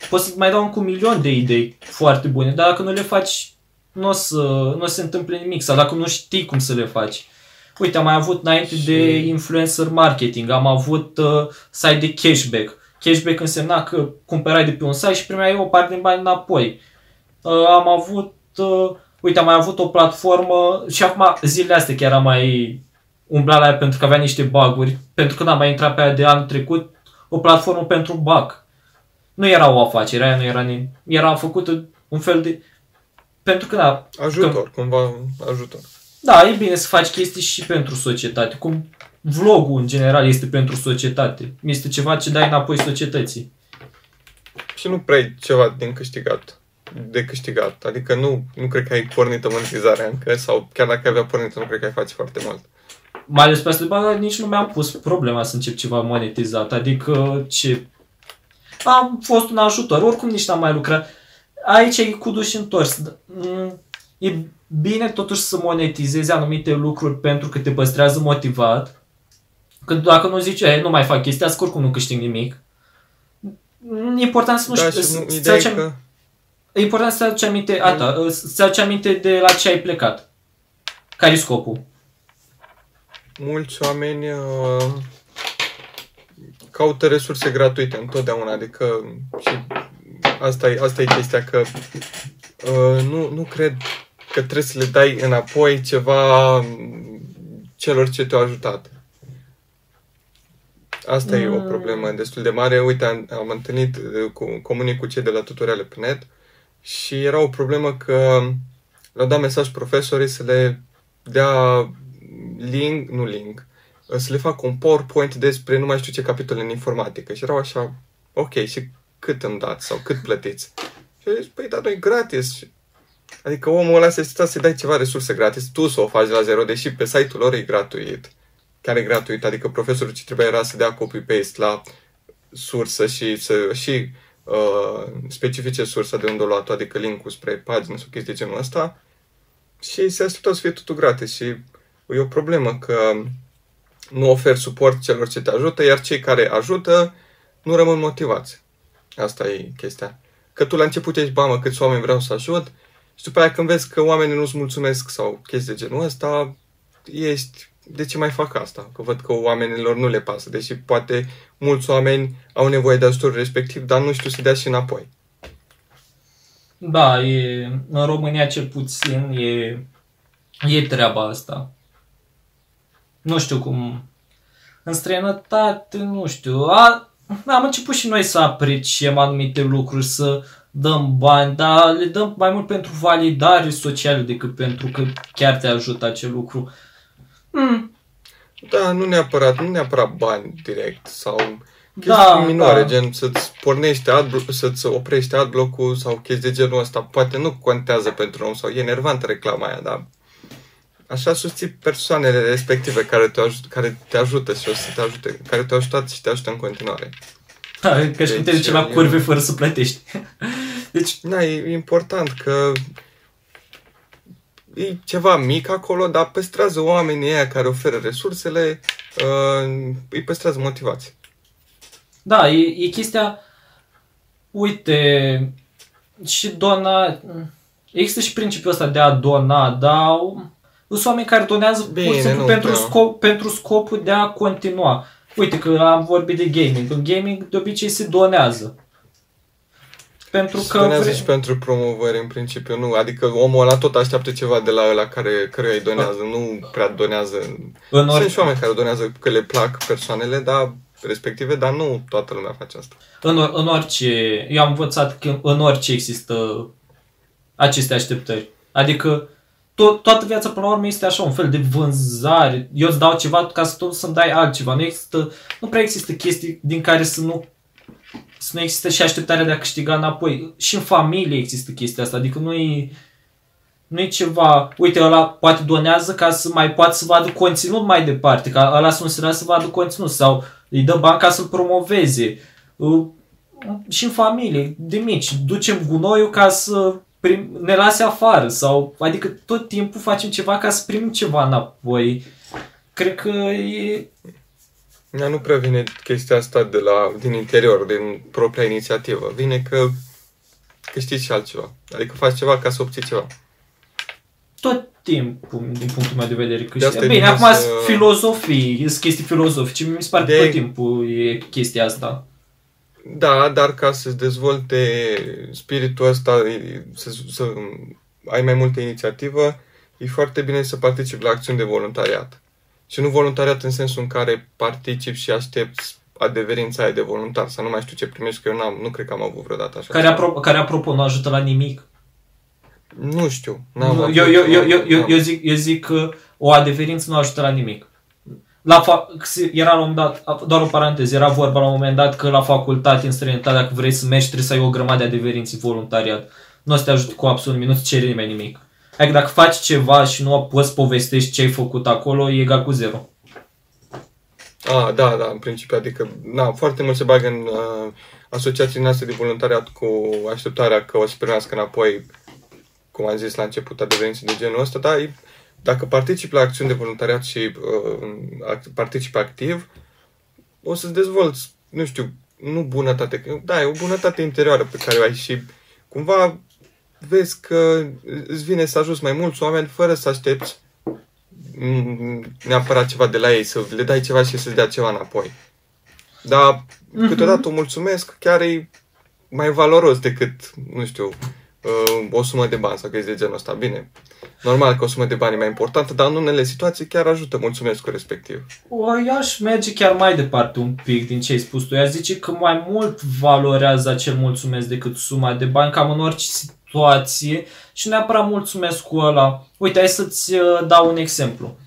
pot să mai dau încă un milion de idei foarte bune, dar dacă nu le faci, nu o să, nu o să se întâmple nimic. Sau dacă nu știi cum să le faci. Uite, am mai avut înainte Și- de influencer marketing, am avut uh, site de cashback. Cashback însemna că cumpărai de pe un site și primeai o parte din bani înapoi. Uh, am avut, uh, uite, am mai avut o platformă și acum zilele astea chiar am mai umblat la ea pentru că avea niște buguri, pentru că n-am mai intrat pe aia de anul trecut, o platformă pentru bug. Nu era o afacere, aia nu era, ni- era făcută un fel de... Pentru că, da, Ajutor, cumva ajutor. da, e bine să faci chestii și pentru societate. Cum vlogul, în general, este pentru societate. Este ceva ce dai înapoi societății. Și nu prea ai ceva din câștigat. De câștigat. Adică nu, nu cred că ai pornit monetizarea încă sau chiar dacă ai avea pornită, nu cred că ai face foarte mult. Mai ales pe asta, bă, nici nu mi-am pus problema să încep ceva monetizat. Adică ce... Am fost un ajutor, oricum nici n-am mai lucrat. Aici e cu duș întors. Mm, E bine totuși să monetizezi anumite lucruri pentru că te păstrează motivat. Că dacă nu zici, "E, nu mai fac chestia asta, că oricum nu câștig nimic. E important să nu da, știi, și să- nu, să-ți ideea e aduci am- că E important să-ți aduci aminte, a, da, să-ți aduci aminte de la ce ai plecat. Care e scopul? mulți oameni uh, caută resurse gratuite întotdeauna, adică și asta e, asta e chestia că uh, nu, nu cred că trebuie să le dai înapoi ceva celor ce te-au ajutat. Asta e o Mm. problemă destul de mare. Uite, am, am întâlnit uh, cu comunic cu cei de la tutoriale pe net și era o problemă că le-au dat mesaj profesorii să le dea link, nu link, să le fac un PowerPoint despre nu mai știu ce capitol în informatică. Și erau așa, ok, și cât îmi dați sau cât plătiți? Și eu zic, păi, dar noi gratis. Și- Adică omul ăla se aștepta să-i dai ceva resurse gratis, tu să o faci la zero, deși pe site-ul lor e gratuit. Chiar e gratuit, adică profesorul ce trebuia era să dea copy-paste la sursă și să și uh, specifice sursa de unde a luat adică linkul spre pagină sau chestii de genul ăsta și se așteptau să fie totul gratis și e o problemă că nu oferi suport celor ce te ajută, iar cei care ajută nu rămân motivați. Asta e chestia. Că tu la început ești, bamă, câți oameni vreau să ajut și după aia când vezi că oamenii nu-ți mulțumesc sau chestii de genul ăsta, ești, de ce mai fac asta? Că văd că oamenilor nu le pasă, deși poate mulți oameni au nevoie de ajutorul respectiv, dar nu știu să dea și înapoi. Da, e, în România cel puțin e, e treaba asta. Nu știu cum... În străinătate, nu știu. A, am început și noi să apreciem anumite lucruri, să dăm bani, dar le dăm mai mult pentru validare socială decât pentru că chiar te ajută acel lucru. Hmm, Da, nu neapărat, nu neapărat bani direct sau chestii Da, minore, da. gen să-ți pornești ad, să-ți oprești adblock-ul sau chestii de genul ăsta. Poate nu contează pentru om sau e enervantă reclama aia, dar așa susții persoanele respective care te, ajut, care te ajută și o să te ajute, care te-au ajutat și te ajută în continuare. da, ca și cum te Deci, duci la eu- curve fără să plătești. Deci, Da, e important că e ceva mic acolo, dar păstrează oamenii aia care oferă resursele, uh, îi păstrează motivați. Da, e, e chestia... Uite, și dona... Există și principiul ăsta de a dona, dar sunt oameni care donează Bine, pur și simplu nu pentru, prea. scop, pentru scopul de a continua. Uite că am vorbit de gaming. În gaming de obicei se donează. Pentru Se că donează vre... și pentru promovări, în principiu, nu. Adică omul ăla tot așteaptă ceva de la ăla care, care îi donează, nu prea donează. în Sunt orice, și oameni care donează că le plac persoanele, dar respective, dar nu toată lumea face asta. în, or- în orice... Eu am învățat că în orice există aceste așteptări. Adică to- toată viața până la urmă este așa un fel de vânzare. Eu îți dau ceva ca să tu să-mi dai altceva. Nu există, nu prea există chestii din care să nu să nu există și așteptarea de a câștiga înapoi. Și în familie există chestia asta. Adică nu e, nu e ceva, uite, ăla poate donează ca să mai poată să vadă conținut mai departe, ca ăla să nu se lasă să vadă conținut sau îi dă bani ca să-l promoveze. Uh, Și în familie, de mici, ducem gunoiul ca să prim, ne lase afară sau, adică tot timpul facem ceva ca să primim ceva înapoi. Cred că e, Ea nu prea vine chestia asta de la, din interior, din propria inițiativă. Vine că câștigi și altceva. Adică faci ceva ca să obții ceva. tot timpul, din punctul meu de vedere, De asta câștigă. e Bine, bine acum să- sunt filozofii, sunt chestii filozofice, mi se pare că De- tot timpul e chestia asta. Da, dar ca să-ți dezvolte spiritul ăsta, e- să, să ai mai multă inițiativă, e foarte bine să participi la acțiuni de voluntariat. Și nu voluntariat în sensul în care participi și aștepți adeverința aia de voluntar, să nu mai știu ce primești, că eu n-am, nu cred că am avut vreodată așa. Care, ceva. apropo, care apropo nu ajută la nimic. Nu știu. N-am Eu, avut, eu, eu, eu, eu, eu, n-am. eu, zic, eu zic că o adeverință nu ajută la nimic. La fa- era la un moment dat, doar o paranteză, era vorba la un moment dat că la facultate, în străinătate, dacă vrei să mergi, trebuie să ai o grămadă de adeverinți voluntariat. Nu o să te ajute cu absolut nimic, nu-ți cere nimeni nimic. Adică dacă faci ceva și nu poți povestești ce ai făcut acolo, e egal cu zero. Ah, da, da, în principiu, adică, na, foarte mult se bagă în uh, asociații noastre de voluntariat cu așteptarea că o să primească înapoi, cum am zis la început, adeverințe de genul ăsta, dar e- dacă participi la acțiuni de voluntariat și uh, act- participi activ, o să-ți dezvolți, nu știu, nu bunătate, că- da, e o bunătate interioară pe care o ai și cumva vezi că îți vine să ajuți mai mulți oameni fără să aștepți mm, neapărat ceva de la ei, să le dai ceva și să-ți dea ceva înapoi. Dar câteodată o mulțumesc chiar e mai valoros decât, nu știu, uh, o sumă de bani sau chestii de genul ăsta. Bine, normal că o sumă de bani e mai importantă, dar în unele situații chiar ajută mulțumesc respectiv. O, eu aș merge chiar mai departe un pic din ce ai spus tu. Eu aș zice că mai mult valorează acel mulțumesc decât suma de bani, cam în orice situație și neapărat mulțumesc cu ăla. Uite, hai să-ți uh, dau un exemplu.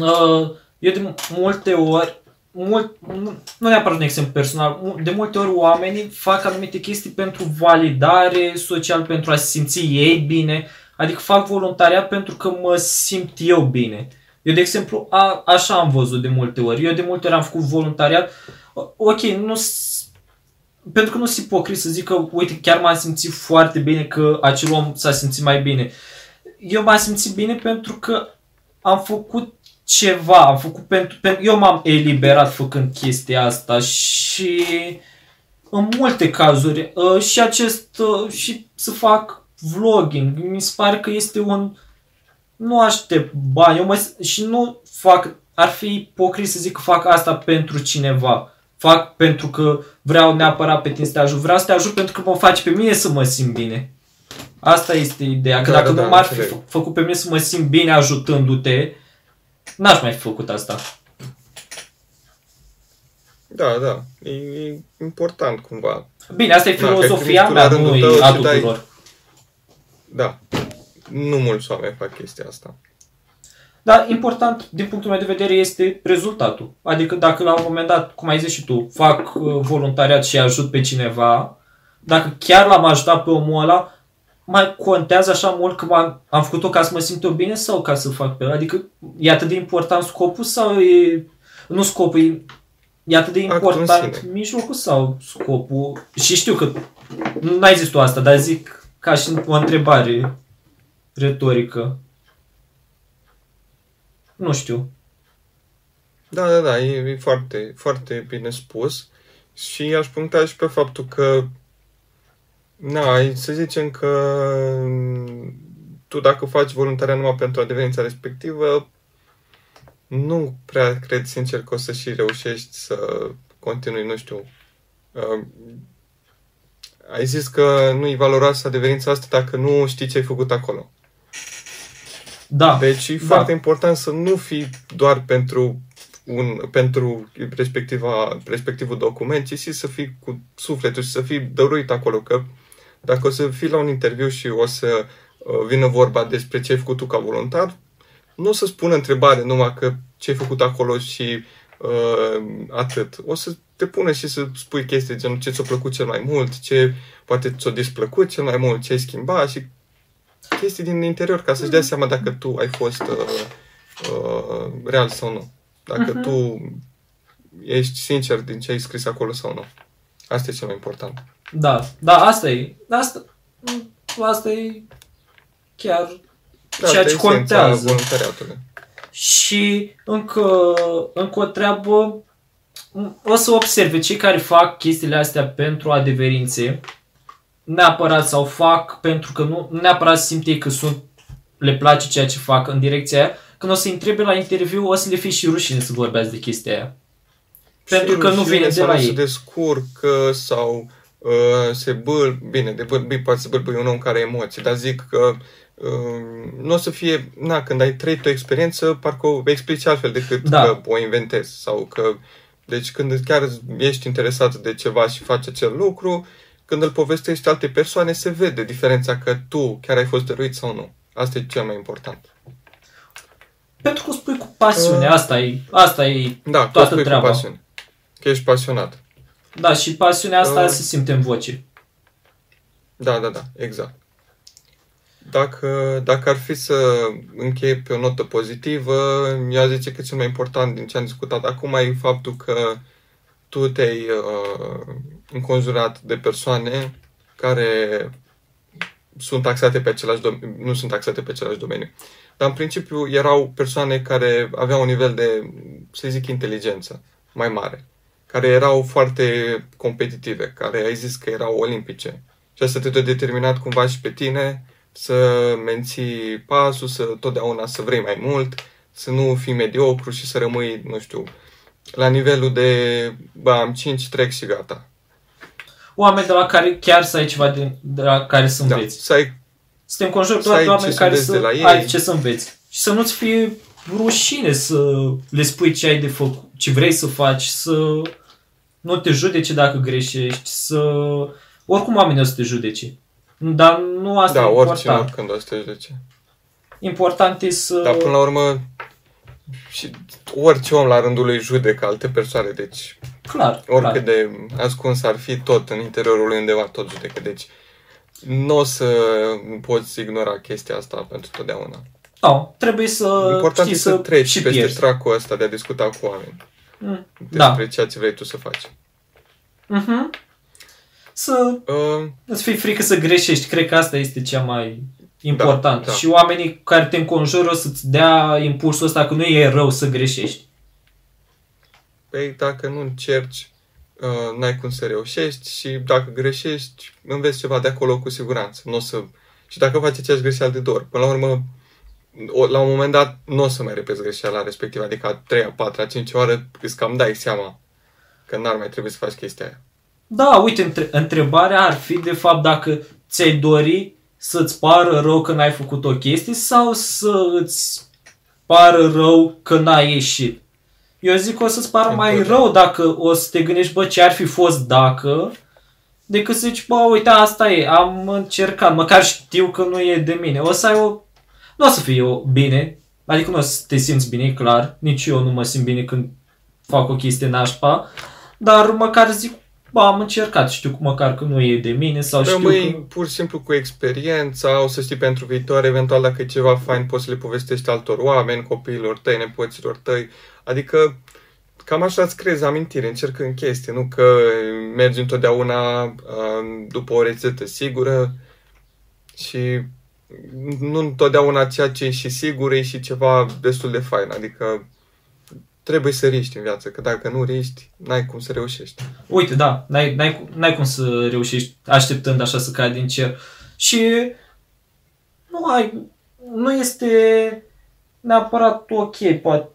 Uh, eu de multe ori, mult, nu nu neapărat un exemplu personal, mu- de multe ori oamenii fac anumite chestii pentru validare social, pentru a se simți ei bine, adică fac voluntariat pentru că mă simt eu bine. Eu, de exemplu, a, așa am văzut de multe ori. Eu de multe ori am făcut voluntariat. O- Ok, nu s- pentru că nu sunt ipocrit să zic că, uite, chiar m-am simțit foarte bine că acel om s-a simțit mai bine. Eu m-am simțit bine pentru că am făcut ceva, am făcut pentru, pentru eu m-am eliberat făcând chestia asta și în multe cazuri uh, și acest uh, și să fac vlogging, mi se pare că este un nu aștept bani, eu mă, și nu fac, ar fi ipocrit să zic că fac asta pentru cineva. Fac pentru că vreau neapărat pe tine să te ajut. Vreau să te ajut pentru că mă faci pe mine să mă simt bine. Asta este ideea. Că Da, dacă da, nu da, m-ar fi înțeleg. fă- făcut pe mine să mă simt bine ajutându-te, n-aș mai fi făcut asta. Da, da, e, e important cumva. Bine, asta e Da, că ai filozofia primit tu la mea, nu rândul e tău a și dai- tuturor. Da, nu mulți oameni fac chestia asta. Dar important, din punctul meu de vedere, este rezultatul. Adică dacă la un moment dat, cum ai zis și tu, fac uh, voluntariat și ajut pe cineva, dacă chiar l-am ajutat pe omul ăla, mai contează așa mult că am, am făcut-o ca să mă simt eu bine sau ca să fac pe ăla? Adică e atât de important scopul sau e... Nu scopul, e, e atât de Actul în important sine. mijlocul sau scopul? Și știu că nu ai zis tu asta, dar zic ca și o întrebare retorică. Nu știu. Da, da, da, e, e foarte, foarte bine spus și aș puncta și pe faptul că Na, să zicem că tu dacă faci voluntariat numai pentru adeverința respectivă, nu prea cred sincer că o să și reușești să continui, nu știu. Uh, ai zis că nu-i valoroasă adeverința asta dacă nu știi ce ai făcut acolo. Da. Deci e da. foarte important să nu fii doar pentru un, pentru respectiva, respectivul document, ci și să fii cu sufletul și să fii dăruit acolo. Că dacă o să fii la un interviu și o să uh, vină vorba despre ce ai făcut tu ca voluntar, nu o să spună întrebare numai că ce ai făcut acolo și uh, atât. O să te pună și să spui chestii genul ce ți-a plăcut cel mai mult, ce poate ți-a displăcut cel mai mult, ce ai schimbat și chestii din interior ca să-și dea seama dacă tu ai fost uh, uh, real sau nu. Dacă uh-huh. tu ești sincer din ce ai scris acolo sau nu. Asta e cel mai important. Da, da, asta e. Asta, asta e chiar Da, ceea asta ce e esența contează. voluntariatului. Și încă, încă o treabă, o să observe cei care fac chestiile astea pentru adeverințe, neapărat sau fac pentru că nu neapărat simte că sunt, le place ceea ce fac în direcția aia, când o să întrebe la interviu, o să le fie și rușine să vorbească de chestia aia. Pentru Și că nu rușine vine de sau la nu se ei. descurcă sau uh, se bâl... Bine, de bâlbâi poate să bâlbâi un om care are emoții, dar zic că uh, nu o să fie... Na, când ai trăit o experiență, parcă o explici altfel decât Da. că o inventezi sau că... Deci când chiar ești interesat de ceva și faci acel lucru, când îl povestești alte persoane, se vede diferența că tu chiar ai fost dăruit sau nu. Asta e cel mai important. Pentru că o spui cu pasiune, Uh. asta e, asta e, Da, că o Toată spui cu treaba. pasiune. Că ești pasionat. da, și pasiunea asta Uh. se simte în voce. Da, da, da, exact. Dacă, dacă ar fi să închei pe o notă pozitivă, eu aș zice că cel mai important din ce am discutat acum e faptul că tu te-ai uh, înconjurat de persoane care sunt taxate pe același domeniu, nu sunt taxate pe același domeniu. Dar în principiu erau persoane care aveau un nivel de, să zic, inteligență mai mare, care erau foarte competitive, care ai zis că erau olimpice. Și asta te-a determinat cumva și pe tine să menții pasul, să totdeauna să vrei mai mult, să nu fii mediocru și să rămâi, nu știu, la nivelul de, bă, am 5, trec și gata. Oameni de la care chiar să ai ceva de, de la care să Da, înveți. să ai, Să te înconjuri Să doar ai de oameni ce să care înveți să de la ei. ai ce să înveți. Și să nu-ți fie rușine să le spui ce ai de făcut, ce vrei să faci, să nu te judece dacă greșești, să... Oricum oamenii o să te judece. Dar nu asta da, e oricine, important. oricând o să te judece. Important e să... Dar până la urmă, și orice om la rândul lui judecă alte persoane, deci Clar, oricât clar. de ascuns ar fi tot în interiorul lui undeva, tot judecă. Deci nu o să poți ignora chestia asta pentru totdeauna. Da, trebuie să Important știi e să treci și peste pierzi. tracul ăsta de a discuta cu oameni Mm, despre Da. ceea ce vrei tu să faci. Mhm. Să Uh, îți fie frică să greșești. Cred că asta este cea mai important. da. Și oamenii care te înconjură o să-ți dea impulsul ăsta că nu e rău să greșești. Păi dacă nu încerci, uh, n-ai cum să reușești și dacă greșești, înveți ceva de acolo cu siguranță. Nu o să... Și dacă faci aceeași greșeală de două ori, până la urmă, o, la un moment dat, nu o să mai repeți greșeala respectivă, adică a treia, patra, cincea oară, îți cam dai seama că n-ar mai trebui să faci chestia aia. Da, uite, între- întrebarea ar fi de fapt dacă ți-ai dori să-ți pară rău că n-ai făcut o chestie sau să îți pară rău că n-ai ieșit. Eu zic că o să-ți pară mai Important. rău dacă o să te gândești, bă, ce ar fi fost dacă, decât să zici, bă, uite, asta e, am încercat, măcar știu că nu e de mine. O să ai o... Nu o să fie o bine, adică nu o să te simți bine, e clar, nici eu nu mă simt bine când fac o chestie nașpa, dar măcar zic, bă, am încercat, știu măcar că nu e de mine sau știu Rămâi că... pur și simplu cu experiența, o să știi pentru viitor, eventual dacă e ceva fain poți să le povestești altor oameni, copiilor tăi, nepoților tăi. Adică cam așa îți crezi amintire, încercând chestii, nu că mergi întotdeauna uh, după o rețetă sigură și nu întotdeauna ceea ce e și sigur e și ceva destul de fain. Adică trebuie să riști în viață, că dacă nu riști, n-ai cum să reușești. Uite, da, n-ai, n-ai, n-ai cum să reușești așteptând așa să cai din cer. Și nu ai, nu este neapărat ok, poate,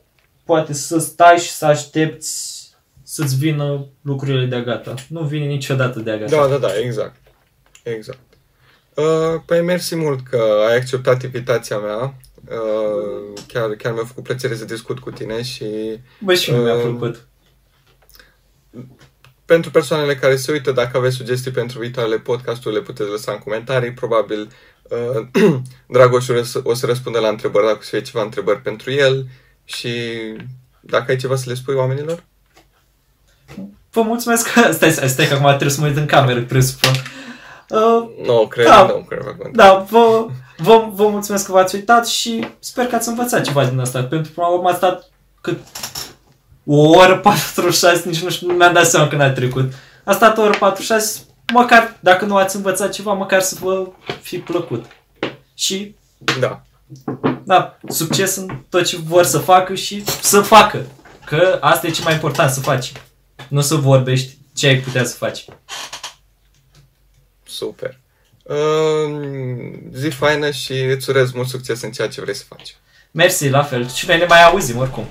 poate să stai și să aștepți să-ți vină lucrurile de gata. Nu vine niciodată de gata. Da, da, da, exact. Exact. Uh, păi mersi mult că ai acceptat invitația mea. Uh, chiar, chiar mi-a făcut plăcere să discut cu tine și Bă, și uh, mi-a Uh, plăcut. pentru persoanele care se uită, dacă aveți sugestii pentru viitoarele podcasturi, le puteți lăsa în comentarii. Probabil uh, Dragoș o să- o să răspundă la întrebări dacă o să fie ceva întrebări pentru el și dacă ai ceva să le spui oamenilor? Vă mulțumesc că... Stai, stai, stai că acum trebuie să mă uit în cameră, presupun. Uh, Nu, cred Da. că nu cred că Da, vă, vă, vă mulțumesc că v-ați uitat și sper că ați învățat ceva din asta. Pentru că până la urmă a stat cât o oră 46, nici nu știu, nu mi-am dat seama când a trecut. A stat o oră 46, măcar dacă nu ați învățat ceva, măcar să vă fi plăcut. Și, Da. da, succes în tot ce vor să facă și să facă. Că asta e ce mai important, să faci. Nu să vorbești ce ai putea să faci. Super. Uh, zi faină și îți urez mult succes în ceea ce vrei să faci. Mersi, la fel. Și noi ne mai auzim oricum.